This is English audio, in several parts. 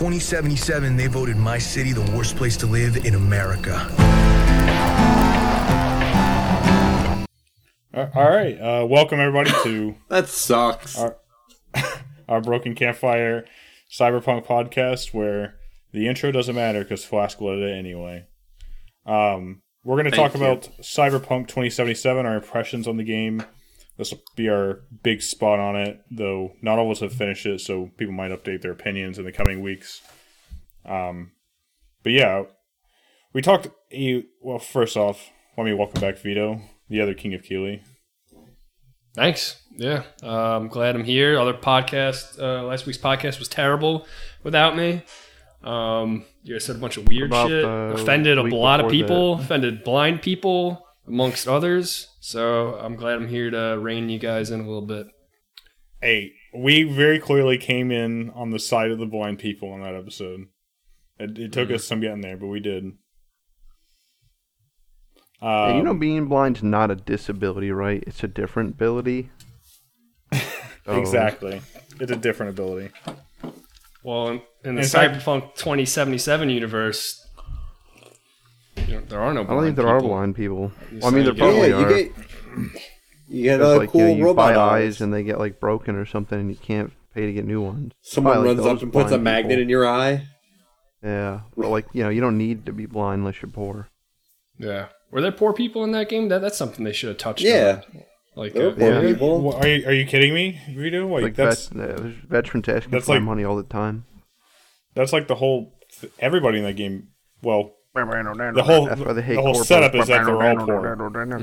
2077, they voted my city the worst place to live in America. All right, uh, welcome everybody to That sucks. our our Broken Campfire Cyberpunk podcast, where the intro doesn't matter because Flask will edit it anyway. Um, we're going to talk you. about Cyberpunk 2077, our impressions on the game. This will be our big spot on it, though not all of us have finished it, so people might update their opinions in the coming weeks. Um, but yeah, we talked. You well, first off, let me welcome back Vito, the other king of Keeley. Thanks. Yeah, uh, I'm glad I'm here. Other podcast, uh, last week's podcast was terrible without me. Um, you guys said a bunch of weird About shit, offended a lot of before people, offended blind people amongst others. So I'm glad I'm here to rein you guys in a little bit. Hey, we very clearly came in on the side of the blind people in that episode. It, it took us some getting there, but we did. Um, Yeah, you know, being blind's not a disability, right? It's a different ability. So- exactly. It's a different ability. Well, in, in the In fact- Cyberpunk 2077 universe, you there are no. I don't think there are blind people. Well, I mean, there say- probably yeah, you are. get you get a like, cool you, know, you robot buy eyes. eyes and they get like broken or something, and you can't pay to get new ones. Someone Probably, like, runs up and puts a blind magnet people. in your eye. Yeah, but like you know, you don't need to be blind unless you're poor. Yeah. Were there poor people in that game? That that's something they should have touched. Yeah. on. Like There uh, were poor Yeah. people. Are you, are you kidding me, Vito? Like, Like that's vet, uh, veterans asking that's for like- money all the time. that's like the whole everybody in that game. Well, the whole That's why they hate the whole setup is that they're all poor.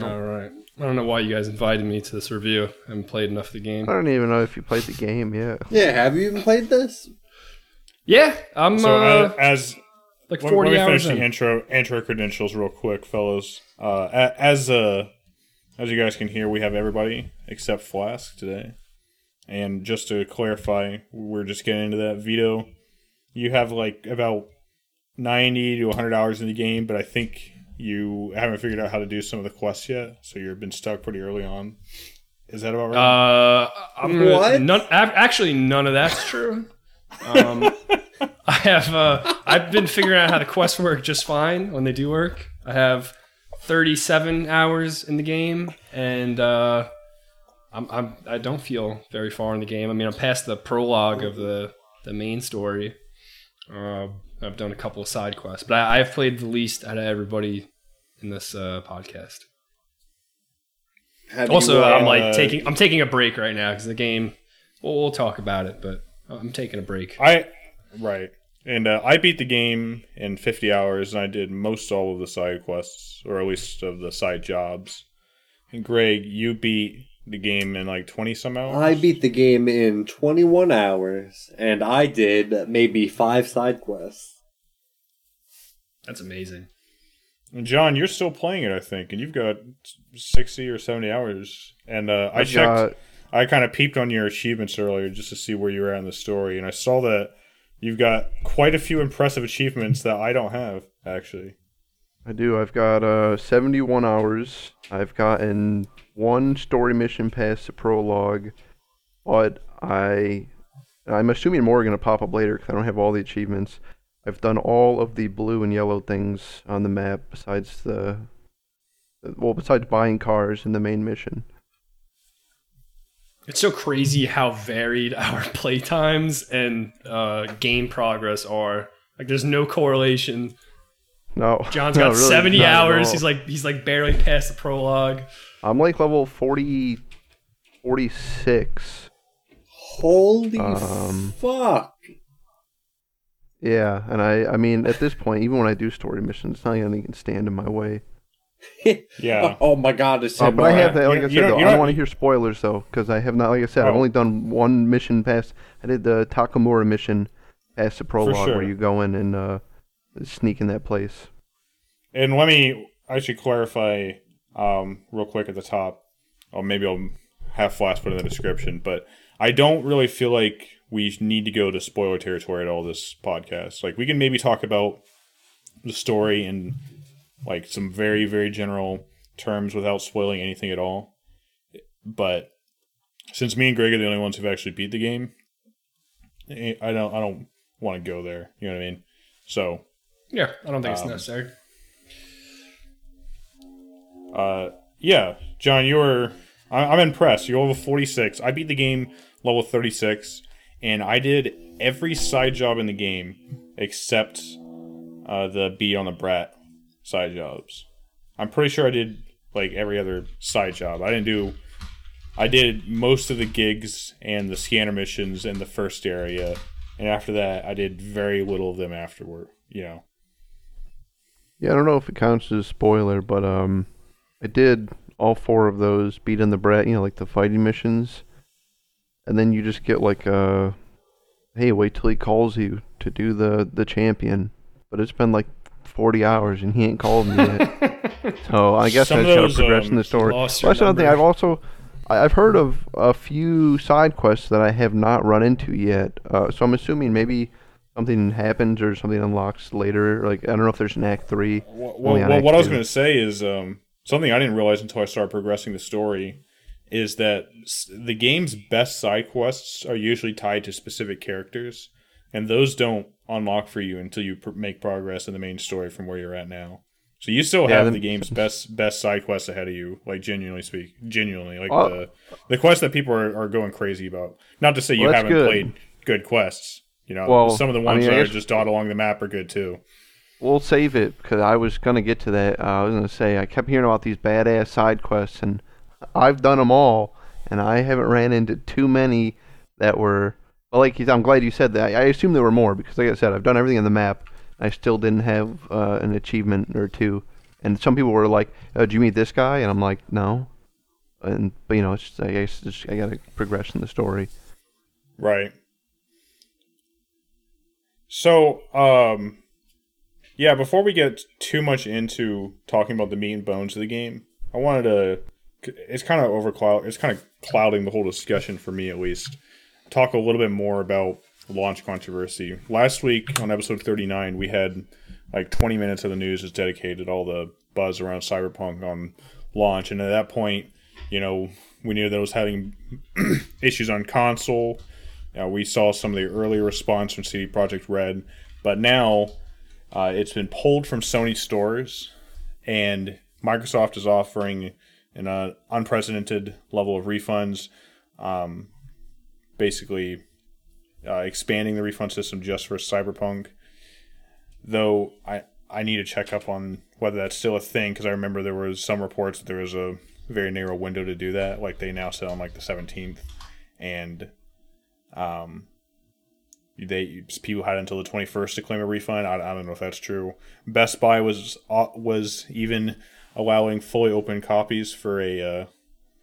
all right. I don't know why you guys invited me to this review. I haven't played enough of the game. I don't even know if you played the game. Yeah, Yeah, have you even played this? Yeah, I'm So uh, as, as like let, 40 let me hours finish in. the intro intro credentials real quick, fellas. Uh, as uh, as you guys can hear, we have everybody except Flask today. And just to clarify, we're just getting into that. Vito, you have like about ninety to hundred hours in the game, but I think you haven't figured out how to do some of the quests yet, so you've been stuck pretty early on. Is that about right? Uh, I'm gonna- What? None, actually, none of that's true. Um, I have uh, I've been figuring out how the quests work just fine when they do work. I have 37 hours in the game, and uh, I'm, I'm I don't feel very far in the game. I mean, I'm past the prologue of the the main story. Uh, I've done a couple of side quests, but I, I've played the least out of everybody in this uh, podcast. Have Also, you, uh, I'm like uh, taking I'm taking a break right now because the game. Well, we'll talk about it, but I'm taking a break. I right, and uh, I beat the game in 50 hours, and I did most all of the side quests, or at least of the side jobs. And Greg, you beat the game in like 20 some hours. I beat the game in 21 hours, and I did maybe five side quests. That's amazing. And John, you're still playing it, I think, and you've got 60 or 70 hours. And uh, I I've checked. got- I kind of peeped on your achievements earlier just to see where you were at in the story, and I saw that you've got quite a few impressive achievements that I don't have actually. I do. I've got uh 71 hours. I've gotten one story mission past the prologue, but I I'm assuming more are gonna pop up later because I don't have all the achievements. I've done all of the blue and yellow things on the map besides the well besides buying cars in the main mission. It's so crazy how varied our playtimes and uh, game progress are. Like, there's no correlation. No, John's got really 70 hours. He's like he's like barely past the prologue. I'm like level 40, 46. Holy Um, fuck! Yeah, and I I mean at this point, even when I do story missions, it's not anything can stand in my way. Yeah. Oh my god, it's Uh, but I have yeah. that. Like You- I said, don't- though, I don't don't- want to hear spoilers though, because I have not. Like I said, I've Oh. only done one mission past. I did the Takemura mission past the prologue, sure. where you go in and uh, sneak in that place. And let me actually clarify um, real quick at the top. Or maybe I'll have Flask put in the description, but I don't really feel like we need to go to spoiler territory at all this podcast. Like we can maybe talk about the story in like some very very general terms without spoiling anything at all. But since me and Greg are the only ones who've actually beat the game, eh, I don't I don't want to go there. You know what I mean? So, Yeah, I don't think it's Um, necessary. uh, yeah, John, you were. I- I'm impressed. You're level 46. I beat the game level 36, and I did every side job in the game except uh, the Beat on the Brat side jobs. I'm pretty sure I did like every other side job. I didn't do. I did most of the gigs and the scanner missions in the first area, and after that, I did very little of them afterward. You know. Yeah, I don't know if it counts as a spoiler, but um, I did all four of those Beat on the Brat, you know, like the fighting missions, and then you just get like uh, hey, wait till he calls you to do the the champion, but it's been like forty hours and he ain't called me yet. so I guess Some I of just gotta those, progress in um, the story. lost Well, your that's another thing. I've also I've heard of a few side quests that I have not run into yet. Uh, so I'm assuming maybe something happens or something unlocks later. Like I don't know if there's an Act Three. Well, well, what I was going to say is um, something I didn't realize until I started progressing the story is that the game's best side quests are usually tied to specific characters, and those don't unlock for you until you pr- make progress in the main story from where you're at now. So you still have that the game's best best side quests ahead of you, like genuinely speak, genuinely like Oh. the the quests that people are, are going crazy about. Not to say you Well, haven't good. played good quests. You know, Well, some of the I ones mean, I that are just dot along the map are good too. We'll save it because I was gonna get to that. Uh, I was gonna say I kept hearing about these badass side quests, and I've done them all, and I haven't ran into too many that were. Well, like I'm glad you said that. I assume there were more because, like I said, I've done everything on the map. I still didn't have uh, an achievement or two, and some people were like, oh, "Did you meet this guy?" And I'm like, "No." And but you know, it's just, I guess it's just, I gotta progress in the story. Right. So, um, yeah, before we get too much into talking about the meat and bones of the game, I wanted to. It's kind of overcloud. It's kind of clouding the whole discussion for me, at least. Talk a little bit more about launch controversy. Last week on episode thirty-nine, we had like twenty minutes of the news is dedicated to all the buzz around Cyberpunk on launch, and at that point, you know, we knew that it was having issues on console. Uh, we saw some of the early response from CD Projekt Red, but now uh, it's been pulled from Sony stores, and Microsoft is offering an uh, unprecedented level of refunds. Um, basically, uh, expanding the refund system just for Cyberpunk. Though I I need to check up on whether that's still a thing because I remember there was some reports that there was a very narrow window to do that. Like they now sell on like the seventeenth, and um, they people had until the twenty first to claim a refund. I, I don't know if that's true. Best Buy was uh, was even allowing fully open copies for a uh,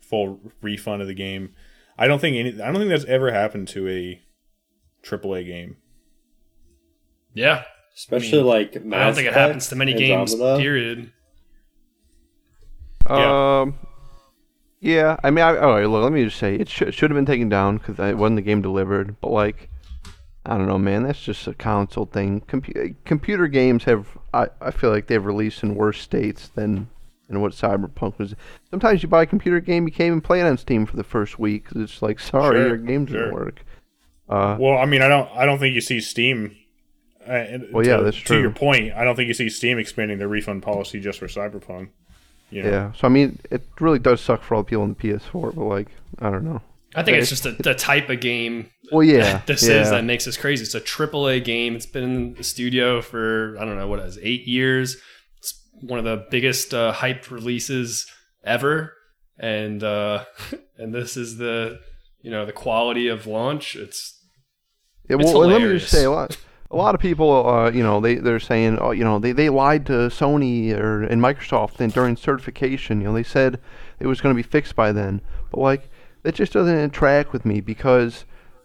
full refund of the game. I don't think any. I don't think that's ever happened to a AAA game. Yeah, Especially like I don't think it happens to many games. Period. Um, yeah. I mean, I, all right. Look, let me just say it should should have been taken down because it wasn't the game delivered. But like, I don't know, man. That's just a console thing. Compu- computer games have, I, I feel like they've released in worse states than than what Cyberpunk was. Sometimes you buy a computer game, you can't even play it on Steam for the first week 'cause it's like, sorry, Sure, your game didn't work. Uh, Well, I mean, I don't. I don't think you see Steam. Uh, and Well, yeah, to, that's To your point, I don't think you see Steam expanding their refund policy just for Cyberpunk. You know? yeah. So I mean, it really does suck for all the people on the PS4, but like, I don't know. I think it's just a, the type of game Well, yeah. this yeah. is that makes us crazy. It's a triple A game. It's been in the studio for I don't know what it is, eight years. It's one of the biggest uh, hyped releases ever, and uh, and this is the you know the quality of launch. It's Yeah, It's well, let me just say a lot. A lot of people, uh, you know, they they're saying, oh, you know, they, they lied to Sony or and Microsoft and during certification. You know, they said it was going to be fixed by then, but like that just doesn't track with me because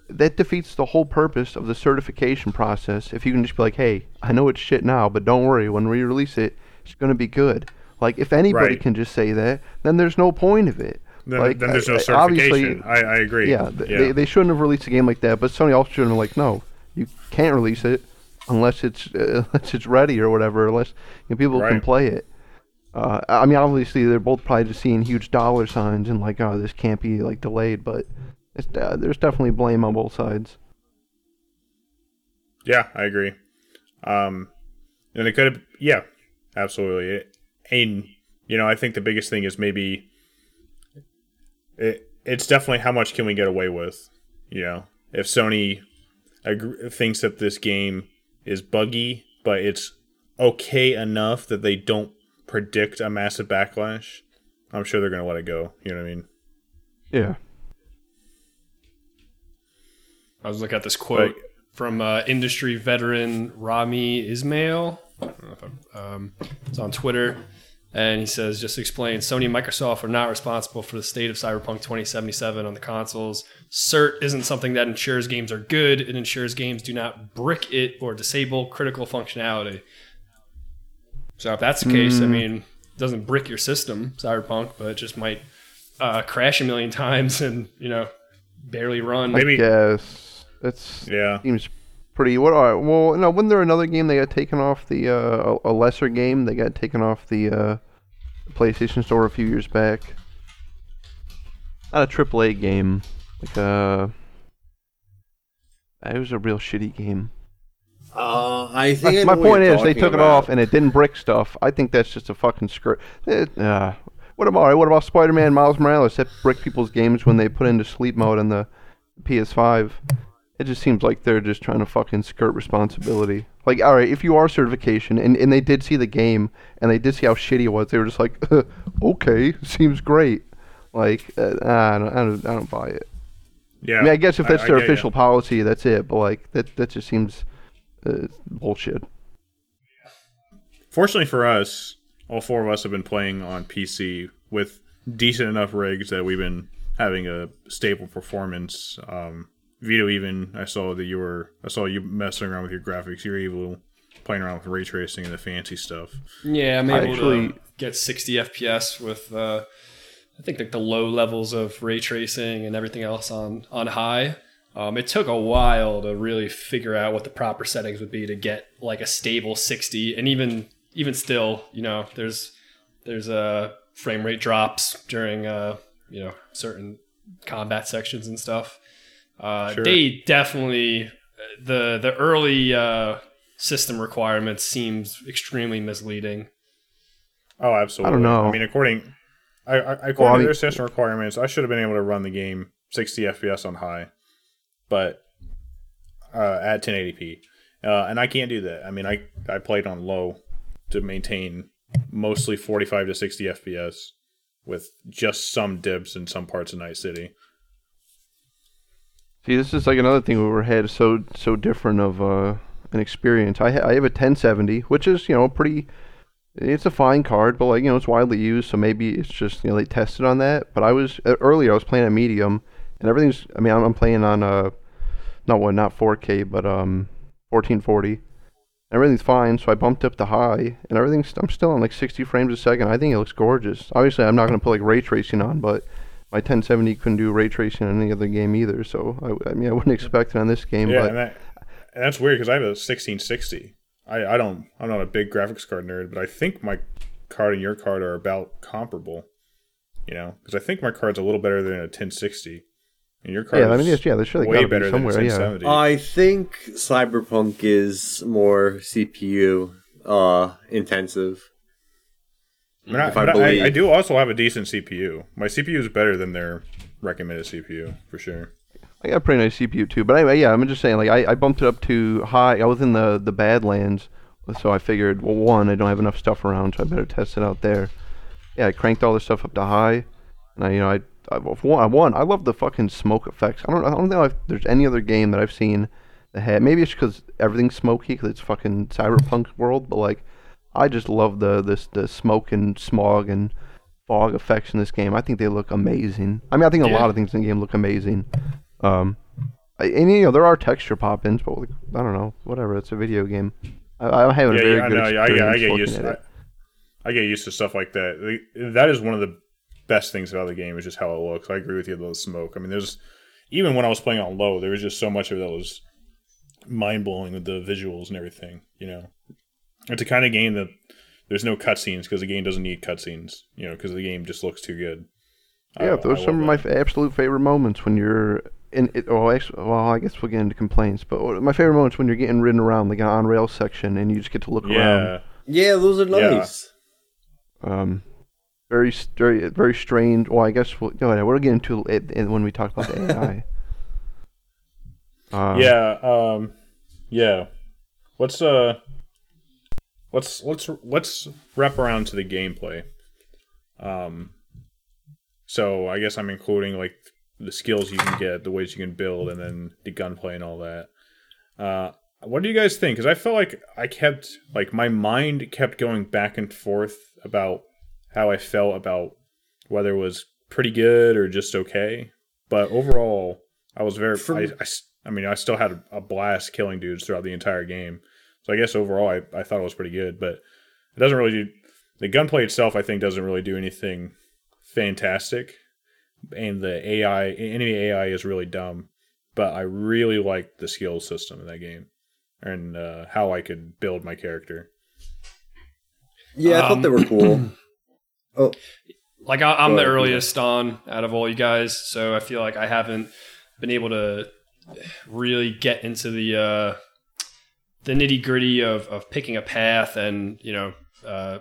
that defeats the whole purpose of the certification process. If you can just be like, hey, I know it's shit now, but don't worry, when we release it, it's going to be good. Like if anybody Right. can just say that, then there's no point of it. Then, like then there's no I- obviously- certification. I, I agree. yeah, th- They, they shouldn't have released a game like that. But Sony also shouldn't have like, no, you can't release it unless it's uh, unless it's ready or whatever, unless you know, people can play it. Uh, I mean, obviously they're both probably just seeing huge dollar signs and like, oh, this can't be like delayed. But it's, uh, there's definitely blame on both sides. Yeah, I agree. Um, and it could have, yeah, absolutely. And you know, I think the biggest thing is maybe it. It's definitely how much can we get away with. You know, if Sony ag- thinks that this game is buggy, but it's okay enough that they don't predict a massive backlash, I'm sure they're going to let it go. You know what I mean? Yeah. I was looking at this quote Like- from uh, industry veteran Rami Ismail. I don't know if I'm, um, it's on Twitter, and he says, "Just explain, Sony and Microsoft are not responsible for the state of Cyberpunk 2077 on the consoles. CERT isn't something that ensures games are good. It ensures games do not brick it or disable critical functionality. So if that's the case, I mean, it doesn't brick your system, Cyberpunk, but it just might uh, crash a million times and you know barely run. Maybe- Yes. It's Yeah. seems pretty. What are well? No, wasn't there another game they got taken off the uh, a, a lesser game? They got taken off the uh, PlayStation Store a few years back. Not a triple A game, like a. It was a real shitty game. Uh, I think I My know what point you're is, they talking took it about. off and it didn't brick stuff. I think that's just a fucking. It, uh, what about what about Spider-Man Miles Morales that brick people's games when they put into sleep mode on the PS5? It just seems like they're just trying to fucking skirt responsibility. Like, all right, if you are certification and, and they did see the game and they did see how shitty it was, they were just like, okay, seems great. Like, uh, I don't, I don't, I don't buy it. Yeah. I mean, I guess if that's their get ya. official policy, that's it. But like, that that just seems uh, bullshit. Fortunately for us, all four of us have been playing on PC with decent enough rigs that we've been having a stable performance. Um, Vito, even I saw that you were I saw you messing around with your graphics. You were able playing around with ray tracing and the fancy stuff. Yeah, I'm I able actually- to get 60 FPS with, uh, I think like the low levels of ray tracing and everything else on on high. Um, it took a while to really figure out what the proper settings would be to get like a stable 60, and even even still, you know, there's there's uh, frame rate drops during uh, you know certain combat sections and stuff. Uh, Sure. They definitely the the early uh, system requirements seems extremely misleading. Oh, absolutely. I don't know. I mean, according I, I according Well, I to their system requirements, I should have been able to run the game 60 FPS on high, but uh, at 1080p, uh, and I can't do that. I mean, I I played on low to maintain mostly 45 to 60 FPS with just some dips in some parts of Night City. See, this is like another thing we were had so so different of uh, an experience. I ha- I have a 1070, which is you know pretty. It's a fine card, but like you know it's widely used, so maybe it's just you know they tested on that. But I was earlier I was playing a medium, and everything's. I mean I'm, I'm playing on uh, not what not 4K, but um 1440. Everything's fine, so I bumped up to high, and everything's. I'm still on like 60 frames a second. I think it looks gorgeous. Obviously, I'm not gonna put like ray tracing on, but my 1070 couldn't do ray tracing in any other game either. So I, I mean, I wouldn't expect it on this game. Yeah, but and, that, and that's weird because I have a 1660. I, I don't I'm not a big graphics card nerd, but I think my card and your card are about comparable. You know, because I think my card's a little better than a 1060, and your card yeah, I mean, is yes, yeah, there's surely way better be than a somewhere. Yeah, 1070. I think Cyberpunk is more CPU uh, intensive. I, mean, I, I but I. I do also have a decent CPU. My CPU is better than their recommended CPU for sure. I got a pretty nice CPU too. But anyway, yeah, I'm just saying, like, I, I bumped it up to high. I was in the the Badlands, so I figured, well, one, I don't have enough stuff around, so I better test it out there. Yeah, I cranked all this stuff up to high, and I, you know, I, I for one, I one, I love the fucking smoke effects. I don't, I don't know if there's any other game that I've seen that had. Maybe it's because everything's smoky, because it's fucking cyberpunk world, but like, I just love the this the smoke and smog and fog effects in this game. I think they look amazing. I mean, I think a Yeah. lot of things in the game look amazing. Um, and you know there are texture pop-ins, but like, I don't know, whatever. It's a video game. I, I'm having Yeah, a very yeah, I good. I, experience I, I get used. To, it. I, I get used to stuff like that. That is one of the best things about the game is just how it looks. I agree with you about the smoke. I mean, there's even when I was playing on low, there was just so much of it that was mind blowing with the visuals and everything. You know, it's a kind of game that there's no cutscenes because the game doesn't need cutscenes. You know, because the game just looks too good. Yeah, I- those are some of my f- absolute favorite moments when you're in it, well, actually, well, I guess we'll get into complaints. But my favorite moment is when you're getting ridden around like an on rail section, and you just get to look around. Yeah. Yeah, those are Yeah. nice. Um, very, s- very, very strange. Well, I guess we'll go ahead. We'll get into it when we talk about the AI. Um, yeah, um, yeah. Let's uh, let's let's let's wrap around to the gameplay. Um, so I guess I'm including like the skills you can get, the ways you can build, and then the gunplay and all that. Uh, what do you guys think? Because I felt like I kept like my mind kept going back and forth about how I felt about whether it was pretty good or just okay. But overall, I was very. For- I, I I mean, I still had a blast killing dudes throughout the entire game. So I guess overall, I, I thought it was pretty good. But it doesn't really do the gunplay itself. I think doesn't really do anything fantastic, and the AI enemy AI is really dumb. But I really liked the skill system in that game and uh, how I could build my character. Yeah, I thought Um, they were cool. oh, Like I, I'm Go the ahead, earliest on out of all you guys, so I feel like I haven't been able to really get into the uh, the nitty gritty of, of picking a path and you know uh,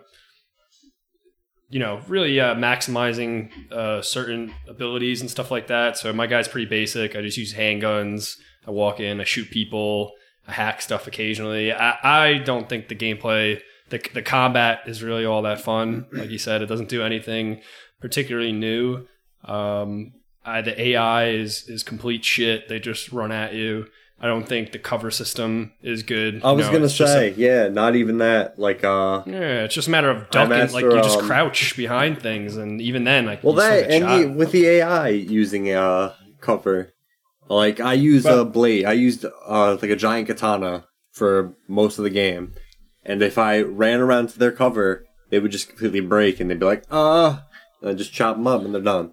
you know really uh, maximizing uh, certain abilities and stuff like that. So my guy's pretty basic. I just use handguns. I walk in, I shoot people, I hack stuff occasionally. I, I don't think the gameplay, the the combat is really all that fun. Like you said, it doesn't do anything particularly new. Um, I, the AI is is complete shit. They just run at you. I don't think the cover system is good. I was know, gonna it's just a- say, yeah, not even that. Like, uh, yeah, it's just a matter of ducking. master, like you just um, crouch behind things, and even then, like well, you still that get and the, with the AI using uh cover, like I use a blade. I used uh like a giant katana for most of the game, and if I ran around to their cover, they would just completely break, and they'd be like, uh, and I just chop them up, and they're done.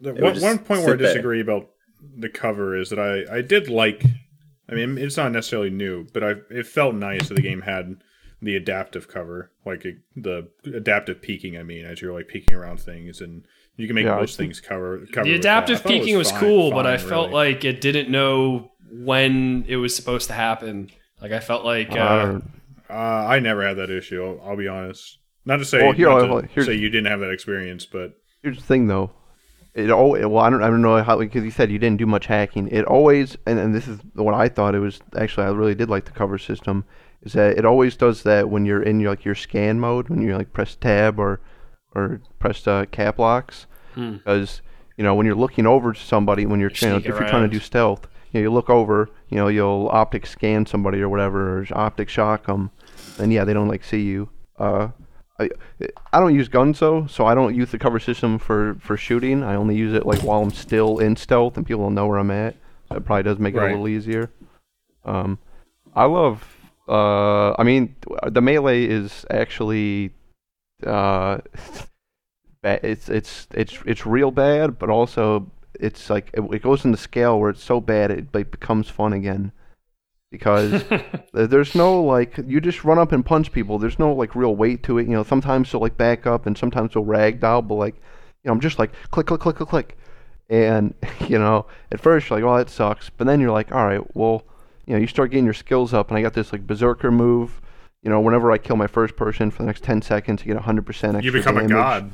The would one, just one point where I sit there. disagree about the cover is that I, I did like. I mean, it's not necessarily new, but I it felt nice that the game had the adaptive cover, like it, the adaptive peeking. I mean, as you're like peeking around things, and you can make Yeah, most things cover. cover The with that. I adaptive peeking was, fine- cool, but I fine, felt like it didn't know when it was supposed to happen. Like I felt like I uh, uh, I never had that issue. I'll, I'll be honest. Not to say Well, here, not I'll- to here's- say you didn't have that experience, but Here's the thing, though. It all well, I don't, I don't know how because you said you didn't do much hacking. It always, and, and this is what I thought it was. Actually, I really did like the cover system. Is that it always does that when you're in your, like your scan mode when you like press tab or or press uh, cap locks Hmm. because you know when you're looking over to somebody when you're trying, if you're trying to do stealth, you know you look over, you know you'll optic scan somebody or whatever or optic shock them, and yeah they don't like see you. Uh, I I don't use guns though, so I don't use the cover system for for shooting. I only use it like while I'm still in stealth and people don't know where I'm at. So it probably does make it Right. a little easier. Um, I love. Uh, I mean, the melee is actually. Uh, it's it's it's it's real bad, but also it's like it, it goes into scale where it's so bad it like becomes fun again because There's no like you just run up and punch people. There's no like real weight to it. You know, sometimes they'll like back up and sometimes they'll ragdoll, but like you know, I'm just like click click click click click. And you know, at first you're like, oh that sucks. But then you're like, all right, well, you know, you start getting your skills up and I got this like berserker move. You know, whenever I kill my first person for the next 10 seconds, you get 100% you become damage. a god.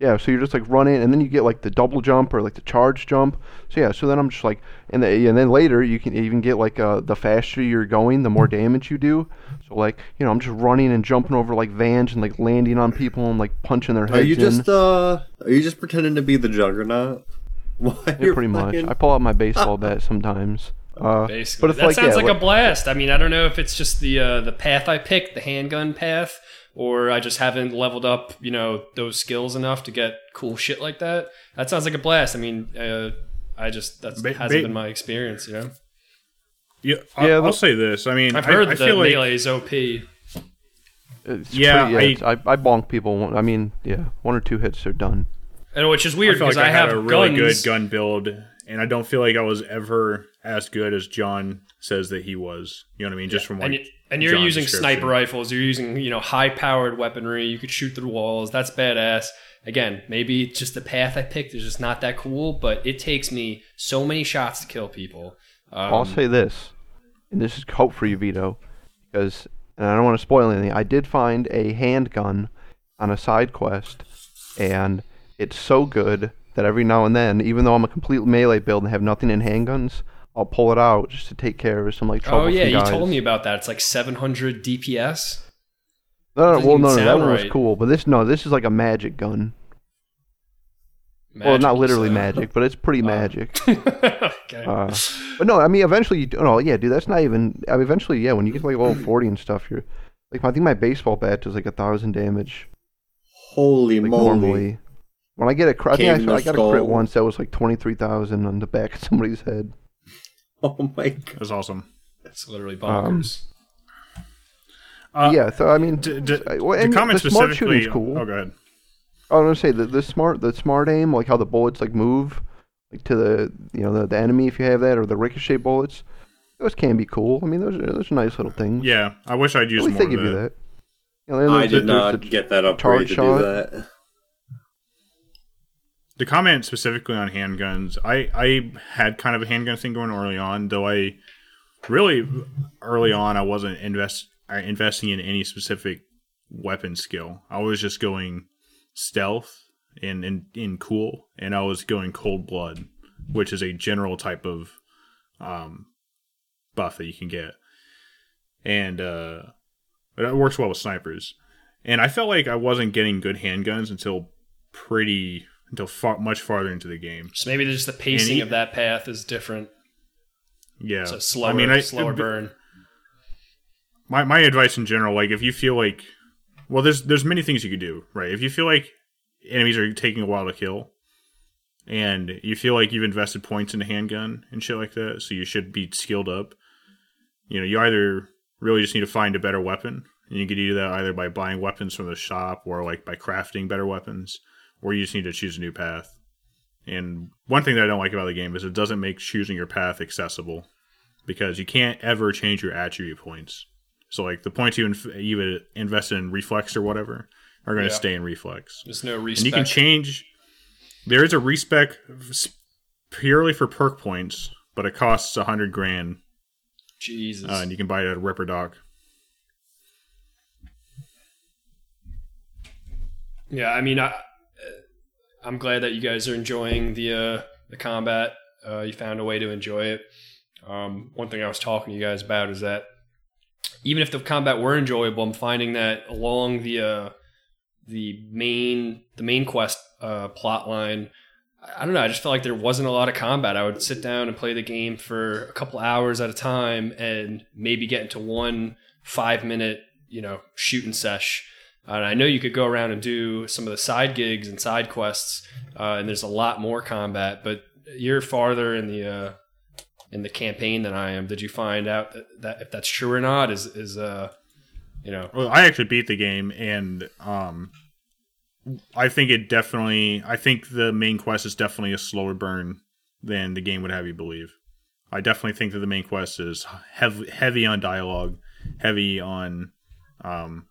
Yeah, so you're just like running, and then you get like the double jump or like the charge jump. So yeah, so then I'm just like, and, the, and then later you can even get like uh, the faster you're going, the more damage you do. So like, you know, I'm just running and jumping over like vans and like landing on people and like punching their heads Are you in. just uh? Are you just pretending to be the Juggernaut? Why Yeah, you're pretty much. I pull out my baseball bat sometimes. Uh, Basically, but it's that like sounds yeah, like what- a blast. I mean, I don't know if it's just the uh, the path I picked, the handgun path, or I just haven't leveled up, you know, those skills enough to get cool shit like that. That sounds like a blast. I mean, uh, I just that Ba- hasn't ba- been my experience. You know, Yeah, I'll, Yeah, I'll the- say this. I mean, I've I- heard I, the feel like melee is OP. it's Yeah, pretty- I- I, I bonk people. I mean, yeah, one or two hits are done. And which is weird feel because like I, I, have had a really guns. good gun build, and I don't feel like I was ever as good as John says that he was. You know what I mean? Just from like and, you- and you're John's using sniper rifles. You're using you know high powered weaponry. You could shoot through walls. That's badass. Again, maybe just the path I picked is just not that cool, but it takes me so many shots to kill people. Um, I'll say this, and this is hope for you, Vito, because and I don't want to spoil anything. I did find a handgun on a side quest, and it's so good that every now and then, even though I'm a complete melee build and have nothing in handguns, I'll pull it out just to take care of some like trouble. oh yeah, you told me about that. It's like 700 DPS. No, no, well, even no, no, that sound one was cool, but this no, this is like a magic gun. well, not literally so- magic, but it's pretty magic. okay. Uh, but no, I mean, eventually, you do, no, yeah, dude, that's not even. I mean, eventually, yeah, when you get to like level forty and stuff, you're like, I think my baseball bat does like a thousand damage Holy like moly! normally. When I get a crit, I, I, I the got a crit once that was like twenty three thousand on the back of somebody's head. Oh my god! That's awesome. It's literally Um, bonkers. Uh, yeah, so I mean, D- d- I- well, the comment the smart specifically. shooting's cool. Oh, go ahead. I was gonna say the the smart the smart aim, like how the bullets like move, like to the you know the, the enemy if you have that, or the ricochet bullets. Those can be cool. I mean, those are those are nice little things. Yeah, I wish I'd At use least more they give of you that. that. You know, I did not the- get that upgrade charge to shot. do that. The comment specifically on handguns, I I had kind of a handgun thing going early on, though I really early on I wasn't invest investing in any specific weapon skill. I was just going stealth and in, in cool, and I was going cold blood, which is a general type of um, buff that you can get, and uh, it works well with snipers. And I felt like I wasn't getting good handguns until pretty until far, much farther into the game. So maybe just the pacing he- of that path is different. Yeah, So slower, I mean, I, slower burn. my my advice in general, like if you feel like, well, there's there's many things you could do, right? If you feel like enemies are taking a while to kill, and you feel like you've invested points in a handgun and shit like that, so you should be skilled up. You know, you either really just need to find a better weapon, and you could do that either by buying weapons from the shop or like by crafting better weapons, or you just need to choose a new path. And one thing that I don't like about the game is it doesn't make choosing your path accessible because you can't ever change your attribute points. So like the points you inf- you invest in reflex or whatever are going to Yeah. stay in reflex, There's no and you can change. There is a respec purely for perk points, but it costs a hundred grand, Jesus. uh, and you can buy it at a Ripperdoc. Yeah, I mean, I, I'm glad that you guys are enjoying the uh, the combat. Uh, you found a way to enjoy it. Um, one thing I was talking to you guys about is that even if the combat were enjoyable, I'm finding that along the uh, the main the main quest uh, plot line, I don't know. I just felt like there wasn't a lot of combat. I would sit down and play the game for a couple hours at a time, and maybe get into one five minute, you know, shooting sesh. And I know you could go around and do some of the side gigs and side quests, uh, and there's a lot more combat. But you're farther in the uh, in the campaign than I am. Did you find out that, that if that's true or not? Is is uh, you know, Well, I actually beat the game, and um, I think it definitely. I think the main quest is definitely a slower burn than the game would have you believe. I definitely think that the main quest is heavy, heavy on dialogue, heavy on um,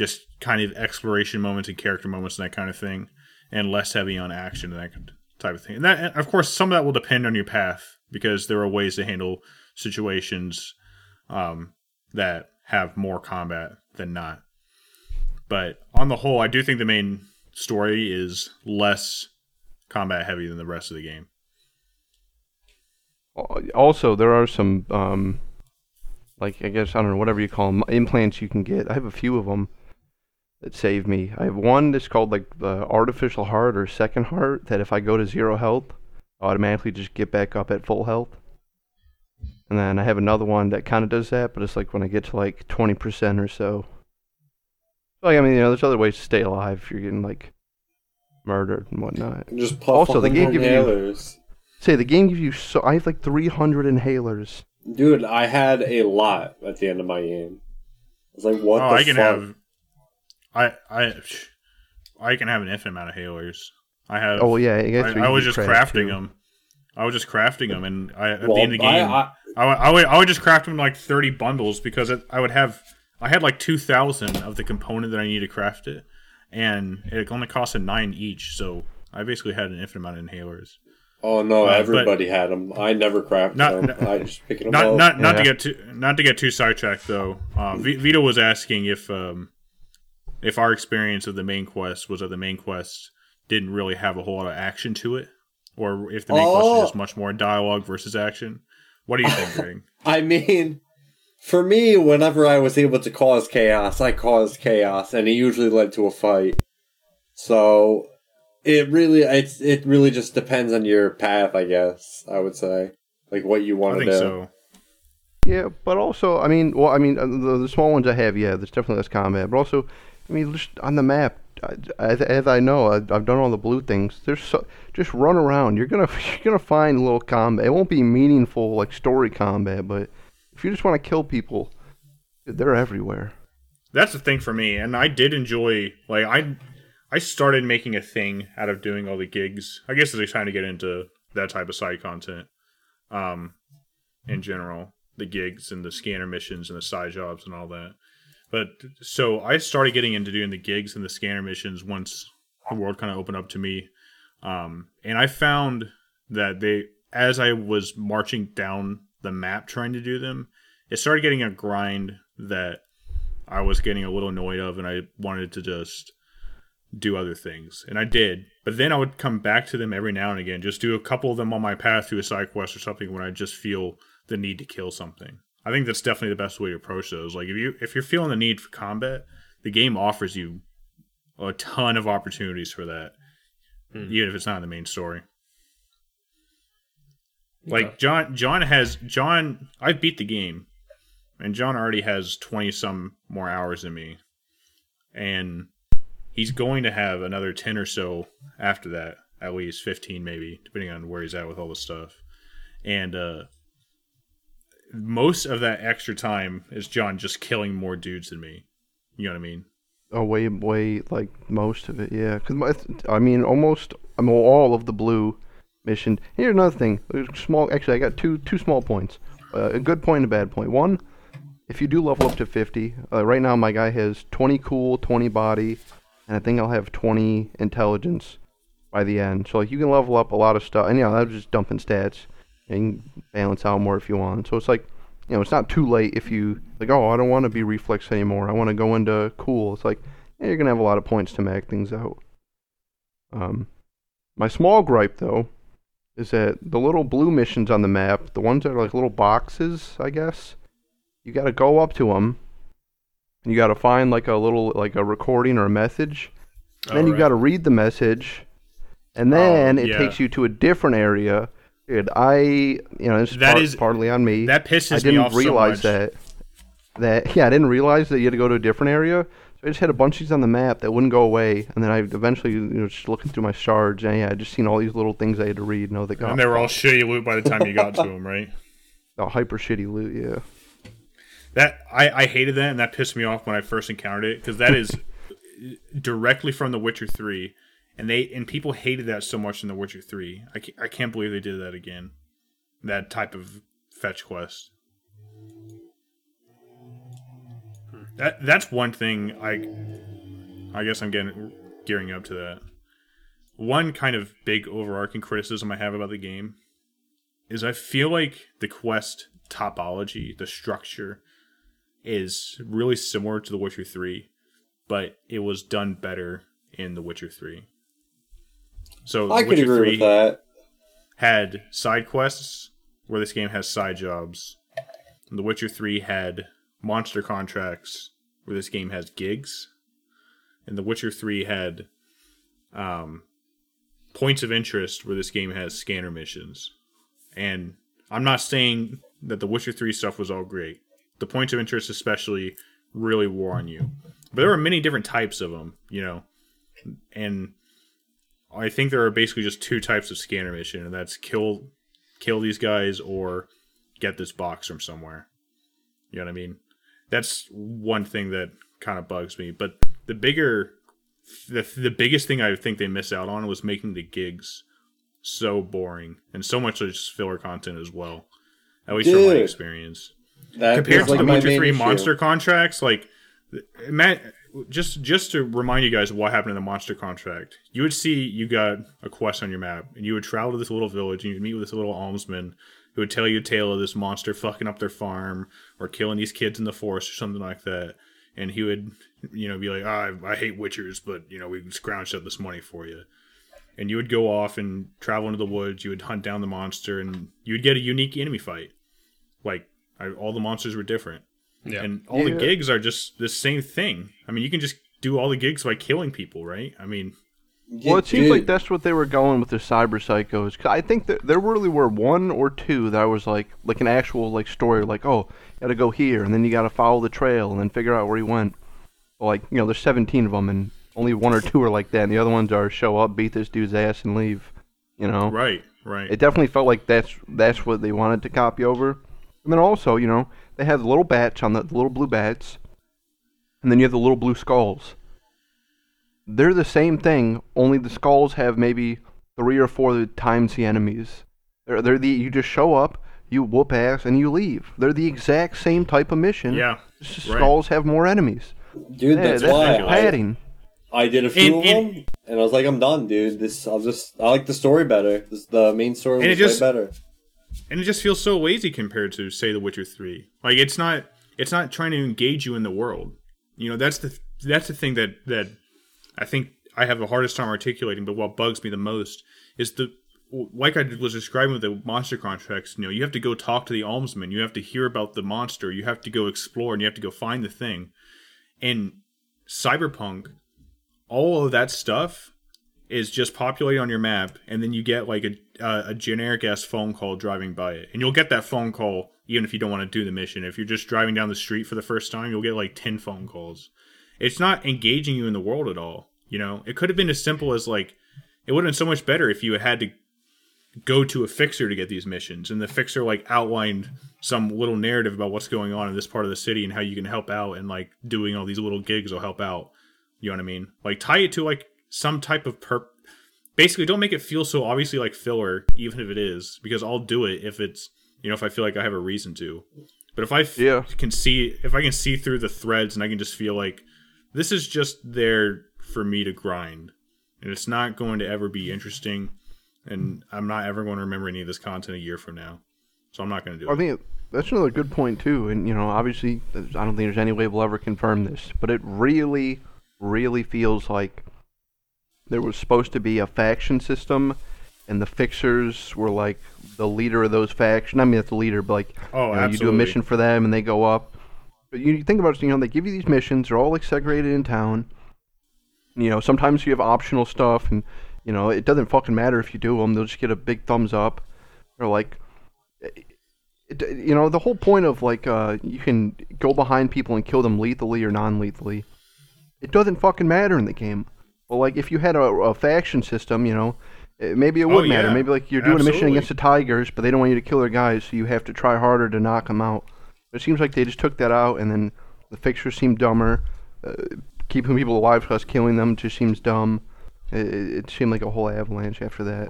just kind of exploration moments and character moments and that kind of thing, and less heavy on action and that type of thing. And that, of course, some of that will depend on your path because there are ways to handle situations um, that have more combat than not. But on the whole, I do think the main story is less combat heavy than the rest of the game. Also, there are some, um, like I guess I don't know, whatever you call them, implants you can get. I have a few of them that save me. I have one that's called like the artificial heart or second heart. That if I go to zero health, I automatically just get back up at full health. And then I have another one that kind of does that, but it's like when I get to like twenty percent or so. Like I mean, you know, there's other ways to stay alive if you're getting like murdered and whatnot. Just puff Also, also, the game gives you- Say the game gives you so I have like 300 inhalers. Dude, I had a lot at the end of my game. I was like, what oh, the I can fuck? have, I I I can have an infinite amount of hailers. I have. Oh yeah, I guess I, I was just craft, crafting too. them, I was just crafting them, and I, at Well, the end of the game, I, I- would- I would I would just craft them in like thirty bundles because it, I would have I had like two thousand of the component that I needed to craft it, and it only cost a nine each. So I basically had an infinite amount of inhalers. Oh no, Uh, everybody had them. I never crafted Not- them. I just picking them Not up. not not to get too not to get too sidetracked though. Uh, v- Vito was asking if um, if our experience of the main quest was that the main quest didn't really have a whole lot of action to it, or if the main quest Oh. is just much more dialogue versus action. What do you think, Greg? I mean, for me, whenever I was able to cause chaos, I caused chaos, and it usually led to a fight. So it really, it's it really just depends on your path, I guess. I would say, like what you I want to do. so. Yeah, but also, I mean, well, I mean, uh, the, the small ones I have, yeah, there's definitely less combat. But also, I mean, just on the map, as, as I know, I've, I've done all the blue things. There's so, just run around. You're gonna you're gonna find little combat. It won't be meaningful like story combat, but if you just want to kill people, they're everywhere. That's the thing for me, and I did enjoy. Like I, I started making a thing out of doing all the gigs. I guess as I trying to get into that type of side content, um, in general, the gigs and the scanner missions and the side jobs and all that. But so I started getting into doing the gigs and the scanner missions once the world kind of opened up to me, um, and I found that they, as I was marching down the map trying to do them, it started getting a grind that I was getting a little annoyed of, and I wanted to just do other things, and I did. But then I would come back to them every now and again, just do a couple of them on my path to a side quest or something when I just feel the need to kill something. I think that's definitely the best way to approach those. Like if you if you're feeling the need for combat, the game offers you a ton of opportunities for that, even if it's not in the main story. Like John, John has John. I've beat the game, and John already has twenty some more hours than me, and he's going to have another ten or so after that, at least fifteen maybe, depending on where he's at with all the stuff. And uh most of that extra time is John just killing more dudes than me. You know what I mean? Oh, way, way, like most of it, yeah. Cause I mean, almost, I mean, all of the blue mission. Here's another thing. Small, actually, I got two, two small points. Uh, a good point and a bad point. One, if you do level up to 50, uh, right now my guy has 20 cool, 20 body, and I think I'll have 20 intelligence by the end. So like, you can level up a lot of stuff, and you know, was just dumping stats. And balance out more if you want. So it's like, you know, it's not too late if you like. Oh, I don't want to be reflex anymore. I want to go into cool. It's like yeah, you're gonna have a lot of points to mag things out. Um, my small gripe though is that the little blue missions on the map, the ones that are like little boxes, I guess, you got to go up to them. And you got to find like a little like a recording or a message. And then you Alright. got to read the message, and then it yeah. takes you to a different area. Dude, I you know is, That part- is- partly on me. That pisses me off. I didn't off realize so that. That yeah, I didn't realize that you had to go to a different area. So I just had a bunch of these on the map that wouldn't go away, and then I eventually, you know, just looking through my shards, and yeah, I just seen all these little things I had to read. Was like, oh, And they were all shitty loot by the time you got to them, right? oh, hyper shitty loot, yeah. That I, I hated that, and that pissed me off when I first encountered it because that is directly from The Witcher Three, and they and people hated that so much in The Witcher Three. I can't, I can't believe they did that again. That type of fetch quest. That that's one thing I I guess I'm getting gearing up to that. One kind of big overarching criticism I have about the game is I feel like the quest topology, the structure, is really similar to The Witcher 3, but it was done better in The Witcher 3. So I Witcher agree 3 with that. had side quests, where this game has side jobs. And The Witcher 3 had monster contracts, where this game has gigs. And The Witcher 3 had um, points of interest, where this game has scanner missions. And I'm not saying that The Witcher 3 stuff was all great. The points of interest, especially, really wore on you. But there were many different types of them, you know. And I think there are basically just two types of scanner mission, and that's kill kill these guys or get this box from somewhere. You know what I mean? That's one thing that kind of bugs me. But the bigger, the the biggest thing I think they missed out on was making the gigs so boring, and so much is just filler content as well. At least from my experience That compared to like, the my Witcher Three issue. monster contracts, like Matt, just just to remind you guys what happened in the monster contract, you would see you got a quest on your map, and you would travel to this little village, and you'd meet with this little alderman who would tell you a tale of this monster fucking up their farm or killing these kids in the forest or something like that. And he would, you know, be like, ah, I, I hate witchers, but you know, we scrounged up this money for you and you would go off and travel into the woods. You would hunt down the monster, and you would get a unique enemy fight. Like I, all the monsters were different, Yeah. and all the gigs are just the same thing. I mean, you can just do all the gigs by killing people, right? I mean, Well, it seems Dude, like that's what they were going with the cyber psychos. 'Cause I think that there really were one or two that was like like an actual like story, like oh, you got to go here, and then you got to follow the trail, and then figure out where he went. Well, like you know, there's 17 of them, and only one or two are like that, and the other ones are show up, beat this dude's ass, and leave. You know, right, right. it definitely felt like that's that's what they wanted to copy over. And then also, you know, they have the little bats on the, the little blue bats, and then you have the little blue skulls. They're the same thing, only the skulls have maybe three or four times the enemies. They're they're the you just show up, you whoop ass, and you leave. They're the exact same type of mission. yeah, Just right. skulls have more enemies. dude, Yeah, that's that's why just I, padding. I did a few And- of and- them, and I was like, I'm done, dude. This I'll just I like the story better. This, the main story was it just- way better. And it just feels so lazy compared to say The Witcher Three. Like it's not, it's not trying to engage you in the world. You know, that's the that's the thing that that I think I have the hardest time articulating. But what bugs me the most is the like I was describing with the monster contracts. You know, you have to go talk to the alderman. You have to hear about the monster. You have to go explore, and you have to go find the thing. And Cyberpunk, all of that stuff is just populated on your map, and then you get like a uh, a generic ass phone call driving by it, and you'll get that phone call even if you don't want to do the mission. If you're just driving down the street for the first time, you'll get like ten phone calls. It's not engaging you in the world at all. You know, it could have been as simple as like it would have been so much better if you had had to go to a fixer to get these missions, and the fixer like outlined some little narrative about what's going on in this part of the city and how you can help out, and like doing all these little gigs will help out. You know what I mean? Like tie it to like some type of perp. Basically, don't make it feel so obviously like filler, even if it is, because I'll do it if it's you know if I feel like I have a reason to. But if I f- Yeah. can see if I can see through the threads and I can just feel like this is just there for me to grind, and it's not going to ever be interesting, and I'm not ever going to remember any of this content a year from now, so I'm not going to do I it. I think that's another good point too, and you know, obviously, I don't think there's any way we'll ever confirm this, but it really, really feels like there was supposed to be a faction system, and the fixers were like the leader of those factions. I mean, that's the leader, but like, Oh, you, know, you do a mission for them, and they go up. But you, think about it, you know, they give you these missions. They're all like segregated in town. You know, sometimes you have optional stuff, and you know, it doesn't fucking matter if you do them. They'll just get a big thumbs up, or like it, you know the whole point of like uh you can go behind people and kill them lethally or non-lethally it doesn't fucking matter in the game well like if you had a, a faction system you know eh, maybe it would Oh, matter yeah. maybe like you're doing a mission against the tigers but they don't want you to kill their guys so you have to try harder to knock them out it seems like they just took that out and then the fixtures seem dumber uh, keeping people alive plus killing them just seems dumb it, it it seemed like a whole avalanche after that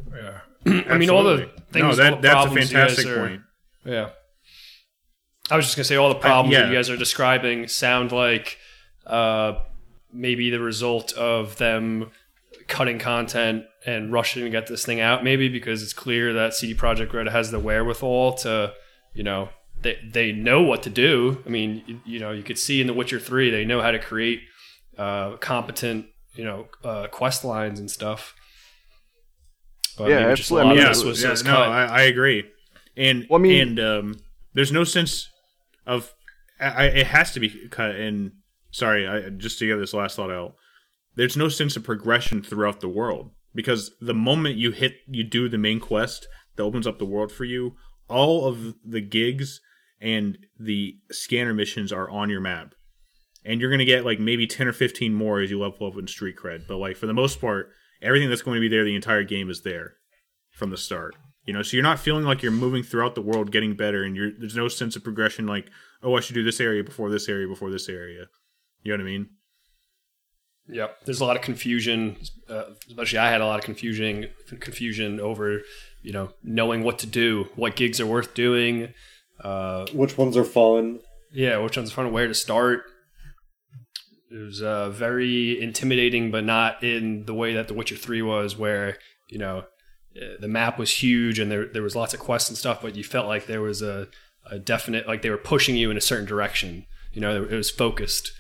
Yeah. I mean, all the things. No, that the that's a problems you guys fantastic are- point. Yeah. I was just gonna say all the problems yeah. that you guys are describing sound like uh, maybe the result of them cutting content and rushing to get this thing out. Maybe because it's clear that CD Projekt Red has the wherewithal to, you know, they they know what to do. I mean, you, you know, you could see in The Witcher Three they know how to create uh, competent, you know, uh, quest lines and stuff. But Yeah, maybe just a absolutely. I lot mean, of yeah, this was yeah, just no. I, I agree. And Well, I mean- and um, there's no sense of I, I, it has to be cut. And sorry, I, just to get this last thought out, there's no sense of progression throughout the world because the moment you hit, you do the main quest that opens up the world for you. All of the gigs and the scanner missions are on your map. And you're gonna get like maybe ten or fifteen more as you level up in street cred. But like for the most part, everything that's going to be there the entire game is there from the start. You know, so you're not feeling like you're moving throughout the world, getting better, and there's no sense of progression. Like, oh, I should do this area before this area before this area. You know what I mean? Yep. There's a lot of confusion, uh, especially I had a lot of confusion confusion over, you know, knowing what to do, what gigs are worth doing, uh, Which ones are fun? yeah, which one's are fun, where to start. It was uh, very intimidating, but not in the way that The Witcher Three was, where you know uh, the map was huge and there there was lots of quests and stuff, but you felt like there was a, a definite like they were pushing you in a certain direction. You know, it was focused.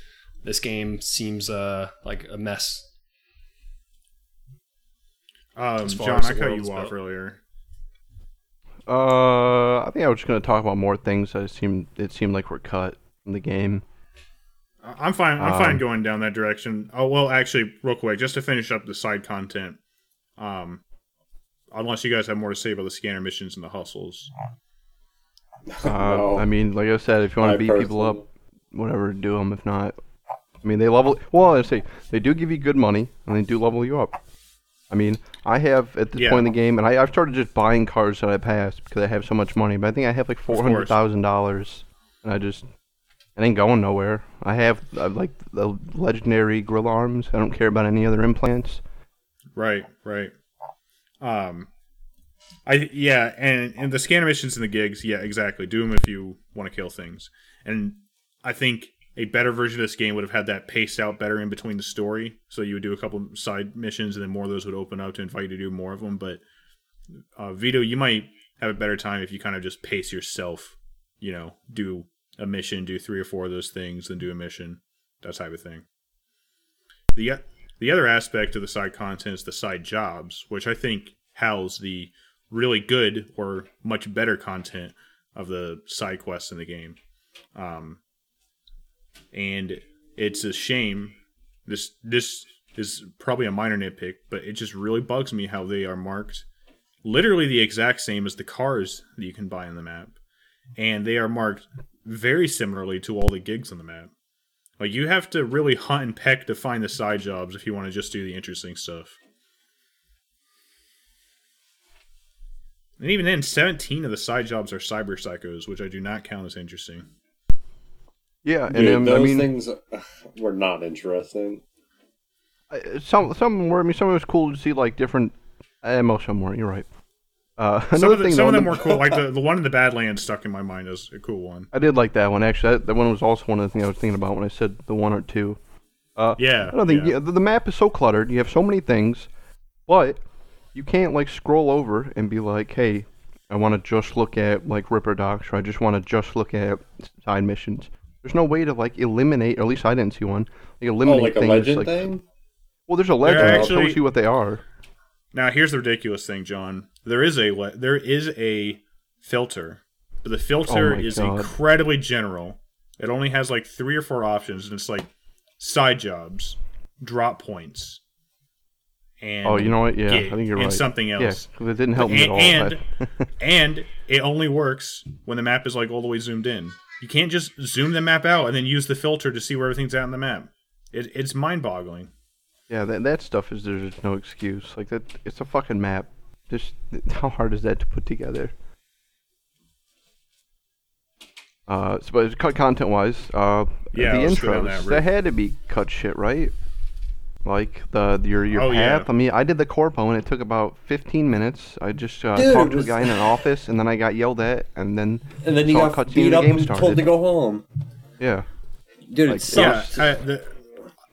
This game seems uh, like a mess. Um, John, I cut you off built. earlier. Uh, I think I was just gonna talk about more things that seemed it seemed like we're cut from the game. I- I'm fine. I'm fine Um, going down that direction. Oh well, actually, real quick, just to finish up the side content. Um, unless you guys have more to say about the scanner missions and the hustles. Uh, No. I mean, like I said, if you want to beat people up, whatever, do them. If not, I mean, they level. Well, I say they do give you good money, and they do level you up. I mean, I have at this Yeah. point in the game, and I, I've started just buying cars that I pass because I have so much money. But I think I have like four hundred thousand dollars, and I just it ain't going nowhere. I have uh, like the legendary gorilla arms. I don't care about any other implants. Right, right. Um, I yeah, and and the scanner missions and the gigs, yeah, exactly. Do them if you want to kill things. And I think a better version of this game would have had that paced out better in between the story. So you would do a couple side missions, and then more of those would open up to invite you to do more of them. But uh, Vito, you might have a better time if you kind of just pace yourself. You know, do a mission, do three or four of those things, then do a mission, that type of thing. The the other aspect of the side content is the side jobs, which I think house the really good or much better content of the side quests in the game. Um, and it's a shame. This this is probably a minor nitpick, but it just really bugs me how they are marked literally the exact same as the cars that you can buy in the map, and they are marked very similarly to all the gigs on the map. Like you have to really hunt and peck to find the side jobs if you want to just do the interesting stuff. And even then, 17 of the side jobs are cyber psychos, which I do not count as interesting. Yeah, and Dude, um, those I mean, things ugh, were not interesting. Some some were. I mean, some of it was cool to see like different. Uh, most of them weren't. You're right. Uh, Some another of, the, thing, some of them the- were cool. Like the, the one in the Badlands stuck in my mind as a cool one. I did like that one actually. That, that one was also one of the things I was thinking about when I said the one or two. Uh, Yeah. I don't think yeah. yeah, the, the map is so cluttered. You have so many things, but you can't like scroll over and be like, "Hey, I want to just look at like Ripperdocs, or I just want to just look at side missions." There's no way to like eliminate, or at least I didn't see one. Like eliminate Oh, eliminate like a things. legend like, thing? Well, there's a legend. I'll actually- tell you what they are. Now here's the ridiculous thing, John. There is a le- there is a filter, but the filter Oh is God. incredibly general. It only has like three or four options, and it's like side jobs, drop points, and Oh, you know what? Yeah, gig, I think you're and right. something else. Yeah, 'cause it didn't help me at And- all. and- and it only works when the map is like all the way zoomed in. You can't just zoom the map out and then use the filter to see where everything's at on the map. It, it's mind-boggling. Yeah, that that stuff is there's no excuse. Like that, it's a fucking map. Just how hard is that to put together? Uh, so, but cut content wise, uh, Yeah, the let's go down intros that that, had to be cut shit, right? Like the your your Oh, yeah. path. I mean, I did the corpo and it took about 15 minutes. I just uh, Dude, talked to a guy in an office and then I got yelled at and then And then you got cutscene beat and the up game and started. told to go home. yeah. Dude, Like, it sucks. Yeah, I, the,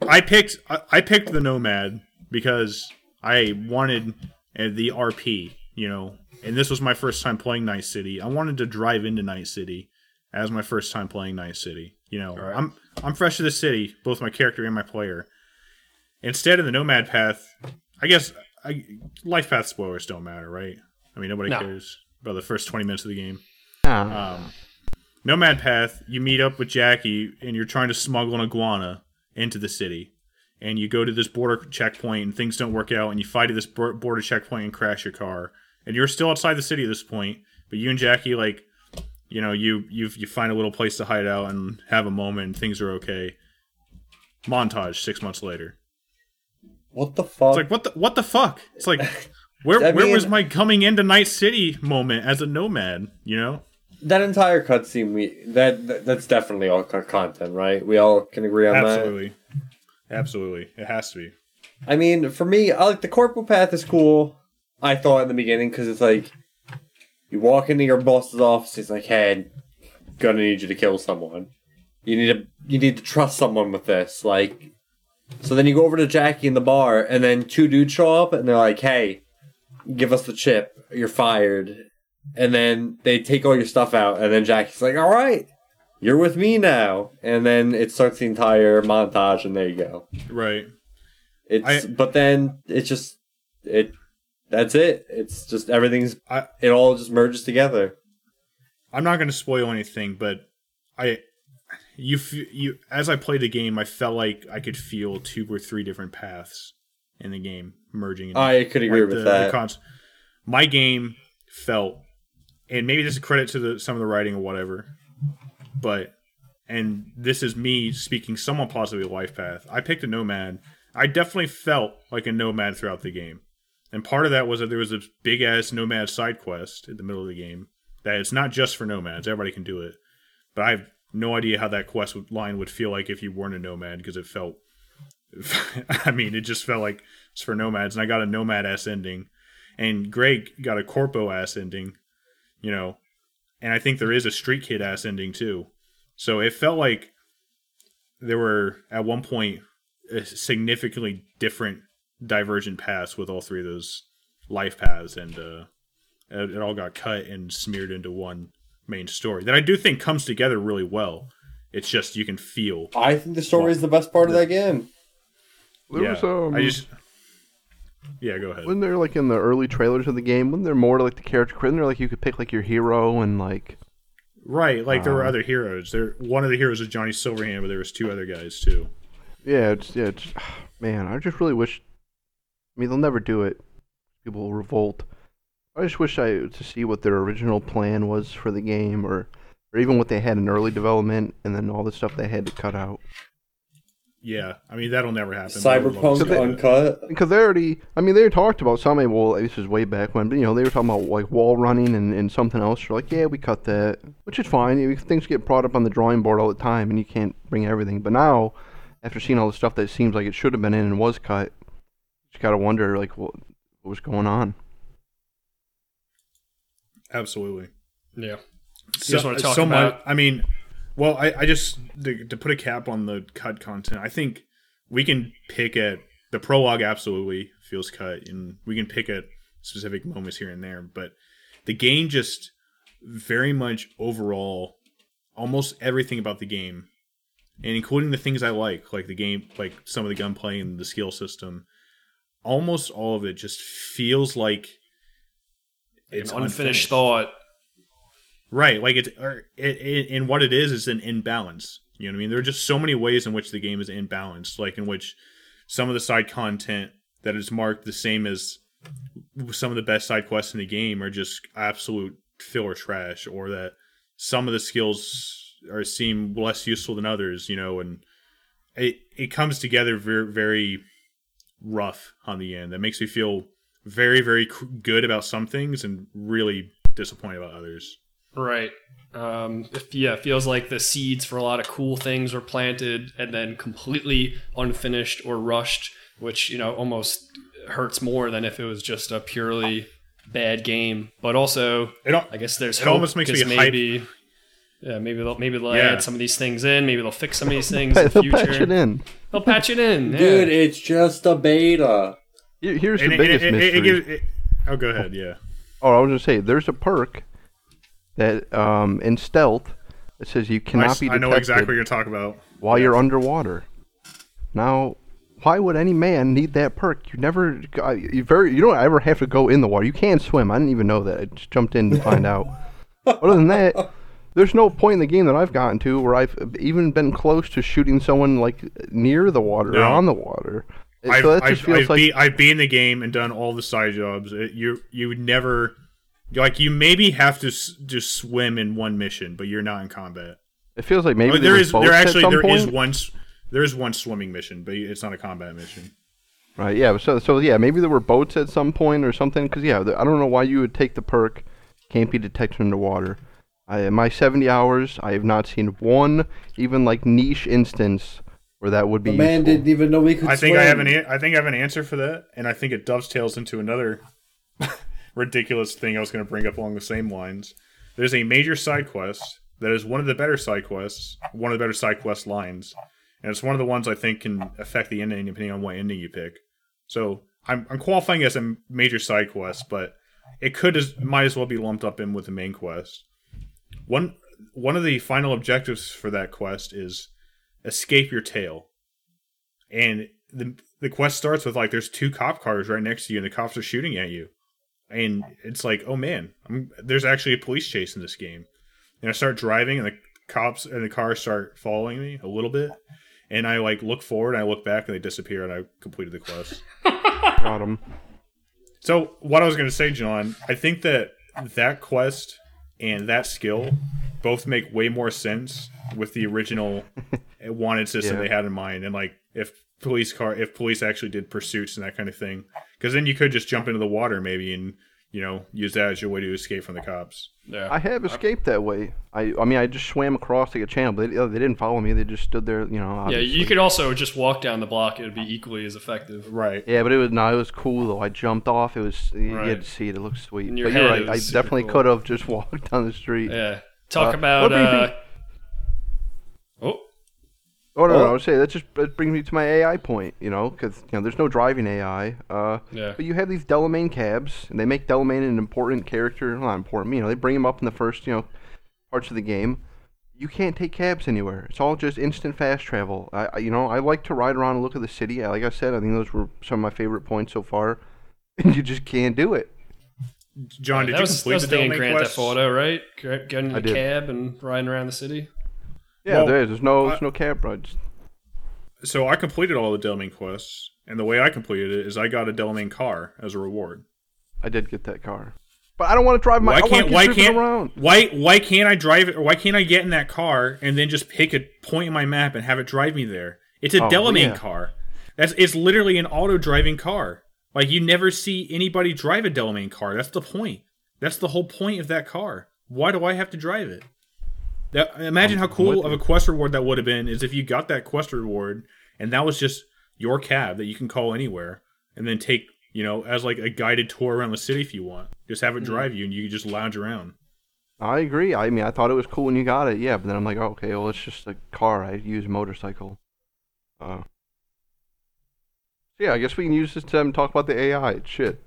I picked I, I picked the Nomad because I wanted uh, the RP, you know, and this was my first time playing Night City. I wanted to drive into Night City as my first time playing Night City. You know, Right. I'm I'm fresh to the city, both my character and my player. Instead of the Nomad path, I guess I, life path spoilers don't matter, right? I mean, nobody No. cares about the first twenty minutes of the game. Ah, Um, Nomad Path, you meet up with Jackie and you're trying to smuggle an iguana into the city. And you go to this border checkpoint and things don't work out and you fight at this border checkpoint and crash your car. And you're still outside the city at this point, but you and Jackie like you know, you you you find a little place to hide out and have a moment and things are okay. Montage 6 months later. What the fuck? It's like what the what the fuck? It's like where I where mean- was my coming into Night City moment as a nomad, you know? that entire cutscene, we that, that that's definitely all content, right? We all can agree on that. Absolutely. Absolutely, it has to be. I mean, for me, I like the corporal path is cool. I thought in the beginning because it's like you walk into your boss's office. He's like, "Hey, gonna need you to kill someone. You need to you need to trust someone with this." Like, so then you go over to Jackie in the bar, and then two dudes show up, and they're like, "Hey, give us the chip. You're fired." And then they take all your stuff out, and then Jackie's like, "All right, you're with me now." And then it starts the entire montage, and there you go. Right. It's I- but then it's just it that's it. It's just everything's I it all just merges together. I'm not going to spoil anything, but I you f- you as I played the game, I felt like I could feel two or three different paths in the game merging. in- I could agree like with the- that. the cons- My game felt, and maybe this is credit to the some of the writing or whatever, but and this is me speaking somewhat positively life path. I picked a nomad. I definitely felt like a nomad throughout the game, and part of that was that there was a big ass nomad side quest in the middle of the game that it's not just for nomads. Everybody can do it, but I have no idea how that quest line would feel like if you weren't a nomad because it felt. I mean, it just felt like it's for nomads, and I got a nomad ass ending, and Greg got a corpo ass ending, you know, and I think there is a street kid ass ending too. So it felt like there were at one point significantly different divergent paths with all three of those life paths, and uh, it all got cut and smeared into one main story that I do think comes together really well. It's just you can feel. I think the story is the best part of that game. There yeah, was um, I just. Yeah, go ahead. Wasn't there like in the early trailers of the game? Wasn't there more to, like the character? Wasn't there like you could pick like your hero and like? Right, like there were Uh, other heroes. There, one of the heroes was Johnny Silverhand, but there was two other guys too. Yeah, it's yeah, it's man. I just really wish. I mean, they'll never do it. People will revolt. I just wish I to see what their original plan was for the game, or or even what they had in early development, and then all the stuff they had to cut out. Yeah, I mean that'll never happen. Cyberpunk So they- Uncut. Because they already, I mean, they talked about something. Well, this is way back when, but you know, they were talking about like wall running and, and something else. You're like, yeah, we cut that, which is fine. You- Things get brought up on the drawing board all the time, and you can't bring everything. But now, after seeing all the stuff that seems like it should have been in and was cut, you just gotta wonder like what, what was going on. Absolutely. Yeah. So, just wanna talk so about- much. I mean, well, I, I just to, to put a cap on the cut content. I think we can pick at the prologue. Absolutely feels cut, and we can pick at specific moments here and there. But the game just very much overall, almost everything about the game, and including the things I like, like the game, like some of the gunplay and the skill system. Almost all of it just feels like It's an unfinished thought. Right, like it's or it, it, and what it is is an imbalance. You know what I mean? There are just so many ways in which the game is imbalanced, like in which some of the side content that is marked the same as some of the best side quests in the game are just absolute filler trash, or that some of the skills are seem less useful than others. You know, and it it comes together very very rough on the end. That makes me feel very very c- good about some things and really disappointed about others. Right. Um, if, yeah, it feels like the seeds for a lot of cool things were planted and then completely unfinished or rushed, which, you know, almost hurts more than if it was just a purely bad game. But also, It al- I guess there's It hope almost makes me 'cause hype- maybe, yeah, maybe they'll maybe they'll Yeah. add some of these things in. Maybe they'll fix some of these things in the They'll future. patch it in. They'll patch it in, yeah. Dude, it's just a beta. Here- Here's the it- biggest it- it- mystery. it gives- it- oh, go ahead. Yeah. oh, I was gonna say, there's a perk that um in stealth it says you I, cannot s- be I know exactly what you're talking about. while you're underwater. Now, why would any man need that perk? You never, you very, you don't ever have to go in the water. You can swim. I didn't even know that. I just jumped in to find out. Other than that, there's no point in the game that I've gotten to where I've even been close to shooting someone like near the water or on the water. I've, so I've, I've, like be, I've been in the game and done all the side jobs. It, you you would never like you maybe have to s- just swim in one mission, but you're not in combat. it feels like maybe Oh, there is there actually there is one there is one swimming mission, but it's not a combat mission. Right. Yeah. So so yeah, maybe there were boats at some point or something. Because yeah, the, I don't know why you would take the perk. Can't be detected underwater. I, in my 70 hours, I have not seen one even like niche instance where that would be. The man useful. didn't even know we could I think swim. I have an an- I think I have an answer for that, and I think it dovetails into another ridiculous thing I was going to bring up along the same lines. There's a major side quest that is one of the better side quests, one of the better side quest lines, and it's one of the ones I think can affect the ending depending on what ending you pick. So I'm I'm qualifying as a major side quest, but it could as might as well be lumped up in with the main quest. One one of the final objectives for that quest is escape your tail. And the the quest starts with like there's two cop cars right next to you and the cops are shooting at you. And it's like oh man I'm, there's actually a police chase in this game. And i start driving and the cops and the cars start following me a little bit. And i like look forward and i look back and they disappear and i completed the quest. Got 'em. so what I was going to say, John, I think that that quest and that skill both make way more sense with the original wanted system Yeah. they had in mind, and like if police car, if police actually did pursuits and that kind of thing, because then you could just jump into the water maybe and you know use that as your way to escape from the cops. Yeah. I have escaped that way. I I mean I just swam across like a channel, but they, they didn't follow me. They just stood there, you know. yeah, you could also just walk down the block. It would be equally as effective. Right. Yeah, but it was no, it was cool though. I jumped off. It was you Right. had to see it. It looked sweet. Your but you're head, right. I definitely cool. could have just walked down the street. Yeah. Talk Uh, about. what do you Uh, think- oh, Oh no, Oh. no, I would say that just that brings me to my AI point. You know, because you know there's no driving AI. Uh, Yeah. But you have these Delamain cabs, and they make Delamain an important character. Not important, you know. They bring him up in the first you know parts of the game. You can't take cabs anywhere. It's all just instant fast travel. I, I you know I like to ride around and look at the city. Like I said, I think those were some of my favorite points so far. And you just can't do it. John, did that you was, that was the the thing in Delamain Grand quest? Theft Auto, right? Gra- Getting in I a did. cab and riding around the city. Yeah, Well, there is. There's no I- there's no cab rides. So I completed all the Delamain quests, and the way I completed it is I got a Delamain car as a reward. I did get that car, but I don't want to drive my. Why can't why can't around. why why can't I drive it? Or why can't I get in that car and then just pick a point in my map and have it drive me there? It's a Oh, Delamain yeah. car. That's it's literally an auto driving car. Like you never see anybody drive a Delamain car. That's the point. That's the whole point of that car. Why do I have to drive it? That, imagine how I'm cool of a quest reward that would have been is if you got that quest reward and that was just your cab that you can call anywhere and then take you know as like a guided tour around the city if you want. Just have it drive you and you can just lounge around. I agree. I mean, I thought it was cool when you got it. Yeah, but then I'm like, oh, okay, well, it's just a car. I use a motorcycle. Uh, yeah, I guess we can use this time to talk about the AI. Shit.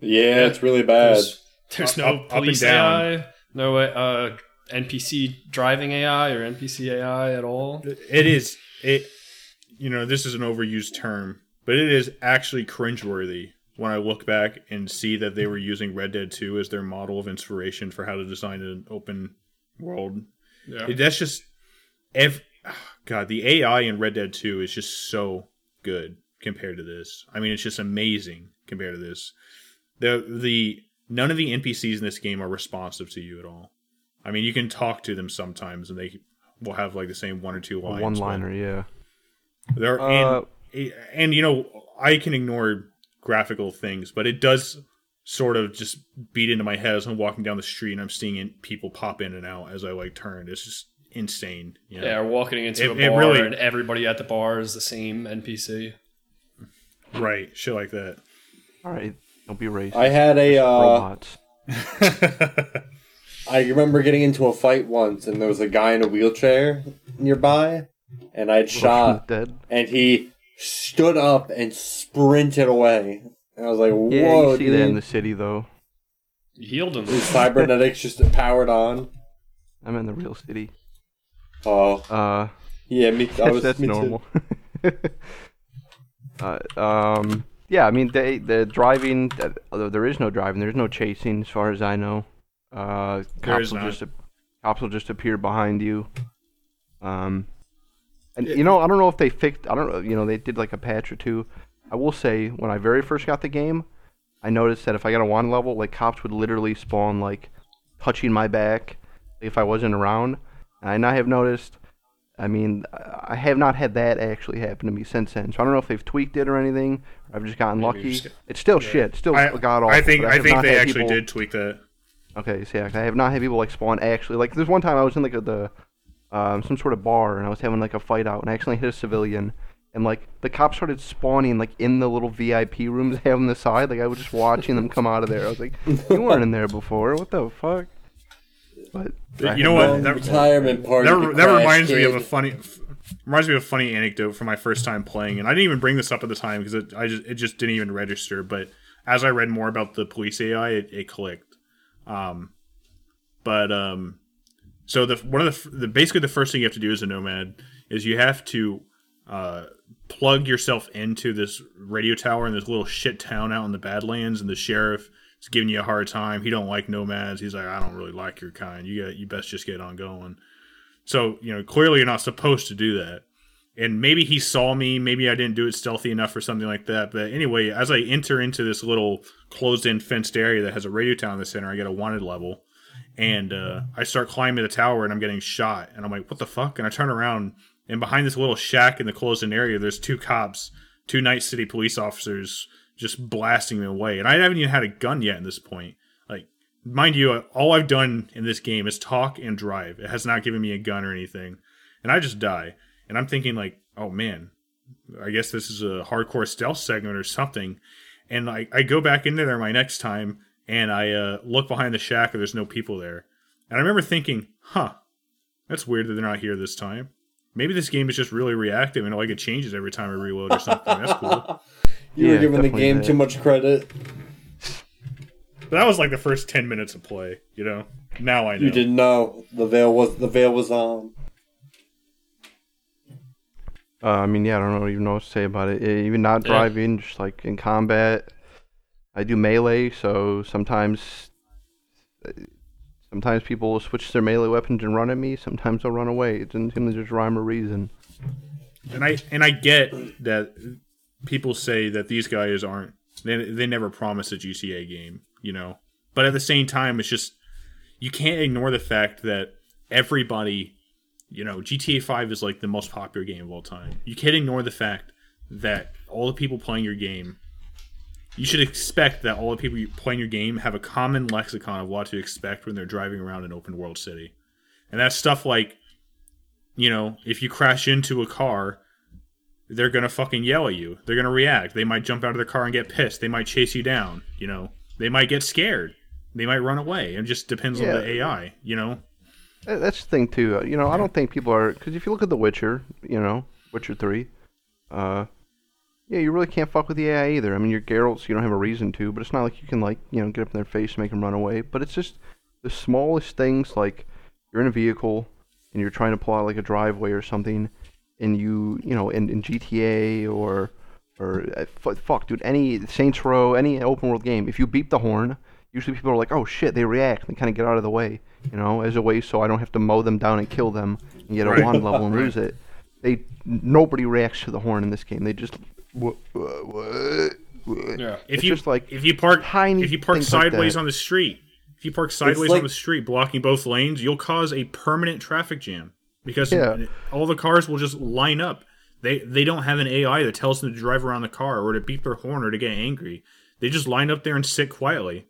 Yeah, it's really bad. There's, there's no Up- up and police down. AI, no way uh, NPC driving AI or NPC AI at all. It is it. You know, this is an overused term, but it is actually cringeworthy when I look back and see that they were using Red Dead 2 as their model of inspiration for how to design an open world. Yeah. It- that's just, ev- God, the AI in Red Dead 2 is just so good compared to this. I mean, it's just amazing compared to this. The the none of the NPCs in this game are responsive to you at all. I mean, you can talk to them sometimes, and they will have like the same one or two lines. one liner, yeah. there Uh, and and you know I can ignore graphical things, but it does sort of just beat into my head as I'm walking down the street and I'm seeing in, people pop in and out as I like turn. It's just insane. You know? Yeah, or walking into It- a bar really- and everybody at the bar is the same NPC. right, shit like that. All right, don't be racist. I had a. Uh, Robots. I remember getting into a fight once, and there was a guy in a wheelchair nearby, and I'd shot, Dead. and he stood up and sprinted away. And I was like, "Whoa!" Yeah, "Whoa, you see dude!" that in the city though. You healed him. His cybernetics just powered on. I'm in the real city. Oh, Uh, yeah, me. I was, that's me too. normal. uh, um, yeah, I mean, they the driving. Although there is no driving, there's no chasing, as far as I know. Uh, cops will just cops will just appear behind you. Um, and you know, I don't know if they fixed. I don't know. You know, they did like a patch or two. I will say, when I very first got the game, I noticed that if I got a one level, like cops would literally spawn like touching my back if I wasn't around. And I have noticed. I mean, I have not had that actually happen to me since then. So I don't know if they've tweaked it or anything. Or I've just gotten lucky. just It's still shit. Still I, god awful. I think but I think they actually people- did tweak that. Okay, so yeah, I have not had people like spawn actually. Like there's one time I was in like a, the um, some sort of bar, and I was having like a fight out, and I accidentally hit a civilian. And like the cops started spawning like in the little VIP rooms they have on the side. Like I was just watching them come out of there. I was like, "You weren't in there before. What the fuck?" But You know what? That- retirement party. that, that crash reminds me of a funny reminds me of a funny anecdote from my first time playing and i didn't even bring this up at the time because it, I just, it just didn't even register but as i read more about the police ai it, it clicked um, but um, so the one of the, the basically the first thing you have to do as a nomad is you have to uh, plug yourself into this radio tower in this little shit town out in the badlands and the sheriff is giving you a hard time. He don't like nomads. He's like i don't really like your kind. You got you best just get on going. So, you know, clearly you're not supposed to do that. And maybe he saw me, maybe I didn't do it stealthy enough or something like that. But anyway, as I enter into this little closed in fenced area that has a radio tower in the center, I get a wanted level. And uh, I start climbing the tower and I'm getting shot. And I'm like, what the fuck? And I turn around and behind this little shack in the closed in area, there's two cops, two Night City police officers just blasting me away. And I haven't even had a gun yet at this point. Like, mind you, all I've done in this game is talk and drive. It has not given me a gun or anything, and I just die. And I'm thinking like, oh man, I guess this is a hardcore stealth segment or something. And I, I go back into there my next time, and I uh, look behind the shack, and there's no people there. And I remember thinking, huh, that's weird that they're not here this time. Maybe this game is just really reactive, and like it changes every time I reload or something. That's cool. You were giving the game that. too much credit. But that was like the first ten minutes of play. You know. Now I know. You didn't know the veil was the veil was on. Uh, I mean, yeah, I don't know, even know what to say about it. Even not Yeah. driving, just like in combat, I do melee, so sometimes, sometimes people will switch their melee weapons and run at me. Sometimes they'll run away. It doesn't seem to just rhyme or reason. and I and I get that people say that these guys aren't they they never promise a GTA game, you know. But at the same time, it's just you can't ignore the fact that everybody, you know, GTA Five is like the most popular game of all time. You can't ignore the fact that all the people playing your game. You should expect that all the people playing your game have a common lexicon of what to expect when they're driving around an open world city, and that's stuff like you know, if you crash into a car, they're gonna fucking yell at you. They're gonna react. They might jump out of their car and get pissed. They might chase you down. You know, they might get scared. They might run away. It just depends Yeah. on the AI. You know, That's the thing too. You know, I don't think people are because if you look at The Witcher, you know, Witcher Three, uh, yeah, you really can't fuck with the AI either. I mean, your so you don't have a reason to, but it's not like you can like you know get up in their face and make them run away. But it's just the smallest things like you're in a vehicle and you're trying to pull out like a driveway or something, and you you know in, in GTA or or uh, fuck, dude, any Saints Row, any open world game, if you beep the horn, usually people are like, oh shit, they react and kind of get out of the way, you know, as a way so I don't have to mow them down and kill them and get a Right. one level and lose it. They nobody reacts to the horn in this game. They just what what what. what. Yeah. if It's you just like if you park tiny if you park things like sideways on the street, if you park sideways like- on the street, blocking both lanes, you'll cause a permanent traffic jam because Yeah. all the cars will just line up. They they don't have an AI that tells them to drive around the car or to beep their horn or to get angry. They just line up there and sit quietly.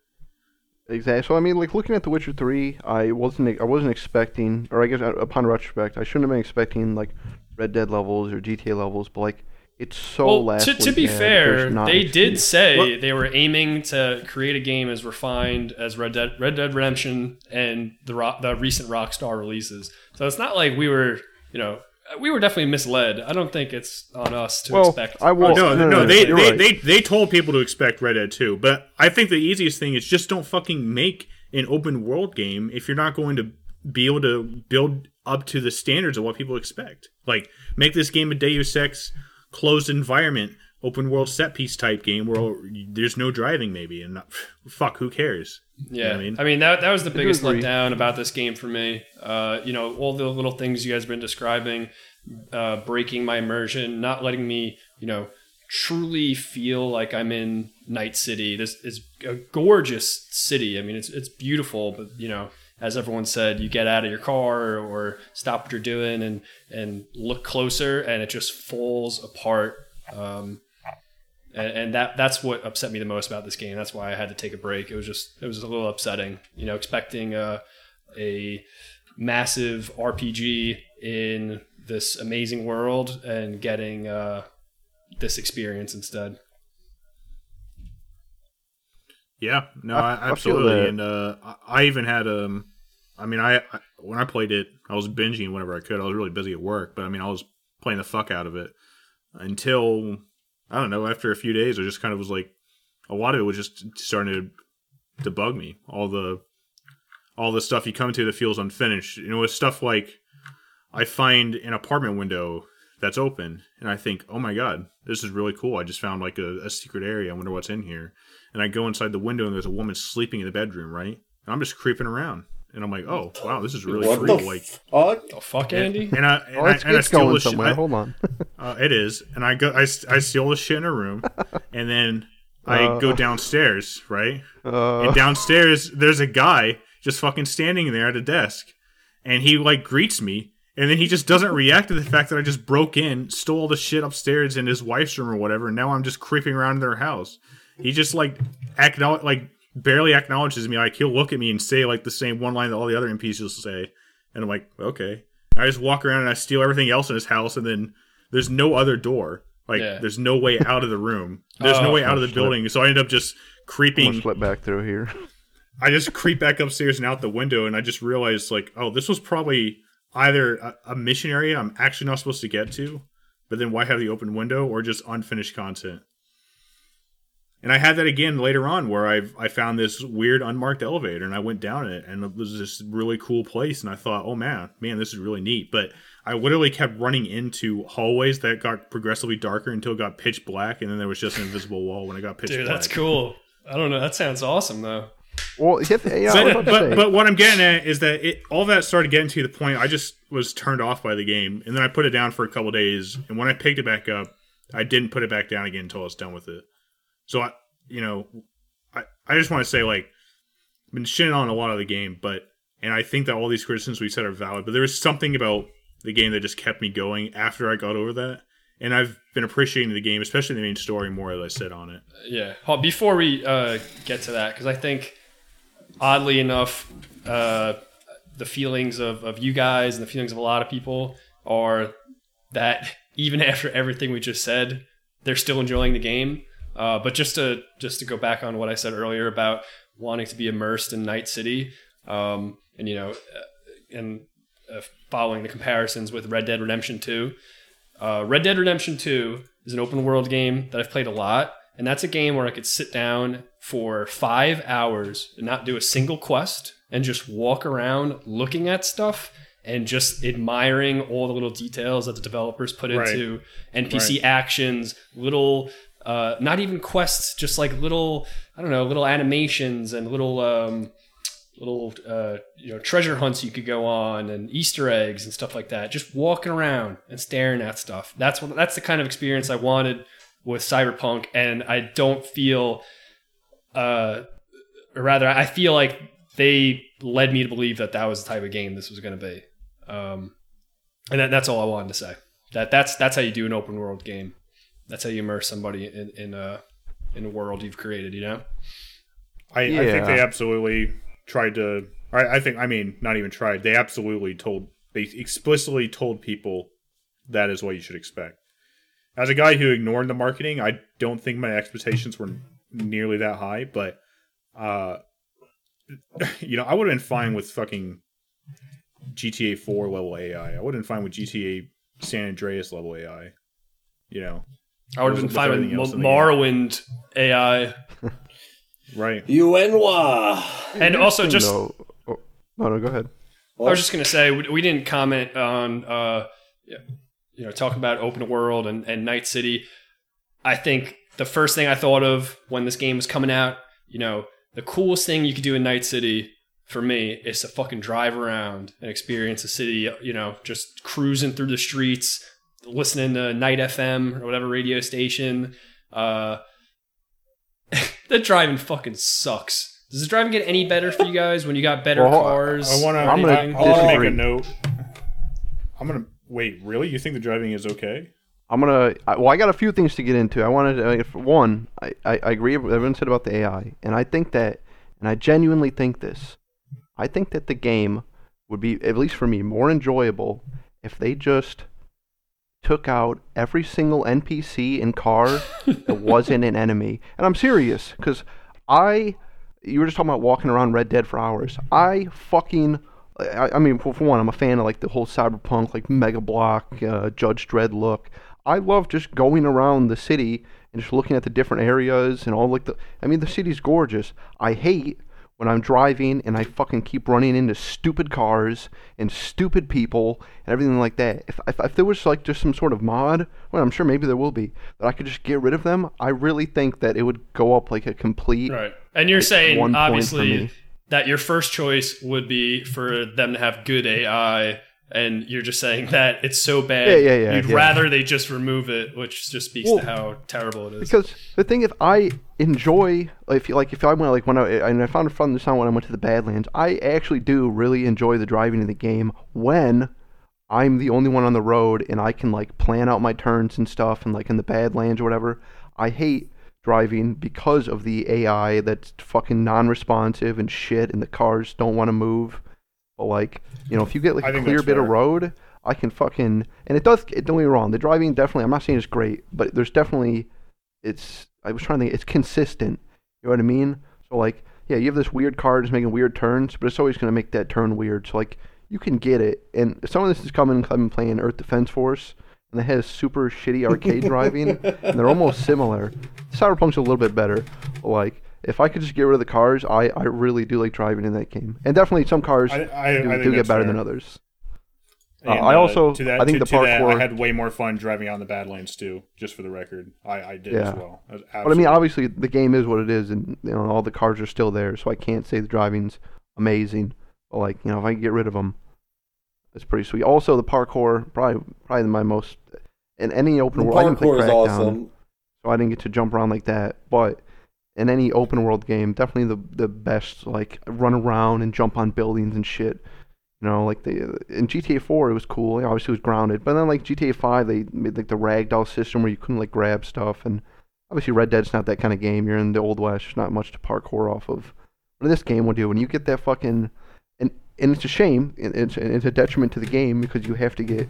Exactly. So I mean, like looking at The Witcher Three, I wasn't I wasn't expecting, or I guess uh, upon retrospect, I shouldn't have been expecting like Red Dead levels or GTA levels, but like it's so Well, last. to, to be fair, they did say Well- they were aiming to create a game as refined as Red Dead, Red Dead Redemption and the rock, the recent Rockstar releases. So it's not like we were, you know, we were definitely misled. I don't think it's on us to Well, expect. I will. Oh, no, no, no, they you're they, right. they they told people to expect Red Dead 2, but I think the easiest thing is just don't fucking make an open world game if you're not going to be able to build up to the standards of what people expect. Like make this game a Deus Ex closed environment open world set piece type game where there's no driving maybe and not, fuck who cares. You know Yeah, I mean? I mean that that was the biggest letdown about this game for me. Uh, you know, all the little things you guys have been describing, uh, breaking my immersion, not letting me, you know, truly feel like I'm in Night City. This is a gorgeous city. I mean, it's it's beautiful, but you know, as everyone said, you get out of your car or stop what you're doing and and look closer, and it just falls apart. Um, and, and that that's what upset me the most about this game. That's why I had to take a break. It was just it was a little upsetting, you know, expecting a a massive RPG in this amazing world and getting uh, this experience instead. Yeah, no, I- I, I absolutely. that. And uh, I I even had um, I mean, I, I when I played it, I was binging whenever I could. I was really busy at work, but I mean, I was playing the fuck out of it until I don't know. After a few days, I just kind of was like, a lot of it was just starting to to bug me. All the all the stuff you come to that feels unfinished. You know, it's stuff like I find an apartment window that's open, and I think, oh my god, this is really cool. I just found like a, a secret area. I wonder what's in here. And I go inside the window, and there's a woman sleeping in the bedroom, right? And I'm just creeping around, and I'm like, oh wow, this is really what cool. the like, fuck? The fuck, Andy? and I and, Oh, I, it's, and I steal going the shit. I- Hold on. uh, it is, and I go, I, I steal the shit in a room, and then I Uh. go downstairs, right? uh, And downstairs, there's a guy just fucking standing there at a desk, and he like greets me, and then he just doesn't react to the fact that I just broke in, stole all the shit upstairs in his wife's room or whatever, and now I'm just creeping around their house. He just like acknowledge, like barely acknowledges me. Like he'll look at me and say like the same one line that all the other NPCs will say, and I'm like, okay. I just walk around and I steal everything else in his house, and then there's no other door. Like Yeah. there's no way out of the room. There's no Oh. way out of the oh, shit. building. So I end up just creeping gonna slip back through here. I just creep back upstairs and out the window, and I just realized, like, oh, this was probably either a, a mission area I'm actually not supposed to get to, but then why have the open window, or just unfinished content. And I had that again later on, where I I found this weird unmarked elevator, and I went down it, and it was this really cool place, and I thought, oh man, man, this is really neat. But I literally kept running into hallways that got progressively darker until it got pitch black, and then there was just an invisible wall when it got pitch Dude, black. that's cool. I don't know. That sounds awesome, though. Well, hit yeah, So, I was about to but but what I'm getting at is that it all that started getting to the point I just was turned off by the game, and then I put it down for a couple days, and when I picked it back up, I didn't put it back down again until I was done with it. So I, you know, I I just want to say like, I've been shitting on a lot of the game, but and I think that all these criticisms we said are valid, but there was something about the game that just kept me going after I got over that, and I've been appreciating the game, especially the main story, more as I said on it. Yeah. Hold- Before we uh, get to that, because I think, oddly enough, uh, the feelings of, of you guys and the feelings of a lot of people are that even after everything we just said, they're still enjoying the game. Uh, but just to just to go back on what I said earlier about wanting to be immersed in Night City, um, and you know, uh, and uh, following the comparisons with Red Dead Redemption Two. Uh, Red Dead Redemption 2 is an open world game that I've played a lot, and that's a game where I could sit down for five hours and not do a single quest and just walk around looking at stuff and just admiring all the little details that the developers put Right. into NPC actions, little, uh, not even quests, just like little, I don't know, little animations and little. Um, little uh, you know treasure hunts you could go on and Easter eggs and stuff like that. Just walking around and staring at stuff. That's what that's the kind of experience I wanted with Cyberpunk, and I don't feel, uh, or rather, I feel like they led me to believe that that was the type of game this was going to be. Um, and that, that's all I wanted to say. That that's that's how you do an open world game. That's how you immerse somebody in in a in a world you've created. You know. I, I think they absolutely tried to. I, I think I mean not even tried. They absolutely told. They explicitly told people that is what you should expect. As a guy who ignored the marketing, I don't think my expectations were nearly that high. But, uh, you know, I would have been fine with fucking GTA 4 level AI. I would have been fine with GTA San Andreas level AI. You know, I would have been With fine with everything else in Morrowind AI. right? UNWA. And also, just no, oh, no, no, go ahead. I was just gonna say we, we didn't comment on uh, you know talk about open world and, and Night City. I think the first thing I thought of when this game was coming out, you know, the coolest thing you could do in Night City for me is to fucking drive around and experience a city. You know, just cruising through the streets, listening to Night FM or whatever radio station. Uh, the driving fucking sucks. Does the driving get any better for you guys when you got better Well, cars? I want to. I'm gonna I want to make a note. I'm gonna wait. Really? You think the driving is okay? I'm gonna. I, well, I got a few things to get into. I wanted to. uh, for one, I, I, I agree with what everyone said about the AI, and I think that, and I genuinely think this. I think that the game would be, at least for me, more enjoyable if they just took out every single NPC in car that wasn't an enemy. And I'm serious, because I, you were just talking about walking around Red Dead for hours. I fucking, I, I mean, for, for one, I'm a fan of like the whole cyberpunk, like Mega Block, uh, Judge Dredd look. I love just going around the city and just looking at the different areas and all like the. I mean, the city's gorgeous. I hate when I'm driving and I fucking keep running into stupid cars and stupid people and everything like that. If, if, if there was like just some sort of mod, well, I'm sure maybe there will be, that I could just get rid of them, I really think that it would go up like a complete. Right. And you're saying point for obviously that your first choice would be for them to have good AI and you're just saying that it's so bad Yeah, yeah, yeah, you'd yeah. rather they just remove it, which just speaks Well, to how terrible it is. Because the thing, if I enjoy, if you like, if I went like when I and I found it fun this time when I went to the Badlands, I actually do really enjoy the driving in the game when I'm the only one on the road and I can like plan out my turns and stuff and like in the Badlands or whatever. I hate driving because of the AI that's fucking non-responsive and shit, and the cars don't want to move. But like, you know, if you get like I a clear bit of road, I can fucking and it does. Don't get me wrong, the driving definitely. I'm not saying it's great, but there's definitely it's. I was trying to think. It's consistent. You know what I mean? So like, yeah, you have this weird car just making weird turns, but it's always gonna make that turn weird. So like, you can get it. And some of this is coming. I've been playing Earth Defense Force, and it has super shitty arcade driving, and they're almost similar. Cyberpunk's a little bit better. But like. If I could just get rid of the cars, I, I really do like driving in that game, and definitely some cars I, I, do, I do get better fair. than others. Uh, I also- to that, I think to, the to that, parkour- I had way more fun driving on in the Badlands too. Just for the record, I, I did Yeah. as well. I But I mean, obviously, the game is what it is, and you know all the cars are still there, so I can't say the driving's amazing. But like, you know, if I can get rid of them, it's pretty sweet. Also, the parkour, probably probably my most in any open The world. I didn't play parkour is Crackdown, awesome. so I didn't get to jump around like that. But in any open world game, definitely the the best. Like run around and jump on buildings and shit. You know, like the in GTA 4 it was cool. Obviously it was grounded, but then like GTA 5 they made like the ragdoll system where you couldn't like grab stuff, and obviously Red Dead's not that kind of game. You're in the old west. There's not much to parkour off of. But this game, will do when you get that fucking and and it's a shame. It's it's a detriment to the game because you have to get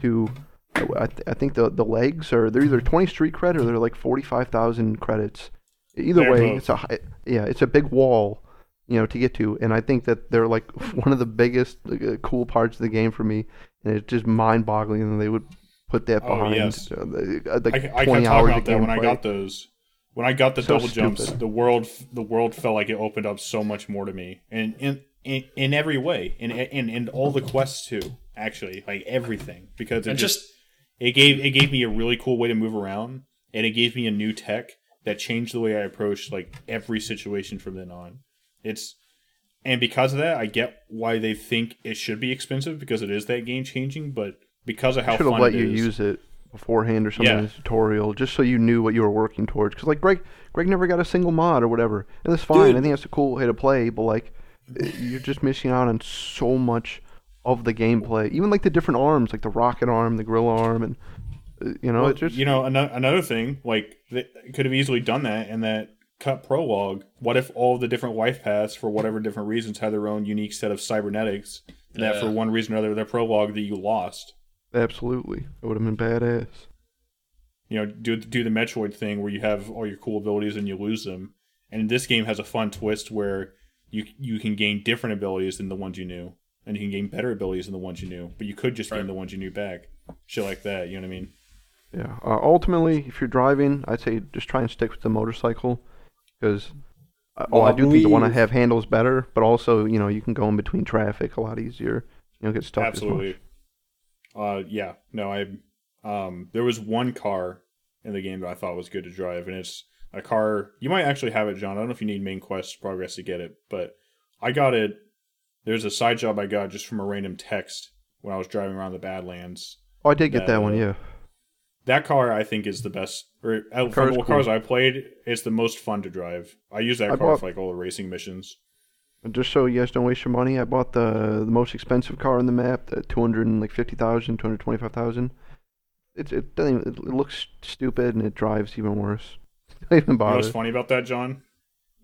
to. I, th- I think the the legs are they're either 20 street cred or they're like 45,000 credits. Either They're way, both. it's a hi- yeah, it's a big wall, you know, to get to, and I think that they're like one of the biggest uh, cool parts of the game for me, and it's just mind-boggling that they would put that behind. Oh, behind yes. uh, the- uh, like I, I 20 kept talking hours about of that when I got those. When I got the So double jumps, the world the world felt like it opened up so much more to me, and in in, in every way, in in in all the quests too. Actually, like everything, because it just, just it gave it gave me a really cool way to move around, and it gave me a new tech that changed the way I approached like every situation from then on. It's and because of that, I get why they think it should be expensive because it is that game changing. But because of how should have let you is- use it beforehand or something Yeah. in the tutorial, just so you knew what you were working towards. Because like Greg, Greg never got a single mod or whatever, and that's fine. Dude. I think that's a cool way to play, but like you're just missing out on so much of the gameplay. Even like the different arms, like the rocket arm, the gorilla arm, and you know, Well, it's just you know ano- another thing like they could have easily done that in that cut prologue. What if all the different wife paths for whatever different reasons had their own unique set of cybernetics that Yeah. for one reason or other their prologue that you lost. absolutely it would have been badass. You know, do do the Metroid thing where you have all your cool abilities and you lose them. And this game has a fun twist where you you can gain different abilities than the ones you knew, and you can gain better abilities than the ones you knew. But you could just gain the ones you knew back. Shit like that. You know what I mean? Yeah. Uh, ultimately, if you're driving, I'd say just try and stick with the motorcycle because. Uh, well, I do think the one I have handles better, but also you know you can go in between traffic a lot easier. You don't get stuck as much. Absolutely. Uh, yeah. No, I. Um, there was one car in the game that I thought was good to drive, and it's a car. You might actually have it, John. I don't know if you need main quest progress to get it, but I got it. There's a side job I got just from a random text when I was driving around the Badlands. Oh, I did get that Uh, one. Yeah. That car, I think, is the best. Or out Car's from the cool. cars I played, it's the most fun to drive. I use that I car bought- for like all the racing missions. And just so you guys don't waste your money, I bought the the most expensive car on the map, the two hundred and like fifty thousand, two hundred twenty five thousand. It it doesn't even, it looks stupid and it drives even worse. Don't even You know bother. what's funny about that, John?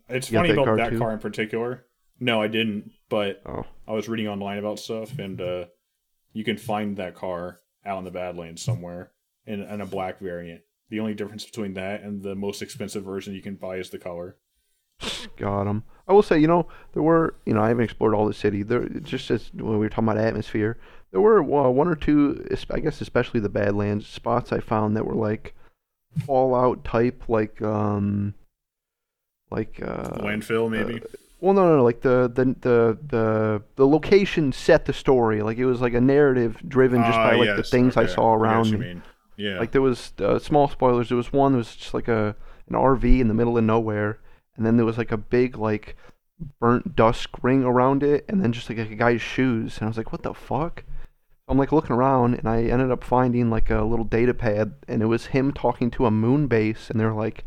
It's You funny that about car that too? car in particular. No, I didn't, but oh, I was reading online about stuff, and uh, you can find that car out in the Badlands somewhere in, in a black variant. The only difference between that and the most expensive version you can buy is the color. Got him. I will say, you know, there were, you know, I haven't explored all the city. There, just as when we were talking about atmosphere, there were uh, one or two, I guess, especially the Badlands spots I found that were like Fallout type, like, um, like, uh, Landfill, maybe. well, no, no, no, like the the the the the location set the story. Like it was like a narrative driven just Ah, by like the yes, things I saw around you mean. Yeah. Like there was uh, small spoilers. There was one that was just like a an RV in the middle of nowhere, and then there was like a big like burnt dusk ring around it, and then just like a guy's shoes. And I was like, what the fuck? I'm like looking around, and I ended up finding like a little data pad, and it was him talking to a moon base, and they're like,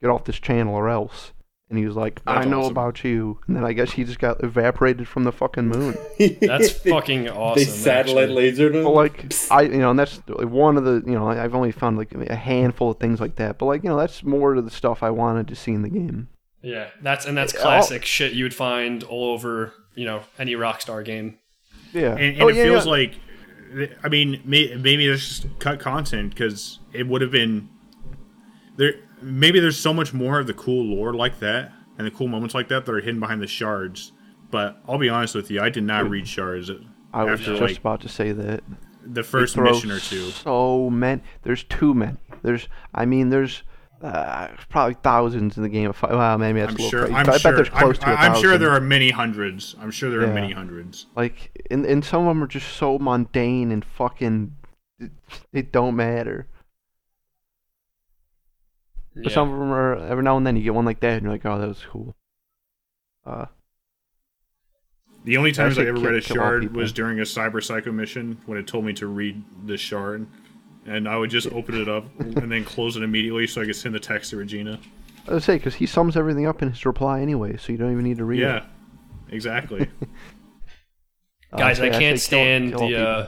get off this channel or else. And he was like, I know awesome. about you. And then I guess he just got evaporated from the fucking moon. That's fucking awesome. They satellite actually. lasered him. But like I, you know, and that's one of the, you know, I've only found like a handful of things like that. But like, you know, that's more of the stuff I wanted to see in the game. Yeah, that's and that's Yeah, classic shit you would find all over you know any Rockstar game. Yeah, and, and Oh, it yeah, feels yeah. like i mean maybe there's just cut content because it would have been there maybe there's so much more of the cool lore like that and the cool moments like that that are hidden behind the shards but i'll be honest with you i did not read shards I was just like about to say that. the first mission or two So many. There's too many. There's, I mean, there's uh, probably thousands in the game. Of, well, maybe that's i'm a little sure crazy. i'm I sure bet there's close I'm, to a I'm sure there are many hundreds i'm sure there are many hundreds Like, and, and some of them are just so mundane and fucking. It, it don't matter. But Yeah. some of them are every now and then you get one like that and you're like, oh, that was cool. Uh, The only times I Actually ever read a shard people. was during a cyber psycho mission when it told me to read the shard, and I would just open it up and then close it immediately so I could send the text to Regina. I would say because he sums everything up in his reply anyway, so you don't even need to read it. Yeah, exactly. Uh, guys, say- I can't say kill- stand kill all the. Uh,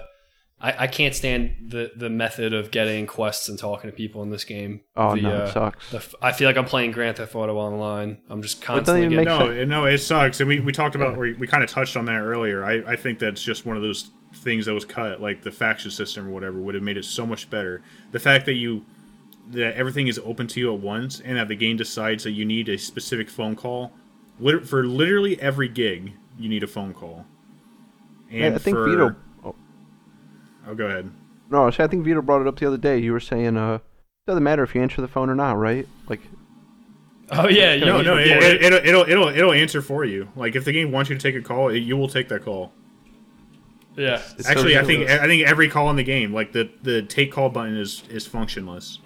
I, I can't stand the the method of getting quests and talking to people in this game. Oh the, no, uh, it sucks. the f- I feel like I'm playing Grand Theft Auto online. I'm just constantly getting. no, it- no, it sucks, and we, we talked about we, we kind of touched on that earlier. I, I think that's just one of those things that was cut, like the faction system or whatever, would have made it so much better. The fact that you that everything is open to you at once, and that the game decides that you need a specific phone call for literally every gig, you need a phone call. And Yeah, I think for, Vito. Oh, go ahead. no, see, I think Vito brought it up the other day. You were saying, uh, it doesn't matter if you answer the phone or not, right? Like, Oh yeah, No, no, it, it, it'll, it'll it'll it'll answer for you. Like if the game wants you to take a call, it, you will take that call. yeah. It's Actually, so I think. I think every call in the game, like the the take call button, is is functionless.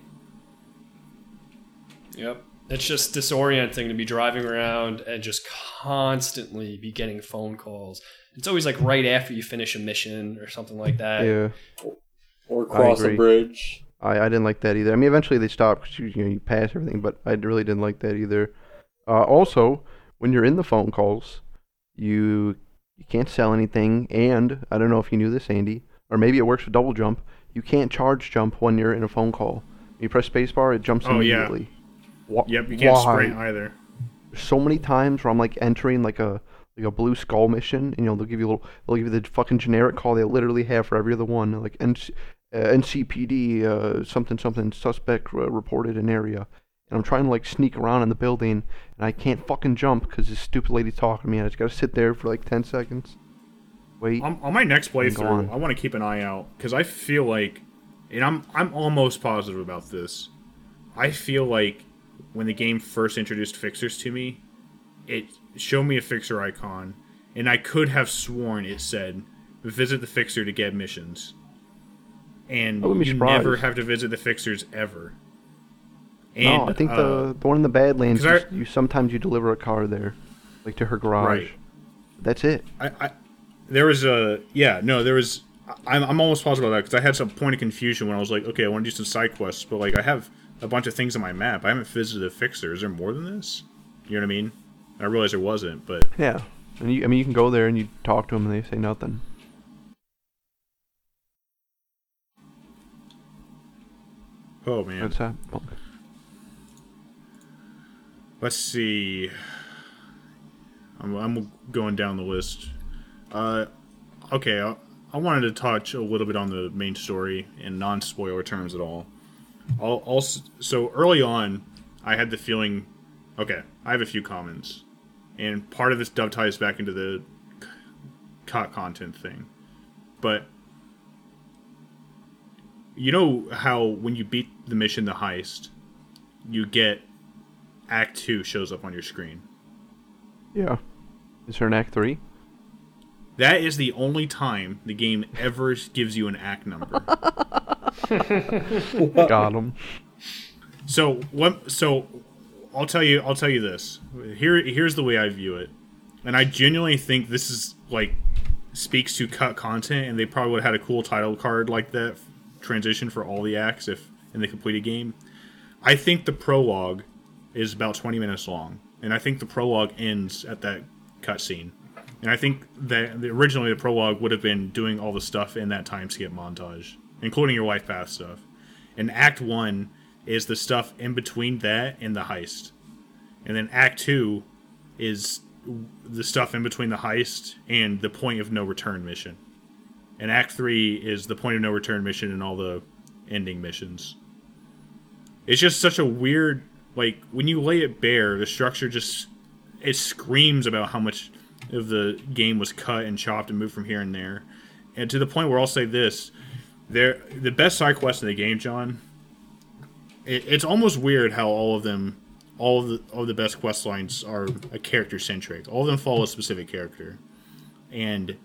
Yep. It's just disorienting to be driving around and just constantly be getting phone calls. It's always like right after you finish a mission or something like that. yeah, or cross a bridge. I, I didn't like that either. I mean, eventually they stop because you, you know you pass everything, but I really didn't like that either. Uh, also, when you're in the phone calls, you you can't sell anything, and I don't know if you knew this, Andy, or maybe it works with double jump. You can't charge jump when you're in a phone call. You press spacebar, it jumps immediately. Oh, yeah. immediately. Wha- Yep, you can't why? sprint either. so many times where I'm like entering like a like a blue skull mission, and you know they'll give you a little, they'll give you the fucking generic call they literally have for every other one, like NC, uh, NCPD, uh, something something suspect uh, reported in area, and I'm trying to like sneak around in the building, and I can't fucking jump because this stupid lady's talking to me, and I just gotta sit there for like ten seconds. Wait, On, on my next playthrough. I want to keep an eye out because I feel like, and I'm I'm almost positive about this. I feel like when the game first introduced fixers to me, it showed me a fixer icon, and I could have sworn it said "visit the fixer to get missions," and I you never have to visit the fixers ever. And, no, I think uh, the the one in the Badlands, you, you sometimes you deliver a car there, like to her garage. Right. That's it. I, I there was a yeah no there was I'm, I'm almost positive about that because I had some point of confusion when I was like okay I want to do some side quests but like I have a bunch of things on my map I haven't visited the fixer is there more than this you know what I mean I realized there wasn't but Yeah, and you, I mean you can go there and you talk to them and they say nothing. oh man What's that? Oh. let's see I'm, I'm going down the list uh okay I'll, I wanted to touch a little bit on the main story in non-spoiler terms at all. I'll, I'll, so early on, I had the feeling, okay, I have a few comments, and part of this dovetails back into the cut content thing, but you know how when you beat the mission, the heist, you get Act Two shows up on your screen. Yeah. Is there an Act 3? That is the only time the game ever gives you an act number. Got him. So what? So I'll tell you. I'll tell you this. Here, here's the way I view it, and I genuinely think this is like speaks to cut content, and they probably would have had a cool title card like that transition for all the acts if in the completed game. I think the prologue is about 20 minutes long, and I think the prologue ends at that cutscene. And I think that the, originally the prologue would have been doing all the stuff in that time skip montage, including your life path stuff. And Act One is the stuff in between that and the heist, and then Act Two is the stuff in between the heist and the point of no return mission. And Act Three is the point of no return mission and all the ending missions. It's just such a weird like when you lay it bare, the structure just it screams about how much of the game was cut and chopped and moved from here and there, and to the point where I'll say this: there, the best side quest in the game, John. It, it's almost weird how all of them, all of the all of the best quest lines are a character centric. All of them follow a specific character, and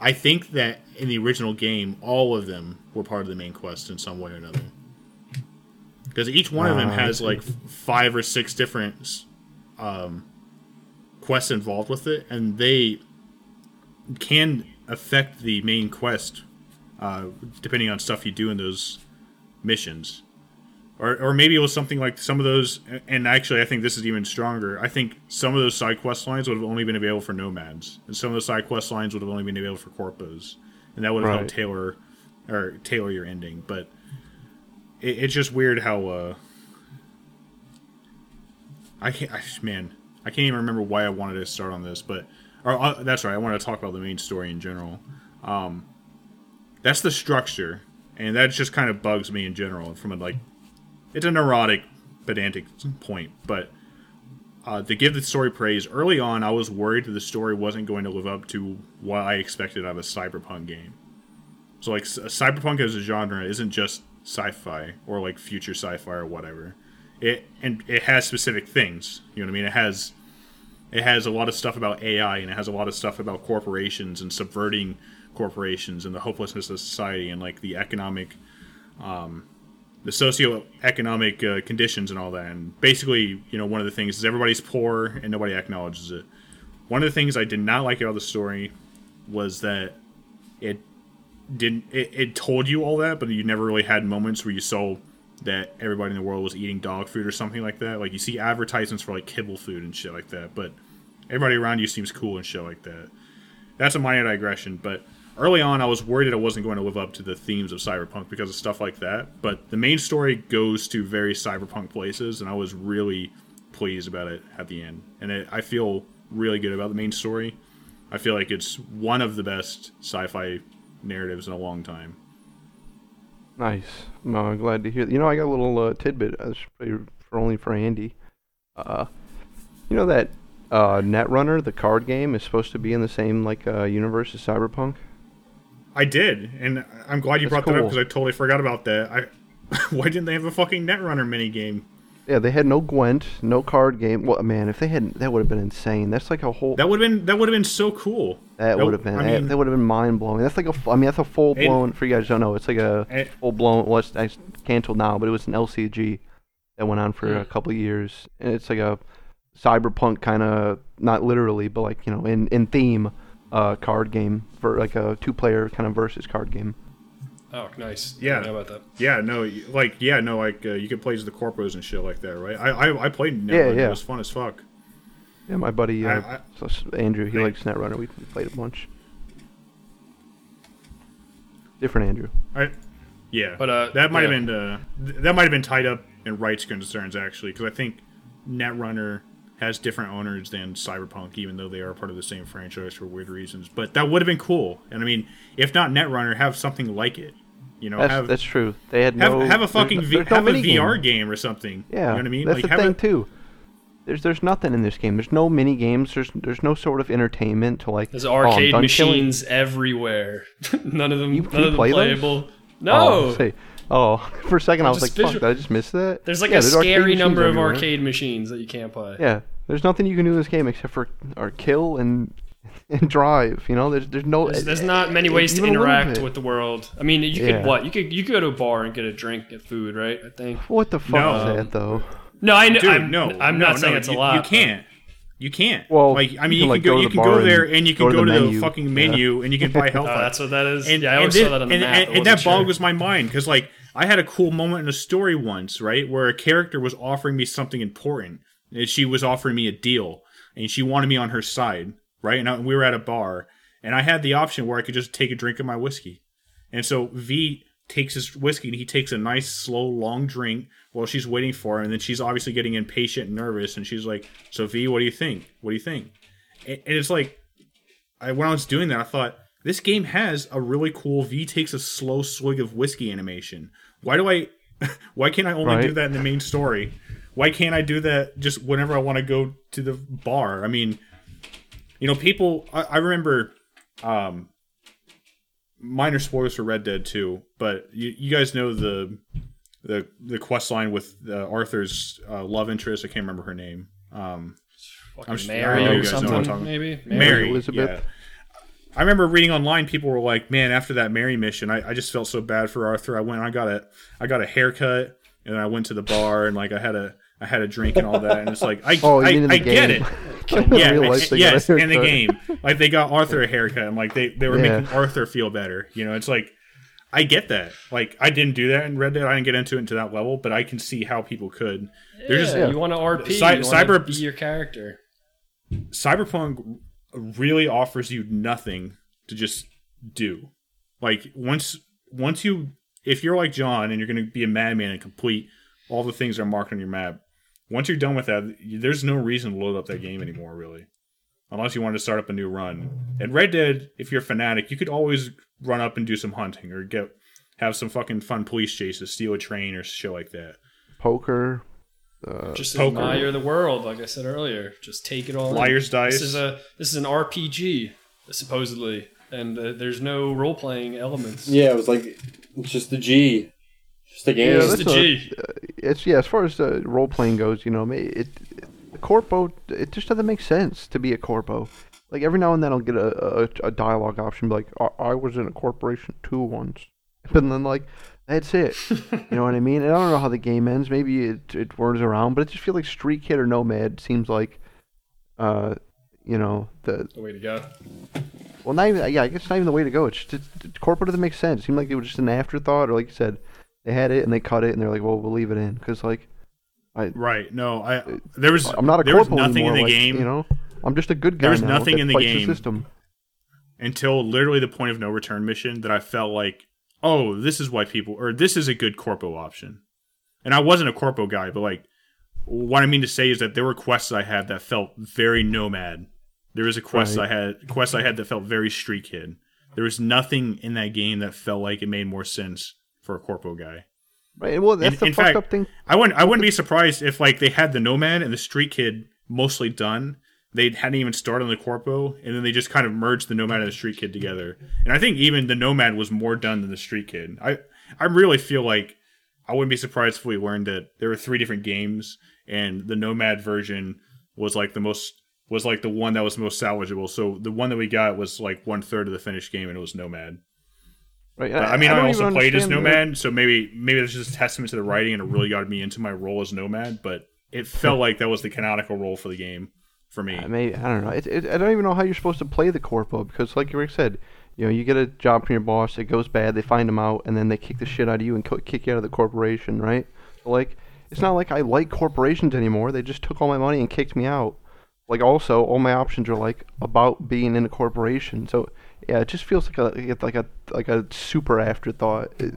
I think that in the original game, all of them were part of the main quest in some way or another. Because each one of them Ah, has like five or six different um, quests involved with it, and they can affect the main quest uh, depending on stuff you do in those missions. Or, or maybe it was something like some of those, and actually, I think this is even stronger. I think some of those side quest lines would have only been available for nomads, and some of those side quest lines would have only been available for corpos, and that would have helped Right. tailor or tailor your ending. But it, it's just weird how uh, I can't, I, man, I can't even remember why I wanted to start on this, but or uh, that's right, I wanted to talk about the main story in general. Um, that's the structure, and that just kind of bugs me in general. From a like, it's a neurotic, pedantic point, but uh, to give the story praise early on, I was worried that the story wasn't going to live up to what I expected out of a cyberpunk game. So like, cyberpunk as a genre isn't just sci-fi or like future sci-fi or whatever. It and it has specific things. You know what I mean? It has it has a lot of stuff about AI and it has a lot of stuff about corporations and subverting corporations and the hopelessness of society and like the economic um, the socioeconomic uh, conditions and all that. And basically you know one of the things is everybody's poor and nobody acknowledges it. One of the things i did not like about the story was that it didn't it, it told you all that but you never really had moments where you saw that everybody in the world was eating dog food or something like that. Like you see advertisements for like kibble food and shit like that but everybody around you seems cool and shit like that. That's a minor digression but early on i was worried that i wasn't going to live up to the themes of cyberpunk because of stuff like that but the main story goes to very cyberpunk places and i was really pleased about it at the end and it, i feel really good about the main story i feel like it's one of the best sci-fi narratives in a long time Nice. No, I'm glad to hear. You know, I got a little uh, tidbit uh, for for only for Andy. Uh, you know that uh, Netrunner, the card game, is supposed to be in the same like uh, universe as Cyberpunk. I did and i'm glad you That's brought that up because i totally forgot about that i why didn't they have a fucking netrunner mini game Yeah, they had no Gwent, no card game. Well, man, if they hadn't, that would have been insane. That's like a whole. that would have been that would have been so cool That would have been. I that- mean, that would have been mind blowing. That's like a. f- I mean, that's a full blown. For you guys don't know, it's like a Eh. full blown. Well, it's, it's canceled now, but it was an LCG that went on for a couple of years, and it's like a cyberpunk kind of not literally, but like you know, in in theme, uh, card game for like a two player kind of versus card game. Oh, nice. Yeah. I know about that. Yeah, no, like yeah, no, like uh, you could play as the corpos and shit like that, right? I I, I played Netrunner. Yeah, yeah. It was fun as fuck. Yeah, my buddy uh, I- I- Andrew, he I- likes Netrunner. We played a bunch. Different Andrew. I, yeah, But, uh, that might yeah. have been uh, th- that might have been tied up in rights concerns actually, because I think Netrunner has different owners than Cyberpunk, even though they are part of the same franchise for weird reasons. But that would have been cool. And I mean, if not Netrunner, have something like it. You know, That's have that's true. They had have, no have a fucking there's, v- there's no have a. VR game or something. Yeah, you know what I mean. That's like the have thing a, too. There's there's nothing in this game. There's no mini games. There's there's no sort of entertainment to like. There's oh, I'm arcade killing- machines everywhere. none of them, You- none you of them play those? Oh, no, Oh, say, oh, for a second I was Just like, fuck, did I just miss that? there's like Yeah, a there's arcade scary machines number of everywhere. arcade machines that you can't play. Yeah, there's nothing you can do in this game except for or kill and and drive. You know, there's there's no. There's, there's eh, not many eh, ways to even a little interact bit. with the world. I mean, you Yeah. could what? You could you could go to a bar and get a drink, get food, right? I think. What the fuck No. is that though? No, I know. dude, I'm, no, I'm no, not saying no, it's a you, lot. You can't. You can't. Well, like I you mean, can, you, like, can go, go to you the can bar go there and and you go can to go to the menu. fucking Yeah. menu and you can buy health. Oh, that's what that is. and, yeah, I always and saw that on the and, map. and, I and that wasn't sure. boggles my mind because like I had a cool moment in a story once, right, where a character was offering me something important. And she was offering me a deal, and she wanted me on her side, right? And I, we were at a bar, and I had the option where I could just take a drink of my whiskey, and so V takes his whiskey and he takes a nice slow long drink while she's waiting for him. and then she's obviously getting impatient and nervous and she's like so v what do you think what do you think and and it's like I, when I was doing that, I thought this game has a really cool V takes a slow swig of whiskey animation. Why do I? Why can't I only do that in the main story? Why can't I do that just whenever I want to go to the bar? I mean, you know, people. I, I remember. Um, minor spoilers for Red Dead 2, but you, you guys know the the the quest line with uh, Arthur's uh, love interest. I can't remember her name. Um, I'm s- I Mary know you or guys know what I'm something, talking- maybe. Mary, Elizabeth. yeah. I remember reading online, people were like, "Man, after that Mary mission, I, I just felt so bad for Arthur. I went, I got a, I got a haircut, and I went to the bar, and like I had a, I had a drink and all that, and it's like, I, Oh, I, mean in the I get it, yeah, real it's- life, they got a yes, in the game, like they got Arthur a haircut, and like they, they were Yeah. making Arthur feel better. You know, it's like, I get that. Like I didn't do that in Red Dead. I didn't get into it to that level, but I can see how people could. There's just Yeah, you want to RP. Cy- you cyber- be your character. Cyberpunk really offers you nothing to just do. Like once once you if you're like John and you're going to be a madman and complete all the things that are marked on your map, once you're done with that, there's no reason to load up that game anymore, really. Unless you want to start up a new run. And Red Dead, if you're a fanatic, you could always run up and do some hunting or get have some fucking fun police chases, steal a train or shit like that. Poker. Uh, Just Poker. admire the world, like I said earlier. Just take it all. in. Liar's dice. This is a this is an RPG supposedly, and uh, there's no role playing elements. Yeah, it was like it's just a G, just a game. Yeah, Just that's the a- G. it's yeah. As far as uh, role playing goes, you know, ma- it, it the corpo it just doesn't make sense to be a corpo. Like every now and then I'll get a, a, a dialogue option, be like I, I was in a corporation too once, and then like that's it. you know what I mean? And I don't know how the game ends. Maybe it it whirs around, but it just feels like Street Kid or Nomad seems like, uh, you know the The way to go. well not even yeah I guess not even the way to go. It's just it, it, corpo doesn't make sense. It seemed like it was just an afterthought, or like you said, they had it and they cut it and they're like, well we'll leave it in because like. I right. No, I there was I'm not a there was nothing anymore. in the like, game. you know. I'm just a good guy. There was nothing in the game. system. until literally the point of no return mission that I felt like, oh, this is why people, or this is a good corpo option. And I wasn't a corpo guy, but like, what I mean to say is that there were quests I had that felt very nomad. There was a quest Right. I had, quest I had that felt very street kid. There was nothing in that game that felt like it made more sense for a corpo guy. Right. Well, that's In- the in fucked fact- up thing. I wouldn't, I wouldn't be surprised if like they had the nomad and the street kid mostly done. They hadn't even started on the corpo, and then they just kind of merged the nomad and the street kid together. And I think even the nomad was more done than the street kid. I, I really feel like I wouldn't be surprised if we learned that there were three different games, and the nomad version was like the most was like the one that was most salvageable. So the one that we got was like one third of the finished game, and it was nomad. Right. But, I mean, I, don't also played as Nomad, so maybe maybe that's just a testament to the writing, and it really got me into my role as Nomad. But it felt like that was the canonical role for the game for me. I mean, I don't know. It, it, I don't even know how you're supposed to play the corpo because, like Rick said, you know, you get a job from your boss, it goes bad, they find him out, and then they kick the shit out of you and co- kick you out of the corporation, right? Like, it's not like I like corporations anymore. They just took all my money and kicked me out. Like, also, all my options are like about being in a corporation. So, yeah, it just feels like a like a like a super afterthought. It,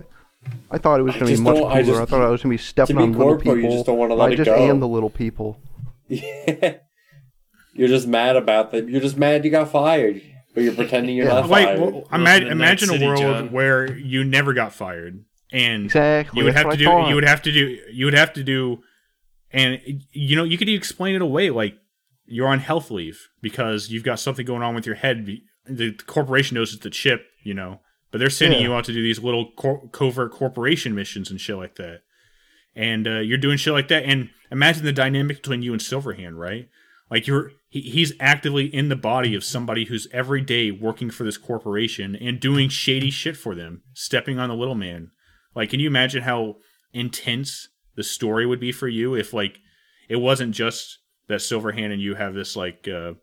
I thought it was going to be much cooler. I I, thought I was going to be stepping be on little people. you just don't wanna let I it just go. am the little people. Yeah. You're just mad about that. You're just mad you got fired, but you're pretending you're Yeah. not like fired. well, Welcome imagine, imagine a world John. where you never got fired and Exactly. you would that's have to I do thought. you would have to do you would have to do and you know you could explain it away like you're on health leave because you've got something going on with your head the corporation knows it's the chip you know but they're sending Yeah. you out to do these little cor- covert corporation missions and shit like that and uh, you're doing shit like that and imagine the dynamic between you and silverhand right like you're he, he's actively in the body of somebody who's every day working for this corporation and doing shady shit for them stepping on the little man like, can you imagine how intense the story would be for you if, like, it wasn't just that Silverhand and you have this, like, uh,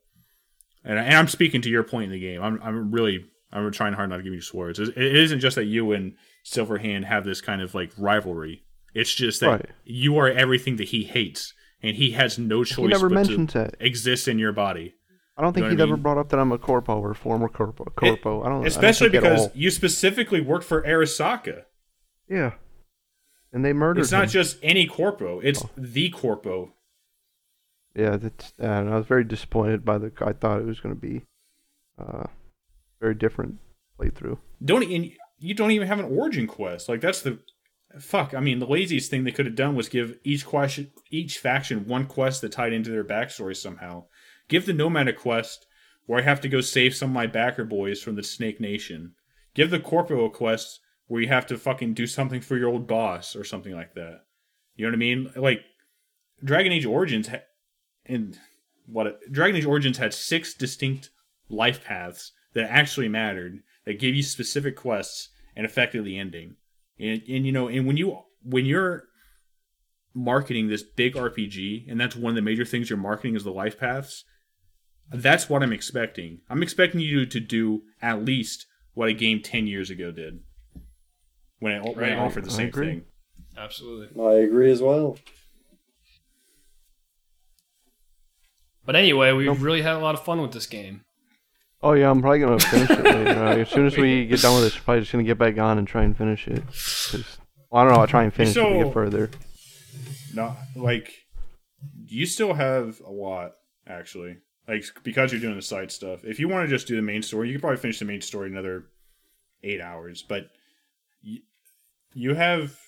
and, and I'm speaking to your point in the game. I'm, I'm really, I'm trying hard not to give you swords. It it isn't just that you and Silverhand have this kind of like rivalry. It's just that Right. you are everything that he hates, and he has no choice He never but mentions to that. exist in your body. I don't think know he'd what ever brought up that I'm a corpo or former corpo. It- corpo. I don't. Especially I don't because you specifically worked for Arasaka. yeah, and they murdered. It's not him. just any corpo; it's Oh. the corpo. Yeah, that's. Uh, I was very disappointed by the. I thought it was going to be, uh, very different playthrough. don't and you don't even have an origin quest. Like that's the fuck. I mean, the laziest thing they could have done was give each question, each faction one quest that tied into their backstory somehow. Give the Nomad a quest where I have to go save some of my backer boys from the Snake Nation. Give the Corpo a quest where you have to fucking do something for your old boss or something like that. You know what I mean? Like Dragon Age Origins ha- and what Dragon Age Origins had six distinct life paths that actually mattered that gave you specific quests and affected the ending. And, and you know, and when you when you're marketing this big RPG, and that's one of the major things you're marketing is the life paths. That's what I'm expecting. I'm expecting you to do at least what a game ten years ago did when it, when it offered the I same agree. thing. Absolutely. I agree as well. But anyway, we really had a lot of fun with this game. Oh yeah, I'm probably gonna finish it later. As soon as we get done with this, I'm probably just gonna get back on and try and finish it. well, I don't know. I'll try and finish it when we get further. No, like you still have a lot actually. Like because you're doing the side stuff. If you want to just do the main story, you could probably finish the main story in another eight hours. But you, you have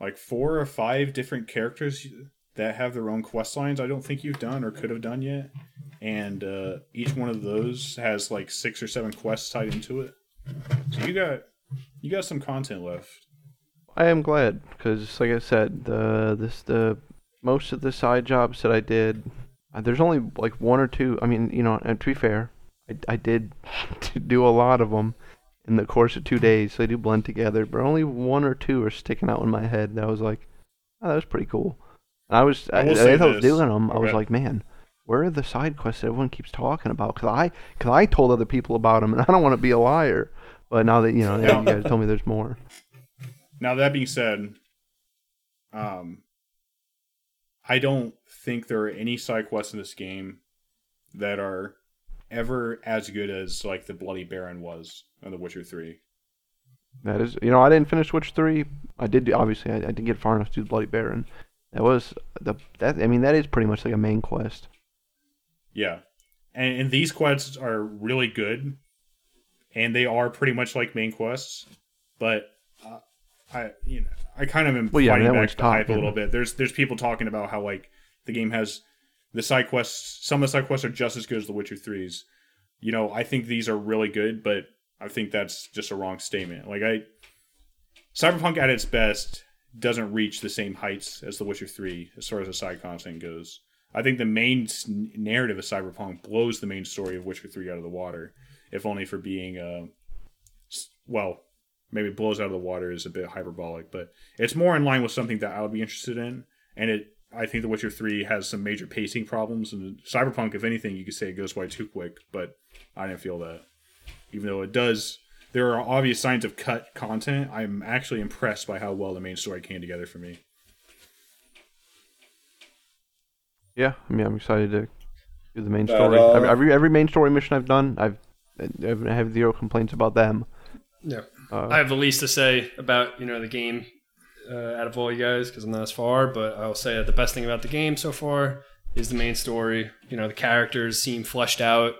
like four or five different characters that have their own quest lines. I don't think you've done or could have done yet, and uh, each one of those has like six or seven quests tied into it. So you got you got some content left. I am glad because, like I said, the this the most of the side jobs that I did, uh, there's only like one or two. I mean, you know, and to be fair, I, I did do a lot of them in the course of two days, so they do blend together. But only one or two are sticking out in my head. That was like, oh, that was pretty cool. And I was, I I, as I was doing them, I was like, man. Where are the side quests that everyone keeps talking about? Cause I, cause I told other people about them, and I don't want to be a liar. But now that you know, now you guys told me there's more. Now that being said, um, I don't think there are any side quests in this game that are ever as good as like the Bloody Baron was in The Witcher Three. That is, you know, I didn't finish Witcher three. I did obviously. I, I didn't get far enough to do the Bloody Baron. That was the that. I mean, that is pretty much like a main quest. Yeah, and, and these quests are really good, and they are pretty much like main quests. But uh, I, you know, I kind of am Well, yeah, fighting back the hype top, a little bit. There's there's people talking about how like the game has the side quests. Some of the side quests are just as good as The Witcher 3's. You know, I think these are really good, but I think that's just a wrong statement. Like I, Cyberpunk at its best doesn't reach the same heights as The Witcher 3 as far as the side content goes. I think the main narrative of Cyberpunk blows the main story of Witcher 3 out of the water, if only for being, uh, well, maybe blows out of the water is a bit hyperbolic, but it's more in line with something that I would be interested in. And it, I think The Witcher 3 has some major pacing problems, and Cyberpunk, if anything, you could say it goes by too quick, but I didn't feel that. Even though it does, there are obvious signs of cut content. I'm actually impressed by how well the main story came together for me. Yeah, I mean, I'm excited to do the main But, story. uh, every, every every main story mission I've done, I've I have zero complaints about them. Yeah. Uh, I have the least to say about you know the game uh, out of all you guys because I'm not as far, but I'll say that the best thing about the game so far is the main story. You know, the characters seem fleshed out.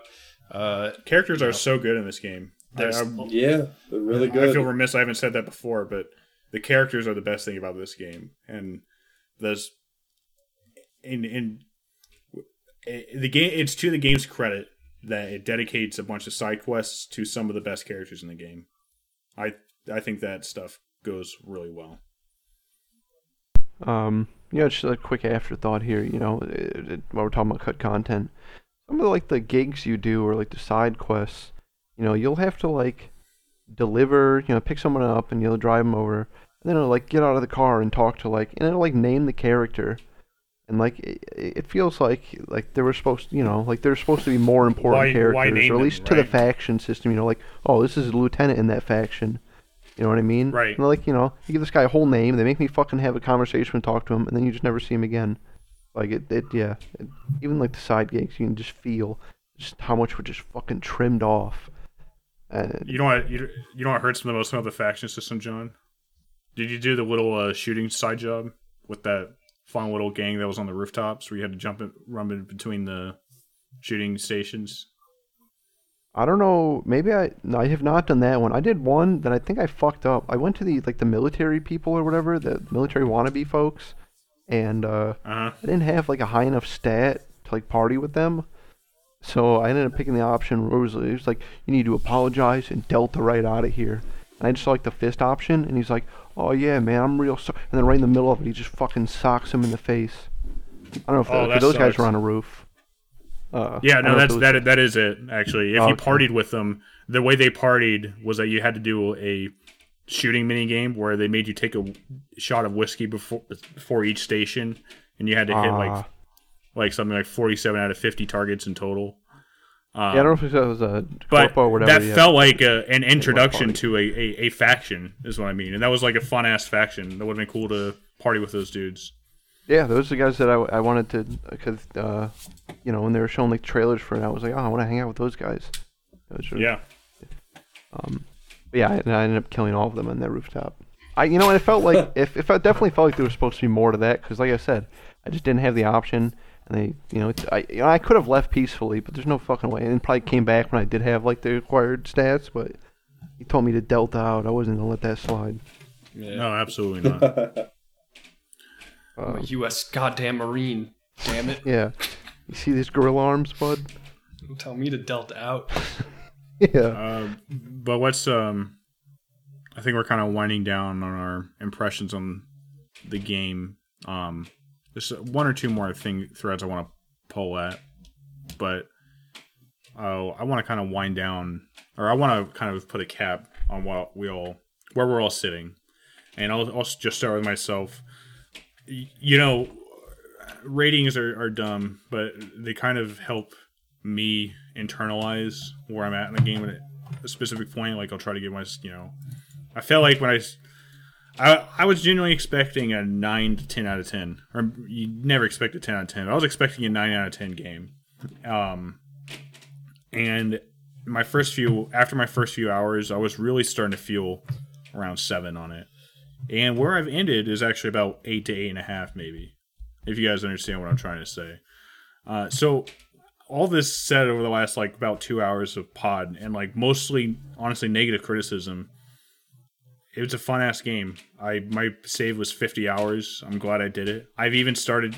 Uh, Characters are so good in this game. I, there's I, Yeah, they're really I feel remiss I haven't said that before, but the characters are the best thing about this game, and there's in in the game. It's to the game's credit that it dedicates a bunch of side quests to some of the best characters in the game. I I think that stuff goes really well. Um, you know, just a quick afterthought here. You know, it, it, while we're talking about cut content, some of the, like the gigs you do or like the side quests, you know, you'll have to like deliver, you know, pick someone up and you'll drive them over, and then it'll like get out of the car and talk to like, and it'll like name the character, and like it, it feels like like they were supposed, to, you know, like they're supposed to be more important Why- characters, why or at them, least to the faction system. You know, like oh, this is a lieutenant in that faction. You know what I mean? Right. And like, you know, you give this guy a whole name, they make me fucking have a conversation and talk to him, and then you just never see him again. Like it, it yeah. It, even like the side gigs, you can just feel just how much were just fucking trimmed off. And You know what? You, you know what hurts me the most about the faction system, John? Did you do the little uh, shooting side job with that fun little gang that was on the rooftops where you had to jump and run in between the shooting stations? I don't know. Maybe I no, I have not done that one. I did one that I think I fucked up. I went to the like the military people or whatever, the military wannabe folks, and uh, Uh huh. I didn't have like a high enough stat to like party with them. So I ended up picking the option where it was, it was like you need to apologize and delta right out of here. And I just like the fist option, and he's like, "Oh yeah, man, I'm real sorry." And then right in the middle of it, he just fucking socks him in the face. I don't know if Oh, that, 'cause that those guys were on a roof. Uh, Yeah, no, that's that. That is it. Actually, if Oh, you okay. partied with them, the way they partied was that you had to do a shooting mini game where they made you take a shot of whiskey before before each station, and you had to hit like Ah. Like something like forty-seven out of fifty targets in total. Um, Yeah, I don't know if that was a but or whatever. that felt like a, an introduction to a, a, a faction, is what I mean, and that was like a fun ass faction. That would have been cool to party with those dudes. Yeah, those are the guys that I, I wanted to, because, uh, you know, when they were showing like trailers for it, I was like, oh, I want to hang out with those guys. Those are- Yeah, Um, yeah, and I ended up killing all of them on that rooftop. I, you know, and it felt like, if, if I definitely felt like there was supposed to be more to that, because like I said, I just didn't have the option, and they, you know, it's, I, you know, I could have left peacefully, but there's no fucking way, and probably came back when I did have like the required stats, but he told me to delta out. I wasn't gonna let that slide. no, absolutely not. I'm a U.S. goddamn Marine. Damn it! Yeah, you see these gorilla arms, bud? Don't tell me to delta out. Yeah. Uh, but let's um I think we're kind of winding down on our impressions on the game. Um there's one or two more thing threads I want to pull at, but uh, I want to kind of wind down, or I want to kind of put a cap on what we all, where we're all sitting, and I'll, I'll just start with myself. You know, ratings are, are dumb, but they kind of help me internalize where I'm at in the game at a specific point. Like I'll try to give my, you know, I felt like when I, I, I was genuinely expecting a nine to ten out of ten, or you never expect a ten out of ten. I was expecting a nine out of ten game, um, and my first few after my first few hours, I was really starting to feel around seven on it, and where I've ended is actually about eight to eight and a half, maybe. If you guys understand what I'm trying to say, uh, so all this said over the last like about two hours of pod and like mostly honestly negative criticism it was a fun ass game. I my save was 50 hours. I'm glad i did it. I've even started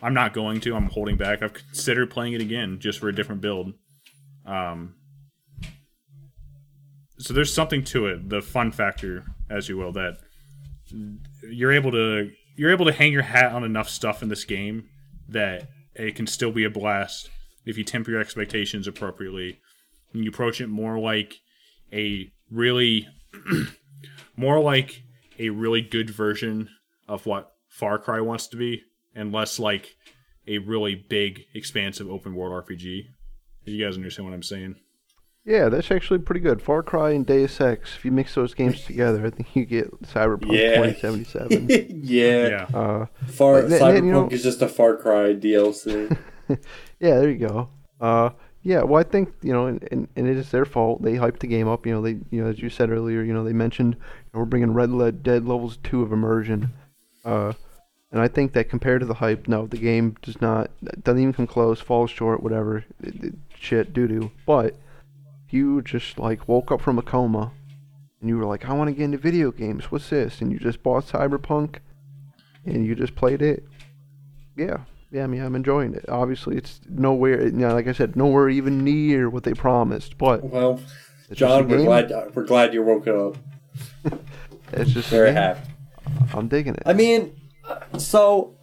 i'm not going to i'm holding back. I've considered playing it again just for a different build. Um so there's something to it the fun factor as you will that you're able to you're able to hang your hat on enough stuff in this game that it can still be a blast if you temper your expectations appropriately. And you approach it more like a really more like a really good version of what Far Cry wants to be and less like a really big expansive open world RPG. You guys understand what I'm saying? Yeah, that's actually pretty good. Far Cry and Deus Ex. If you mix those games together, I think you get Cyberpunk Yeah. 2077. yeah. Yeah. uh, Far But Cyberpunk then, you know- is just a Far Cry DLC. yeah, there you go. Uh, yeah, well, I think you know, and, and, it is their fault. They hyped the game up. You know, they you know, as you said earlier, you know, they mentioned you know, we're bringing Red Le- Dead levels two of immersion. Uh, And I think that compared to the hype, no, the game does not doesn't even come close, falls short, whatever, it, it, shit, doo doo. But you just like woke up from a coma, and you were like, I want to get into video games. What's this? And you just bought Cyberpunk, and you just played it. Yeah, yeah, I mean, I'm enjoying it. Obviously, it's nowhere, you know, like I said, nowhere even near what they promised. But Well, John, we're glad we're glad you woke up. It's just a Very happy. I'm digging it. I mean, uh, so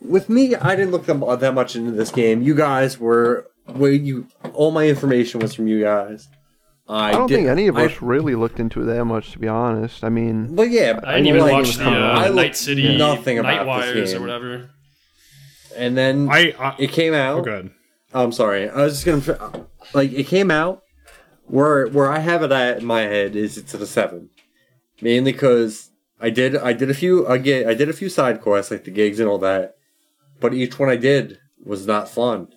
with me, I didn't look them that much into this game. You guys were where you all my information was from you guys. I, I don't did- think any of I- us really looked into it that much, to be honest. I mean, But yeah, I didn't even like, watch the uh, looked Night City, nothing Night about this game. or whatever. And then I, I it came out. oh, good. I'm sorry. I was just gonna like it came out where where I have it at in my head is it's at a seven, mainly because I did I did a few again I did a few side quests like the gigs and all that, but each one I did was not fun,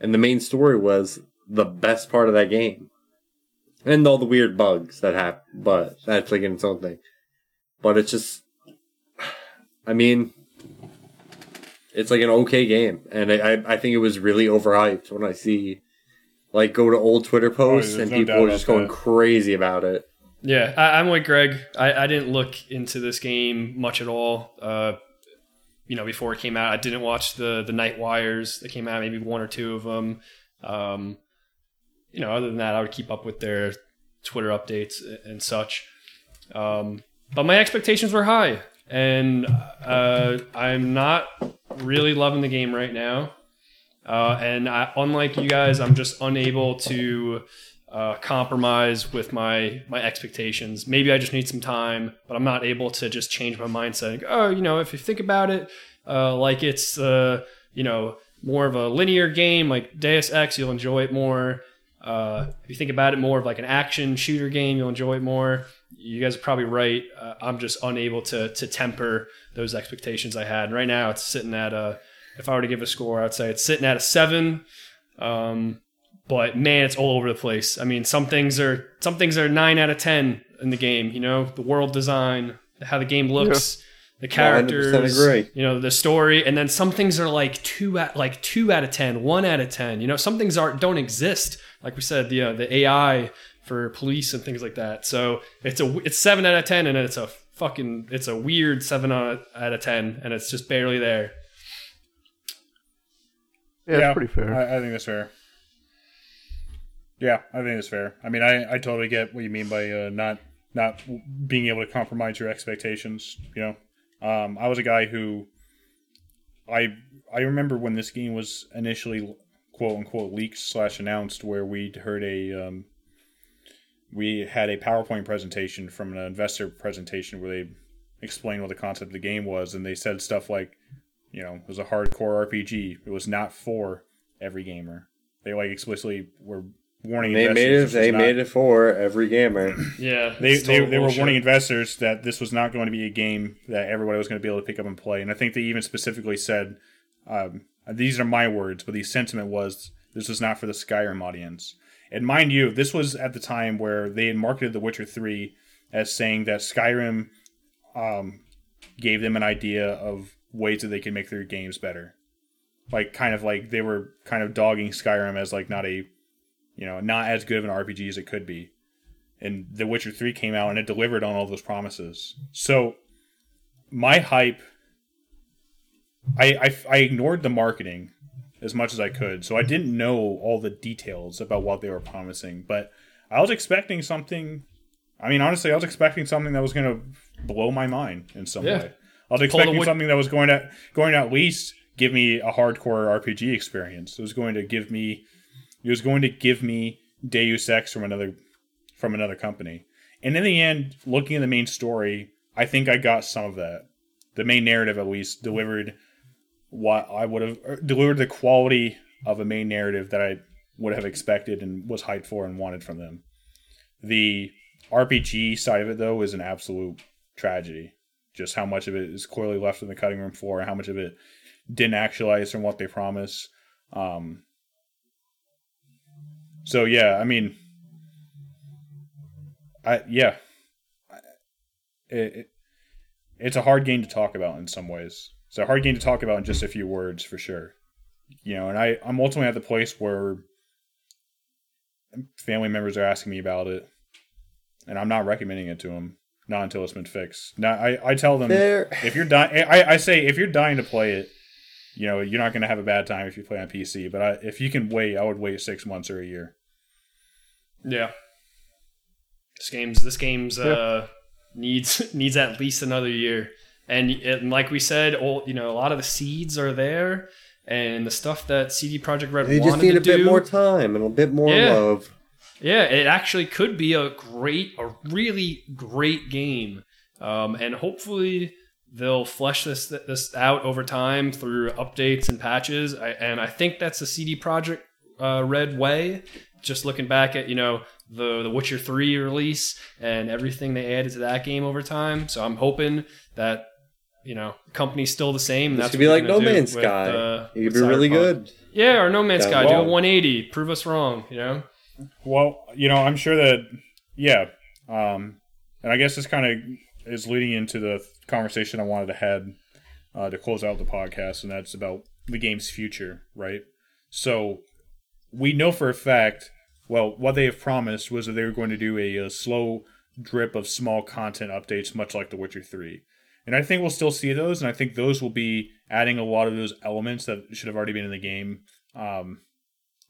and the main story was the best part of that game, and all the weird bugs that happen. But that's like in its own thing. But it's just, I mean, it's like an okay game, and I I, I think it was really overhyped when I see like go to old Twitter posts there's and no people are just going that. crazy about it. Yeah, I, I'm like Greg. I, I didn't look into this game much at all. Uh, you know, before it came out, I didn't watch the the Night Wires that came out, maybe one or two of them. Um, you know, other than that, I would keep up with their Twitter updates and such. Um, but my expectations were high, and uh, I'm not really loving the game right now. Uh, and I, unlike you guys, I'm just unable to uh, compromise with my my expectations. Maybe I just need some time, but I'm not able to just change my mindset. And go, oh, you know, if you think about it, uh, like it's uh, you know more of a linear game, like Deus Ex, you'll enjoy it more. Uh, if you think about it more of like an action shooter game, you'll enjoy it more. You guys are probably right. Uh, I'm just unable to to temper those expectations I had. Right now, it's sitting at a. If I were to give a score, I'd say it's sitting at a seven. Um, but man, it's all over the place. I mean, some things are some things are nine out of ten in the game. You know, the world design, how the game looks, the characters, 100% you know, the story, and then some things are like two at like two out of ten, one out of ten. You know, some things aren't don't exist. Like we said, the uh, the AI for police and things like that. So it's a it's seven out of ten, and it's a fucking it's a weird seven out out of ten, and it's just barely there. yeah, it's pretty fair. I, I think that's fair. Yeah, I think it's fair. I mean, I, I totally get what you mean by uh, not not being able to compromise your expectations. You know, um, I was a guy who I I remember when this game was initially quote unquote leaked slash announced, where we'd heard a um, we had a PowerPoint presentation from an investor presentation where they explained what the concept of the game was, and they said stuff like, you know, it was a hardcore RPG. It was not for every gamer. They like explicitly were warning They investors. made it. They not- made it for every gamer. Yeah, They, they, they were warning investors that this was not going to be a game that everybody was going to be able to pick up and play. And I think they even specifically said, um, these are my words, but the sentiment was this was not for the Skyrim audience. And mind you, this was at the time where they had marketed The Witcher 3 as saying that Skyrim um, gave them an idea of ways that they could make their games better. Like, kind of like they were kind of dogging Skyrim as like not a, you know, not as good of an RPG as it could be and The Witcher 3 came out and it delivered on all those promises. So my hype I, I I ignored the marketing as much as I could. So I didn't know all the details about what they were promising, but I was expecting something I mean honestly, I was expecting something that was going to blow my mind in some Yeah. way. I was expecting something that was going to going to at least give me a hardcore RPG experience. It was going to give me it was going to give me Deus Ex from another from another company. And in the end, looking at the main story, I think I got some of that. The main narrative, at least, delivered what I would have er, delivered the quality of a main narrative that I would have expected and was hyped for and wanted from them. The RPG side of it, though, is an absolute tragedy. Just how much of it is clearly left on the cutting room floor, and how much of it didn't actualize from what they promised. Um, so yeah, I mean, I yeah, it, it, it's a hard game to talk about in some ways. It's a hard game to talk about in just a few words for sure. You know, and I I'm ultimately at the place where family members are asking me about it, and I'm not recommending it to them. Not until it's been fixed. Now I, I tell them There- if you're dying, I, I say if you're dying to play it, you know you're not going to have a bad time if you play on PC. But I, if you can wait, I would wait six months or a year. Yeah. This game's this game's uh needs needs at least another year. And, and like we said, all you know, a lot of the seeds are there, and the stuff that CD Projekt Red They just need a bit more time and a bit more Yeah. love. Yeah, it actually could be a great, a really great game, um, and hopefully they'll flesh this this out over time through updates and patches. I, and I think that's the CD Projekt uh, Red way. Just looking back at you know the the Witcher three release and everything they added to that game over time. So I'm hoping that you know company's still the same. and This that's could be like they're No Man's Sky. uh, it could with be really good. Yeah, or No Man's Yeah, Sky. Do a 180. Prove us wrong. You know. Well, you know, I'm sure that yeah, um, and I guess this kind of is leading into the conversation I wanted to have uh, to close out the podcast, and that's about the game's future, right? So we know for a fact, well, what they have promised was that they were going to do a, a slow drip of small content updates, much like The Witcher Three. And I think we'll still see those, and I think those will be adding a lot of those elements that should have already been in the game. Um,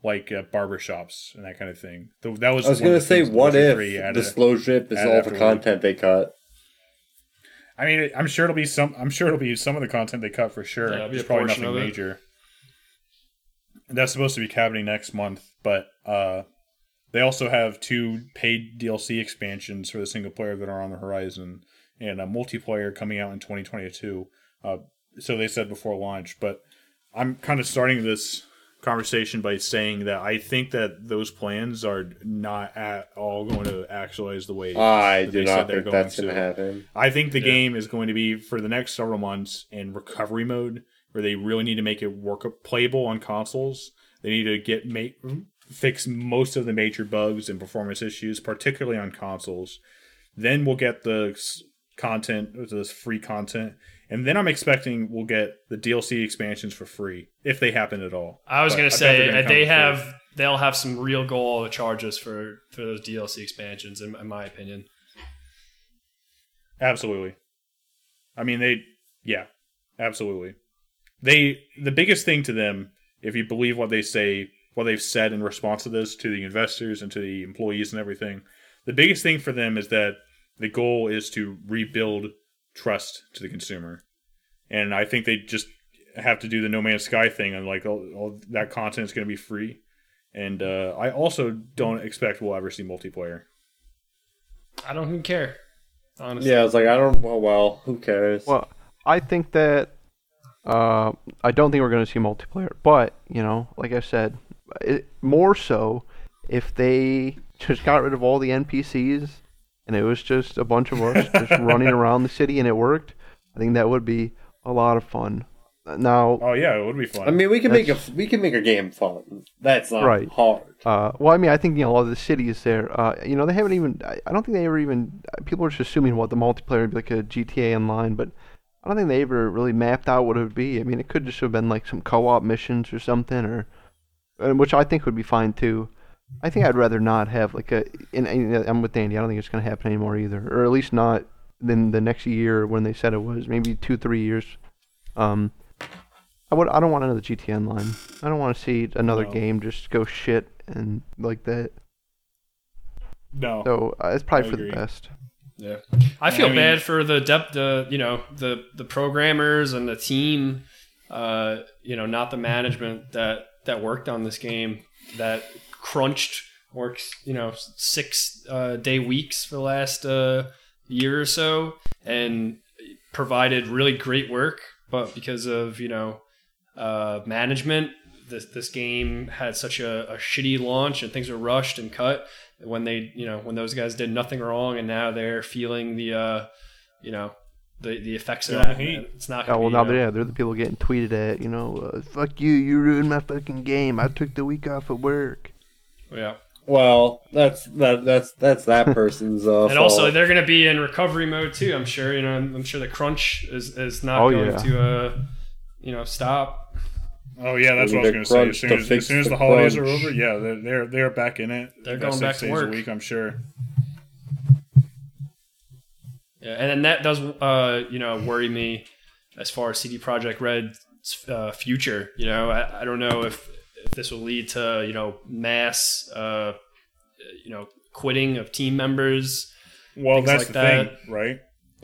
like uh, barbershops and that kind of thing. Th- That was I was gonna say, what if 3 the added. slow drip is all the content they cut? I mean, I'm sure it'll be some. I'm sure it'll be some of the content they cut for sure. Yeah, it'll It's probably nothing major. And that's supposed to be happening next month, but uh, they also have two paid DLC expansions for the single player that are on the horizon, and a multiplayer coming out in 2022. Uh, so they said before launch, but I'm kind of starting this conversation by saying that I think that those plans are not at all going to actualize the way I do they said not they're think that's going to happen. I think the game is going to be for the next several months in recovery mode, where they really need to make it work playable on consoles. They need to get make fix most of the major bugs and performance issues, particularly on consoles. Then we'll get the content, this free content, and then I'm expecting we'll get the DLC expansions for free if they happen at all. I was gonna say they're gonna uh, they for free. have they'll have some real goal charges for for those DLC expansions, in, in my opinion. Absolutely. I mean, they, yeah, absolutely. They, the biggest thing to them, if you believe what they say, what they've said in response to this to the investors and to the employees and everything, the biggest thing for them is that the goal is to rebuild trust to the consumer. And I think they just have to do the No Man's Sky thing and like all, all that content is going to be free. And uh, I also don't expect we'll ever see multiplayer. I don't even care. Honestly. Yeah, I was like, I don't. Well, well who cares? Well, I think that uh, I don't think we're going to see multiplayer, but you know, like I said, it, more so if they just got rid of all the NPCs and it was just a bunch of us just running around the city and it worked. I think that would be a lot of fun. Now, Oh yeah, it would be fun. I mean, we can make a we can make a game fun. That's not Right. hard. Uh, well, I mean, I think you know a lot of the cities there. Uh, you know, they haven't even. I, I don't think they ever even. People are just assuming what the multiplayer would be like a GTA Online, but I don't think they ever really mapped out what it would be. I mean, it could just have been like some co-op missions or something, or which I think would be fine too. I think I'd rather not have like a. And, and I'm with Dandy. I don't think it's going to happen anymore either, or at least not in the next year when they said it was. Maybe two, three years. Um, I would. I don't want another GTA Online. I don't want to see another No. game just go shit and like that. no. So uh, it's probably I for the best. Yeah, I feel I mean- bad for the depth, the you know the the programmers and the team, uh, you know, not the management that that worked on this game that crunched works, you know, six uh, day weeks for the last uh, year or so and provided really great work, but because of you know uh, management, this this game had such a, a shitty launch and things were rushed and cut when they you know when those guys did nothing wrong and now they're feeling the uh you know the the effects of Feeling that the heat. it's not Oh gonna well, be, now they're yeah, they're the people getting tweeted at. You know, uh, fuck you, you ruined my fucking game. I took the week off of work. Yeah Well, that's that that's that's that person's uh, and also they're gonna be in recovery mode too i'm sure you know i'm, I'm sure the crunch is is not Oh, going yeah. to uh you know stop. Oh yeah, that's Maybe what I was going to say. As soon as, as soon as the the holidays are over, yeah, they're they're, they're back in it. They're About going six back to days work. a week. I'm sure. Yeah, and then that does uh, you know worry me as far as CD Projekt Red's uh, future. You know, I, I don't know if if this will lead to you know mass uh, you know quitting of team members. Well, that's like the that. thing, right?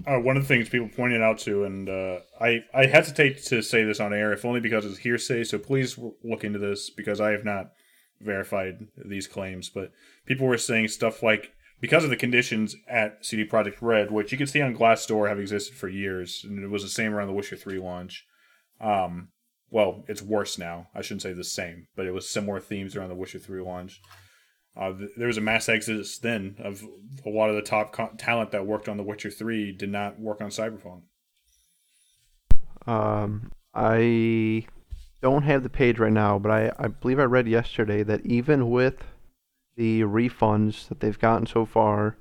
Uh, one of the things people pointed out to, and uh, I I hesitate to say this on air, if only because it's hearsay. So please look into this because I have not verified these claims. But people were saying stuff like because of the conditions at CD Projekt Red, which you can see on Glassdoor have existed for years, and it was the same around the Witcher Three launch. Um, well, it's worse now. I shouldn't say the same, but it was similar themes around the Witcher Three launch. Uh, there was a mass exodus then of a lot of the top co- talent that worked on The Witcher 3 did not work on Cyberpunk. Um, I don't have the page right now, but I, I believe I read yesterday that even with the refunds that they've gotten so far,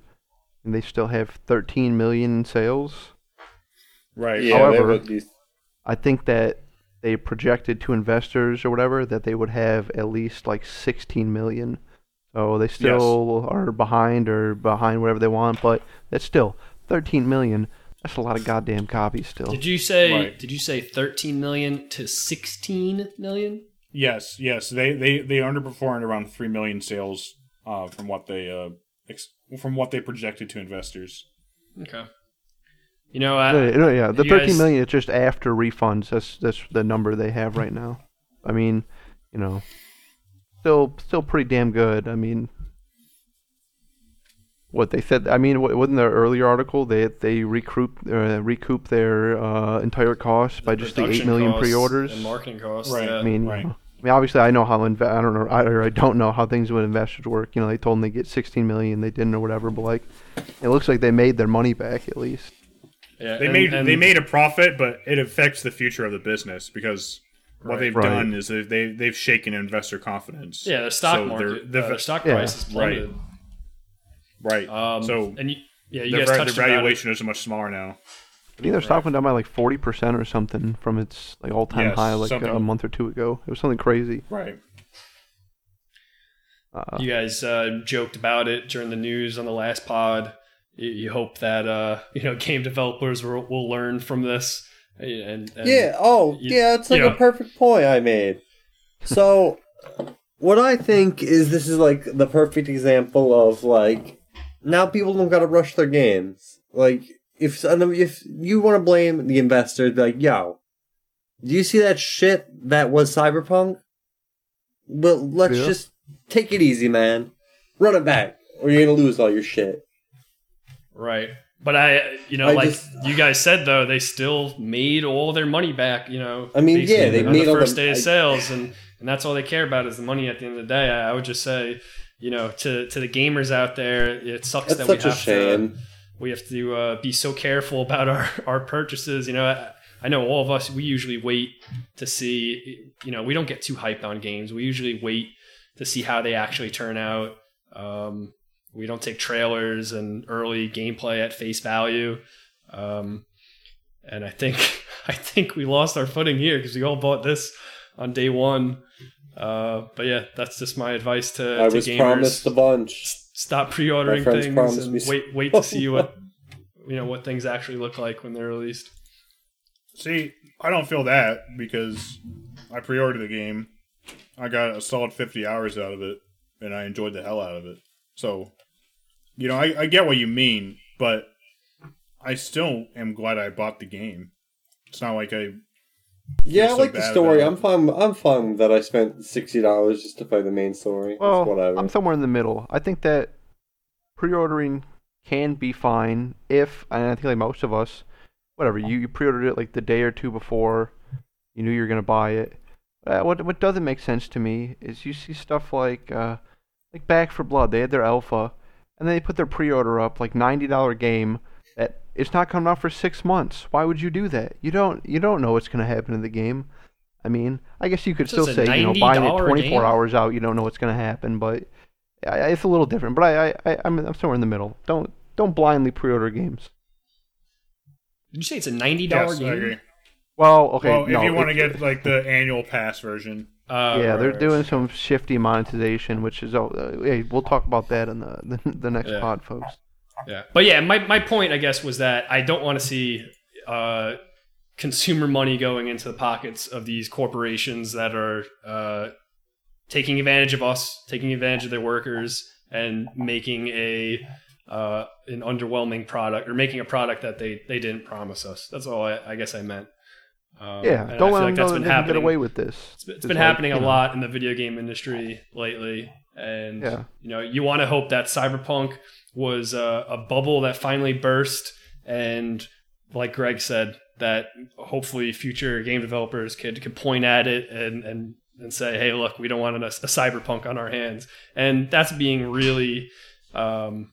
and they still have 13 million in sales. Right. Yeah, However- they have at least I think that they projected to investors or whatever that they would have at least like 16 million. So they still are behind or behind whatever they want, but that's still 13 million. That's a lot of goddamn copies still. Did you say Right. did you say 13 million to 16 million? Yes, yes. They, they, they underperformed around 3 million sales uh, from what they uh, ex- from what they projected to investors. Okay. You know, I, No, no, yeah, the you 13 guys- million is just after refunds. That's that's the number they have right now. I mean, you know, still still pretty damn good. I mean, what they said. I mean, wasn't their earlier article they they recoup uh, recoup their uh, entire cost by just the eight million costs pre-orders. and marketing costs. Right. yeah. I mean, you know, I mean, obviously, I know how inve- I don't know, I, or I don't know how things with investors work. You know, they told them they get 16 million, they didn't or whatever. But like, it looks like they made their money back at least. Yeah, They and- made and- they made a profit, but it affects the future of the business because what they've Right. done is they they they've shaken investor confidence. yeah, their stock So market, they're- uh, their stock Yeah. price is plummeted. right. Um, so and you, yeah, you their, guys va- touched their about it. valuation is much smaller now. I think their stock went down by like 40% or something from its like all-time Yes, high like something- a month or two ago. It was something crazy. Right. Uh, You guys uh, joked about it during the news on the last pod. You, you hope that uh, you know game developers will, will learn from this. And, and Yeah. Oh, you- yeah. It's like a know. perfect point I made. So, what I think is this is like the perfect example of like now people don't gotta rush their games. Like if if you want to blame the investors, be like, yo, do you see that shit that was Cyberpunk? Well, let's Yeah. just take it easy, man. Run it back, or you're gonna lose all your shit. Right. But I, you know, I like just- you guys said though, they still made all their money back. You know, I mean, yeah, they on made the first the- day of I- sales, and and that's all they care about is the money at the end of the day. I, I would just say, you know, to to the gamers out there, it sucks that we have shame. to we have to uh, be so careful about our our purchases. You know, I, I know all of us we usually wait to see. You know, we don't get too hyped on games. We usually wait to see how they actually turn out. Um, we don't take trailers and early gameplay at face value. Um, and I think I think we lost our footing here because we all bought this on day one. Uh, but yeah, that's just my advice to, I to was gamers. promised a bunch. Stop pre-ordering things and me wait wait to see what you know what things actually look like when they're released. See, I don't feel that because I pre-ordered the game. I got a solid 50 hours out of it, and I enjoyed the hell out of it. So, you know, I, I get what you mean, but I still am glad I bought the game. It's not like I Yeah, I so like the story. I'm fine. I'm fine that I spent sixty dollars just to play the main story. well, it's whatever. I'm somewhere in the middle. I think that pre-ordering can be fine if, and I think like most of us, whatever you, you pre-ordered it like the day or two before, you knew you were gonna buy it. Uh, what what doesn't make sense to me is you see stuff like uh, like Back 4 Blood. They had their alpha, and then they put their pre-order up like ninety dollar game that it's not coming out for six months. Why would you do that? You don't you don't know what's gonna happen in the game. I mean, I guess you could So still say you know buying it twenty four game? hours out, you don't know what's gonna happen, but I, I- it's a little different. But I, I, I I'm I'm somewhere in the middle. Don't don't blindly pre-order games. Did you say it's a ninety dollar yes, I game? agree. Well, okay. well, no, if you want to get like the annual pass version, Uh, yeah, right, they're right. doing some shifty monetization, which is uh, hey, we'll talk about that in the the, the next Yeah. pod, folks. Yeah, but yeah, my my point, I guess, was that I don't want to see uh, consumer money going into the pockets of these corporations that are uh, taking advantage of us, taking advantage of their workers, and making a uh, an underwhelming product or making a product that they they didn't promise us. That's all I, I guess I meant. Um, Yeah, don't let like them know been they can get away with this. It's been, it's It's been like, happening a know, lot in the video game industry lately, and Yeah. you know, you want to hope that Cyberpunk was a, a bubble that finally burst, and like Greg said, that hopefully future game developers could could point at it and and and say, hey, look, we don't want a, a Cyberpunk on our hands, and that's being really, um,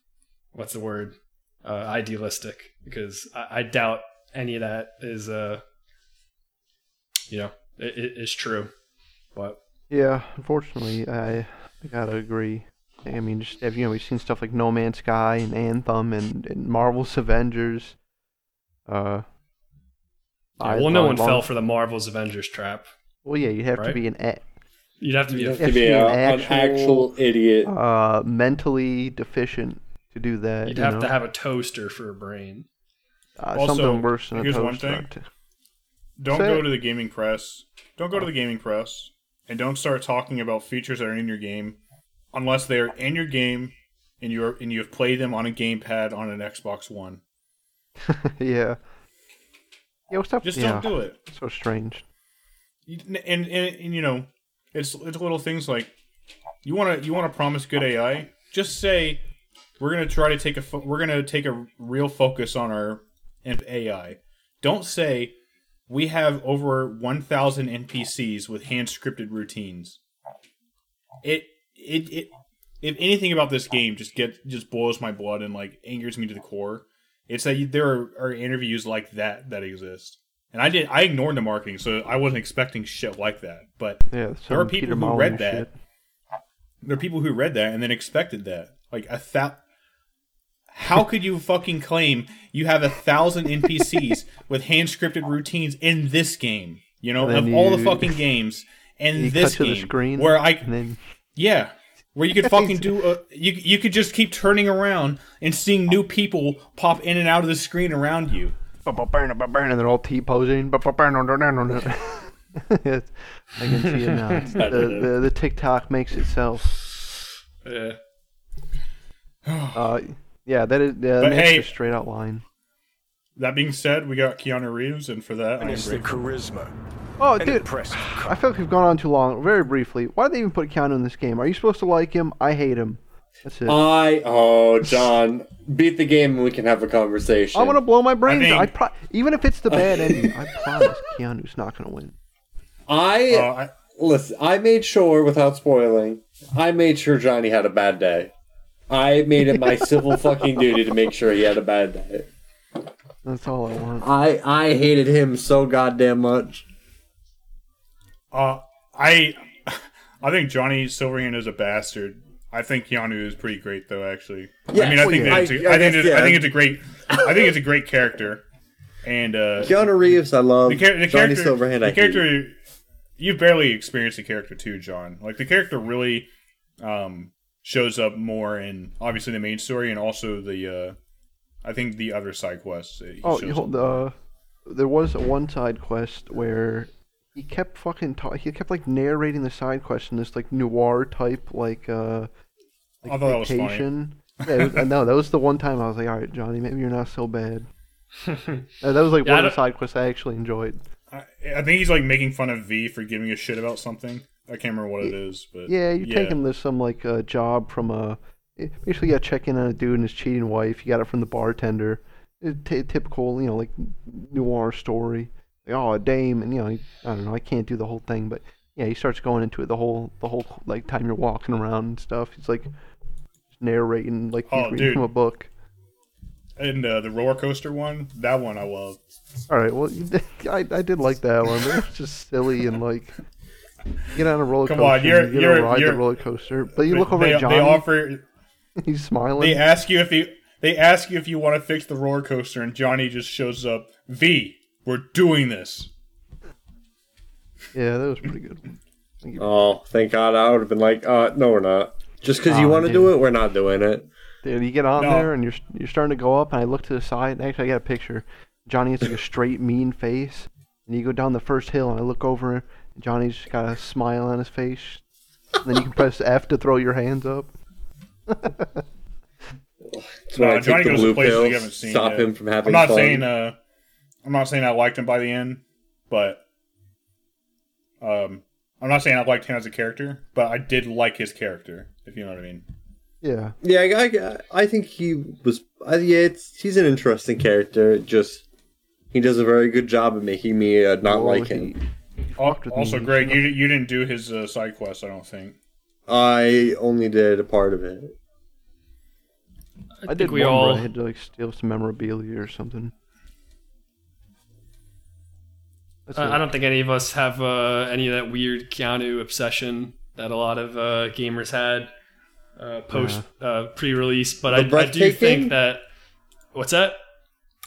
what's the word, uh, idealistic, because I, I doubt any of that is uh, you know, it, it is true, but. Yeah, unfortunately, I, I gotta agree. I mean, just have you know we've seen stuff like No Man's Sky and Anthem and, and Marvel's Avengers. Uh, Yeah, I- well, no I one long- fell for the Marvel's Avengers trap. Well, yeah, you have to Right? be an a- You'd have to be a have to be a, an actual idiot. uh, mentally deficient to do that. You'd you have know? to have a toaster for a brain. uh, Also, something worse than a here's one toaster. Don't Say go it. to the gaming press. Don't go to the gaming press, and don't start talking about features that are in your game unless they're in your game and you're and you have played them on a gamepad on an Xbox One. yeah. Yeah, what's up? Just yeah, don't do it. So strange. You- And, and and you know, it's it's little things like you want to you want to promise good AI. Just say we're gonna try to take a fo- we're gonna take a real focus on our AI. Don't say we have over 1,000 NPCs with hand scripted routines. It it it if anything about this game just get just boils my blood and like angers me to the core, it's that you, there are, are interviews like that that exist. And I did I ignored the marketing, so I wasn't expecting shit like that. But Yeah, there are people Peter who read that. shit. there are people who read that and then expected that. Like a thou. How could you fucking claim you have a thousand NPCs with hand scripted routines in this game? You know, of then all the fucking games, and You this game the screen, where I then yeah, where you could fucking do a, you you could just keep turning around and seeing new people pop in and out of the screen around you. and they're all T posing. Yes, I can see it now. The, the the TikTok makes itself. Yeah. Uh, yeah, that is yeah, But hey- just straight out line. That being said, we got Keanu Reeves, and for that, I am It's the charisma. Oh, An dude, impressive I feel like we've gone on too long. Very briefly, why did they even put Keanu in this game? Are you supposed to like him? I hate him. That's it. I oh John, beat the game and we can have a conversation. I want to blow my brains. think- I, pro- even if it's the bad ending, I promise Keanu's not going to win. I Uh, I, listen. I made sure, without spoiling, I made sure Johnny had a bad day. I made it my civil fucking duty to make sure he had a bad day. That's all I want. I I hated him so goddamn much. Uh, I I think Johnny Silverhand is a bastard. I think Keanu is pretty great, though. Actually, Yeah, I mean, I well, think yeah. it's a, I- I I think guess, it's, I think it's a great, I think it's a great character, and uh, Keanu Reeves, I love. the, char- the Johnny character, Silverhand, the I hate. character, you've barely experienced the character too, John. Like the character really um, shows up more in obviously the main story and also the, uh, I think the other side quests. that he Oh, shows you hold, up. uh, there was a one side quest where he kept fucking ta- he kept like narrating the side quest in this like noir type like uh like I thought that was funny. vacation. Yeah, was, uh, no, that was the one time I was like, all right, Johnny, maybe you're not so bad. Uh, that was like Yeah, one of the side quests I actually enjoyed. I, I think he's like making fun of V for giving a shit about something. I can't remember what it is, but Yeah, you take him to some like uh, job from a basically you got to check in on a dude and his cheating wife. You got it from the bartender. T- typical, you know, like noir story. Like, oh, a dame, and you know, he, I don't know, I can't do the whole thing, but yeah, he starts going into it the whole the whole like time you're walking around and stuff. He's like narrating like he's Oh, reading dude. from a book. And uh, the roller coaster one, that one I love. All right, well, I I did like that one, but it was just silly and like. Get on a roller Come coaster. on, you're- you get you're- ride you're- the roller coaster, but you look over they, at Johnny. they offer, he's smiling. they ask you if you, they ask you if you want to fix the roller coaster, and Johnny just shows up. V, we're doing this. Yeah, that was pretty good. Thank you. Oh, thank God! I would have been like, uh, no, we're not. Just because you want to do it, we're not doing it. Dude, you get on No. there and you're you're starting to go up, and I look to the side. Actually, I got a picture. Johnny has like a straight mean face, and you go down the first hill, and I look over, and Johnny's just got a smile on his face. Then you can press F to throw your hands up. That's when No, I take Johnny the goes to blue places pill, we haven't seen stop yet. him from having I'm not fun. saying uh, I'm not saying I liked him by the end, but um, I'm not saying I liked him as a character, but I did like his character. If you know what I mean. Yeah, yeah, I, I, I think he was. Uh, yeah, it's, he's an interesting character. Just he does a very good job of making me uh, not Well, like he- him. Al- with Also. Greg, you you didn't do his uh, side quest. I don't think. I only did a part of it. I, I think did we one all. where I had to like steal some memorabilia or something. That's I. I don't think any of us have uh, any of that weird Keanu obsession that a lot of uh, gamers had uh, post uh, pre-release. But I, I do think that what's that?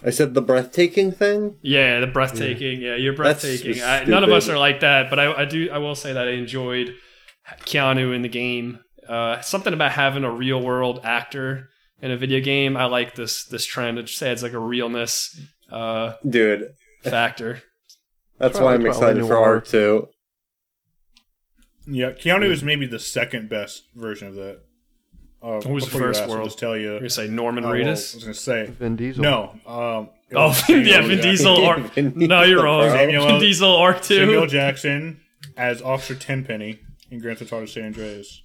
I said the breathtaking thing. Yeah, the breathtaking. Yeah, you're breathtaking. I, none of us are like that, but I, I do. I will say that I enjoyed Keanu in the game. Uh, something about having a real world actor in a video game. I like this this trend. It just adds like a realness uh, Dude, factor. that's Probably why I'm excited for R two. Yeah, Keanu is maybe the second best version of that. Uh, Who's the first ask, I'll? Just tell you. You're gonna say Norman Oh, well, I was gonna say Vin Diesel. no. Um, Oh, was yeah, Vin Diesel. Ark. Vin No, you're wrong. Samuel- Vin Diesel Ark Samuel Jackson as Officer Tenpenny in Grand Theft Auto San Andreas.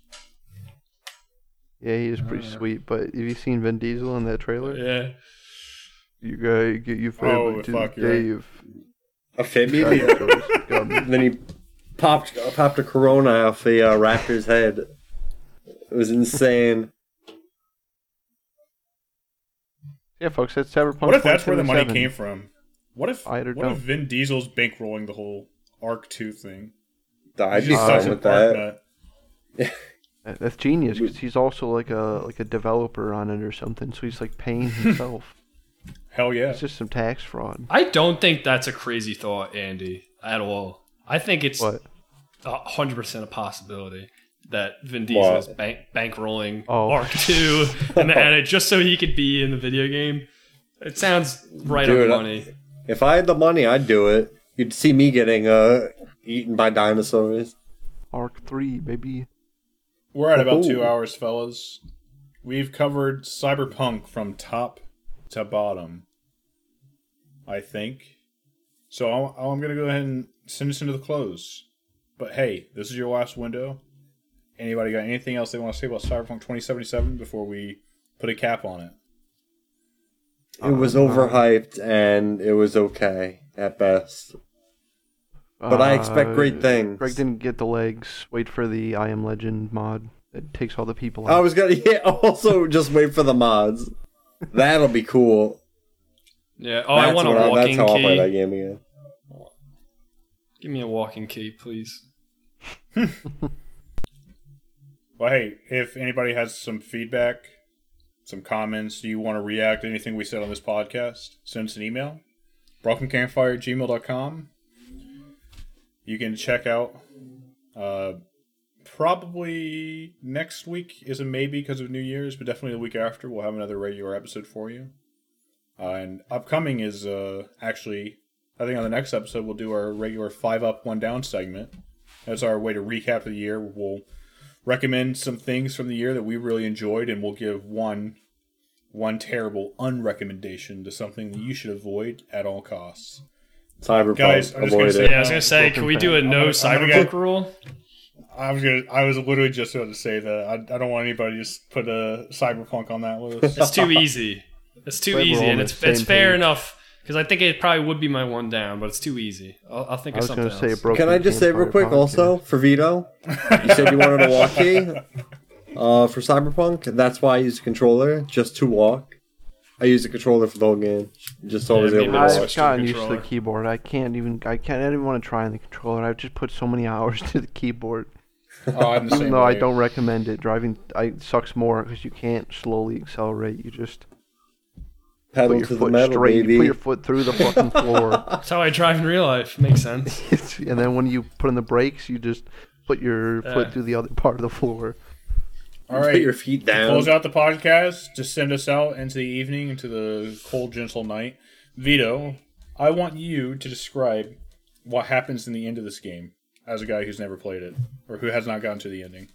Yeah, he is pretty sweet. But have you seen Vin Diesel in that trailer? Yeah. You gotta get your Oh, family to fuck, you're right. A amphibian. Then he popped popped a corona off the uh, raptor's head. It was insane. yeah, folks, that's Cyberpunk. What if that's where the money came from? What if I don't what know. if Vin Diesel's bankrolling the whole Ark Two thing? I'd He's be fine with that. Ark nut. That- That's genius because he's also like a like a developer on it or something. So he's like paying himself. Hell yeah! it's just some tax fraud. I don't think that's a crazy thought, Andy, at all. I think it's a hundred percent a possibility that Vin Diesel is bank bankrolling Oh. Ark Two and add it just so he could be in the video game. It sounds right Dude, on I- money. If I had the money, I'd do it. You'd see me getting uh eaten by dinosaurs. Ark three, baby. We're at about Ooh. two hours, fellas. We've covered Cyberpunk from top to bottom. I think. So I'm, I'm going to go ahead and send us into the close. But hey, this is your last window. Anybody got anything else they want to say about Cyberpunk 2077 before we put a cap on it? It was overhyped and it was okay at best. But I expect great things. Uh, Greg didn't get the legs. Wait for the I Am Legend mod. It takes all the people out. I was gonna yeah, also just wait for the mods. That'll be cool. Yeah. Oh, I That's want a what I- walking That's how I'll play that key. game again. Give me a walking key, please. Well, hey, if anybody has some feedback, some comments, do you want to react to anything we said on this podcast, send us an email. brokencampfire at gmail.com. You can check out uh, probably next week is a maybe because of New Year's, but definitely the week after we'll have another regular episode for you. Uh, and upcoming is uh, actually, I think on the next episode we'll do our regular five up, one down segment. That's our way to recap the year. We'll recommend some things from the year that we really enjoyed, and we'll give one one terrible unrecommendation to something that you should avoid at all costs. Cyberpunk. Guys, I'm just avoid gonna say- it. Yeah, I was gonna say, can we do a no I'm gonna- gonna cyberpunk rule? I was gonna, I was literally just about to say that I, I don't want anybody to just put a cyberpunk on that list. It's too easy. It's too Glad easy, and it's it's fair page. enough because I think it probably would be my one down, but it's too easy. I'll, I'll think I of was something say else. Can I just say real quick also for Vito? You said you wanted a walkie uh, for Cyberpunk. That's why I use a controller, just to walk. I use a controller for the whole game. Just always Yeah, able to I'll walk. I've switch to the gotten used to the keyboard. I can't even. I can't. I didn't want to try on the controller. I've just put so many hours to the keyboard. oh, I'm the Even same though I don't recommend it, driving I it sucks more because you can't slowly accelerate. You just Pedal put your to the foot metal, straight. You put your foot through the fucking floor, That's how I drive in real life. Makes sense. and then when you put in the brakes, you just put your Yeah. foot through the other part of the floor. All right, Put your feet down. Close out the podcast to send us out into the evening, into the cold, gentle night. Vito, I want you to describe what happens in the end of this game as a guy who's never played it or who has not gotten to the ending.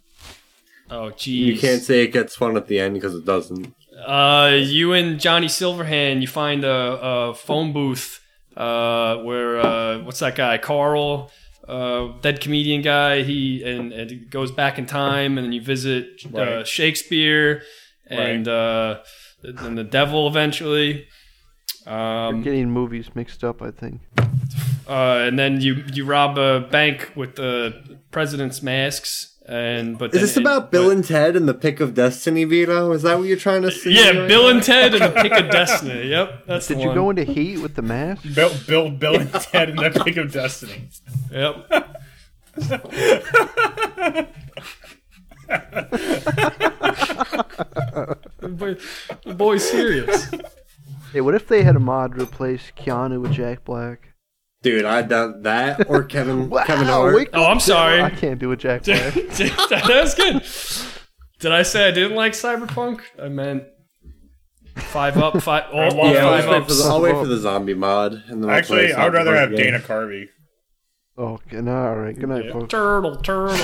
Oh, jeez. You can't say it gets fun at the end because it doesn't. Uh, you and Johnny Silverhand, you find a, a phone booth uh, where uh, what's that guy? Carl, uh, dead comedian guy. He and, and it goes back in time, and then you visit uh, Right. Shakespeare and uh, and the devil eventually. You're Um, getting movies mixed up, I think. uh, and then you you rob a bank with the president's masks. And but Is this then- about Bill but- and Ted and the Pick of Destiny, Vito? Is that what you're trying to say? Yeah, Bill and Ted and the Pick of Destiny. Yep, that's Did the you one. go into Heat with the mask? Bill, Bill, Bill and Ted and the Pick of Destiny. Yep. boy, the boy's serious. Hey, what if they had a mod replace Keanu with Jack Black? Dude, I done that or Kevin Kevin Wow, Hart. Oh, I'm sorry. I can't do a Jack Black. that was good. Did I say I didn't like Cyberpunk? I meant five up, five. Oh, Right, oh, Yeah, I'll five wait, for the. I'll wait for the zombie mod. And then I'll Actually, I would rather have again. Dana Carvey. oh, good night. all right. Good night, folks. Turtle, turtle.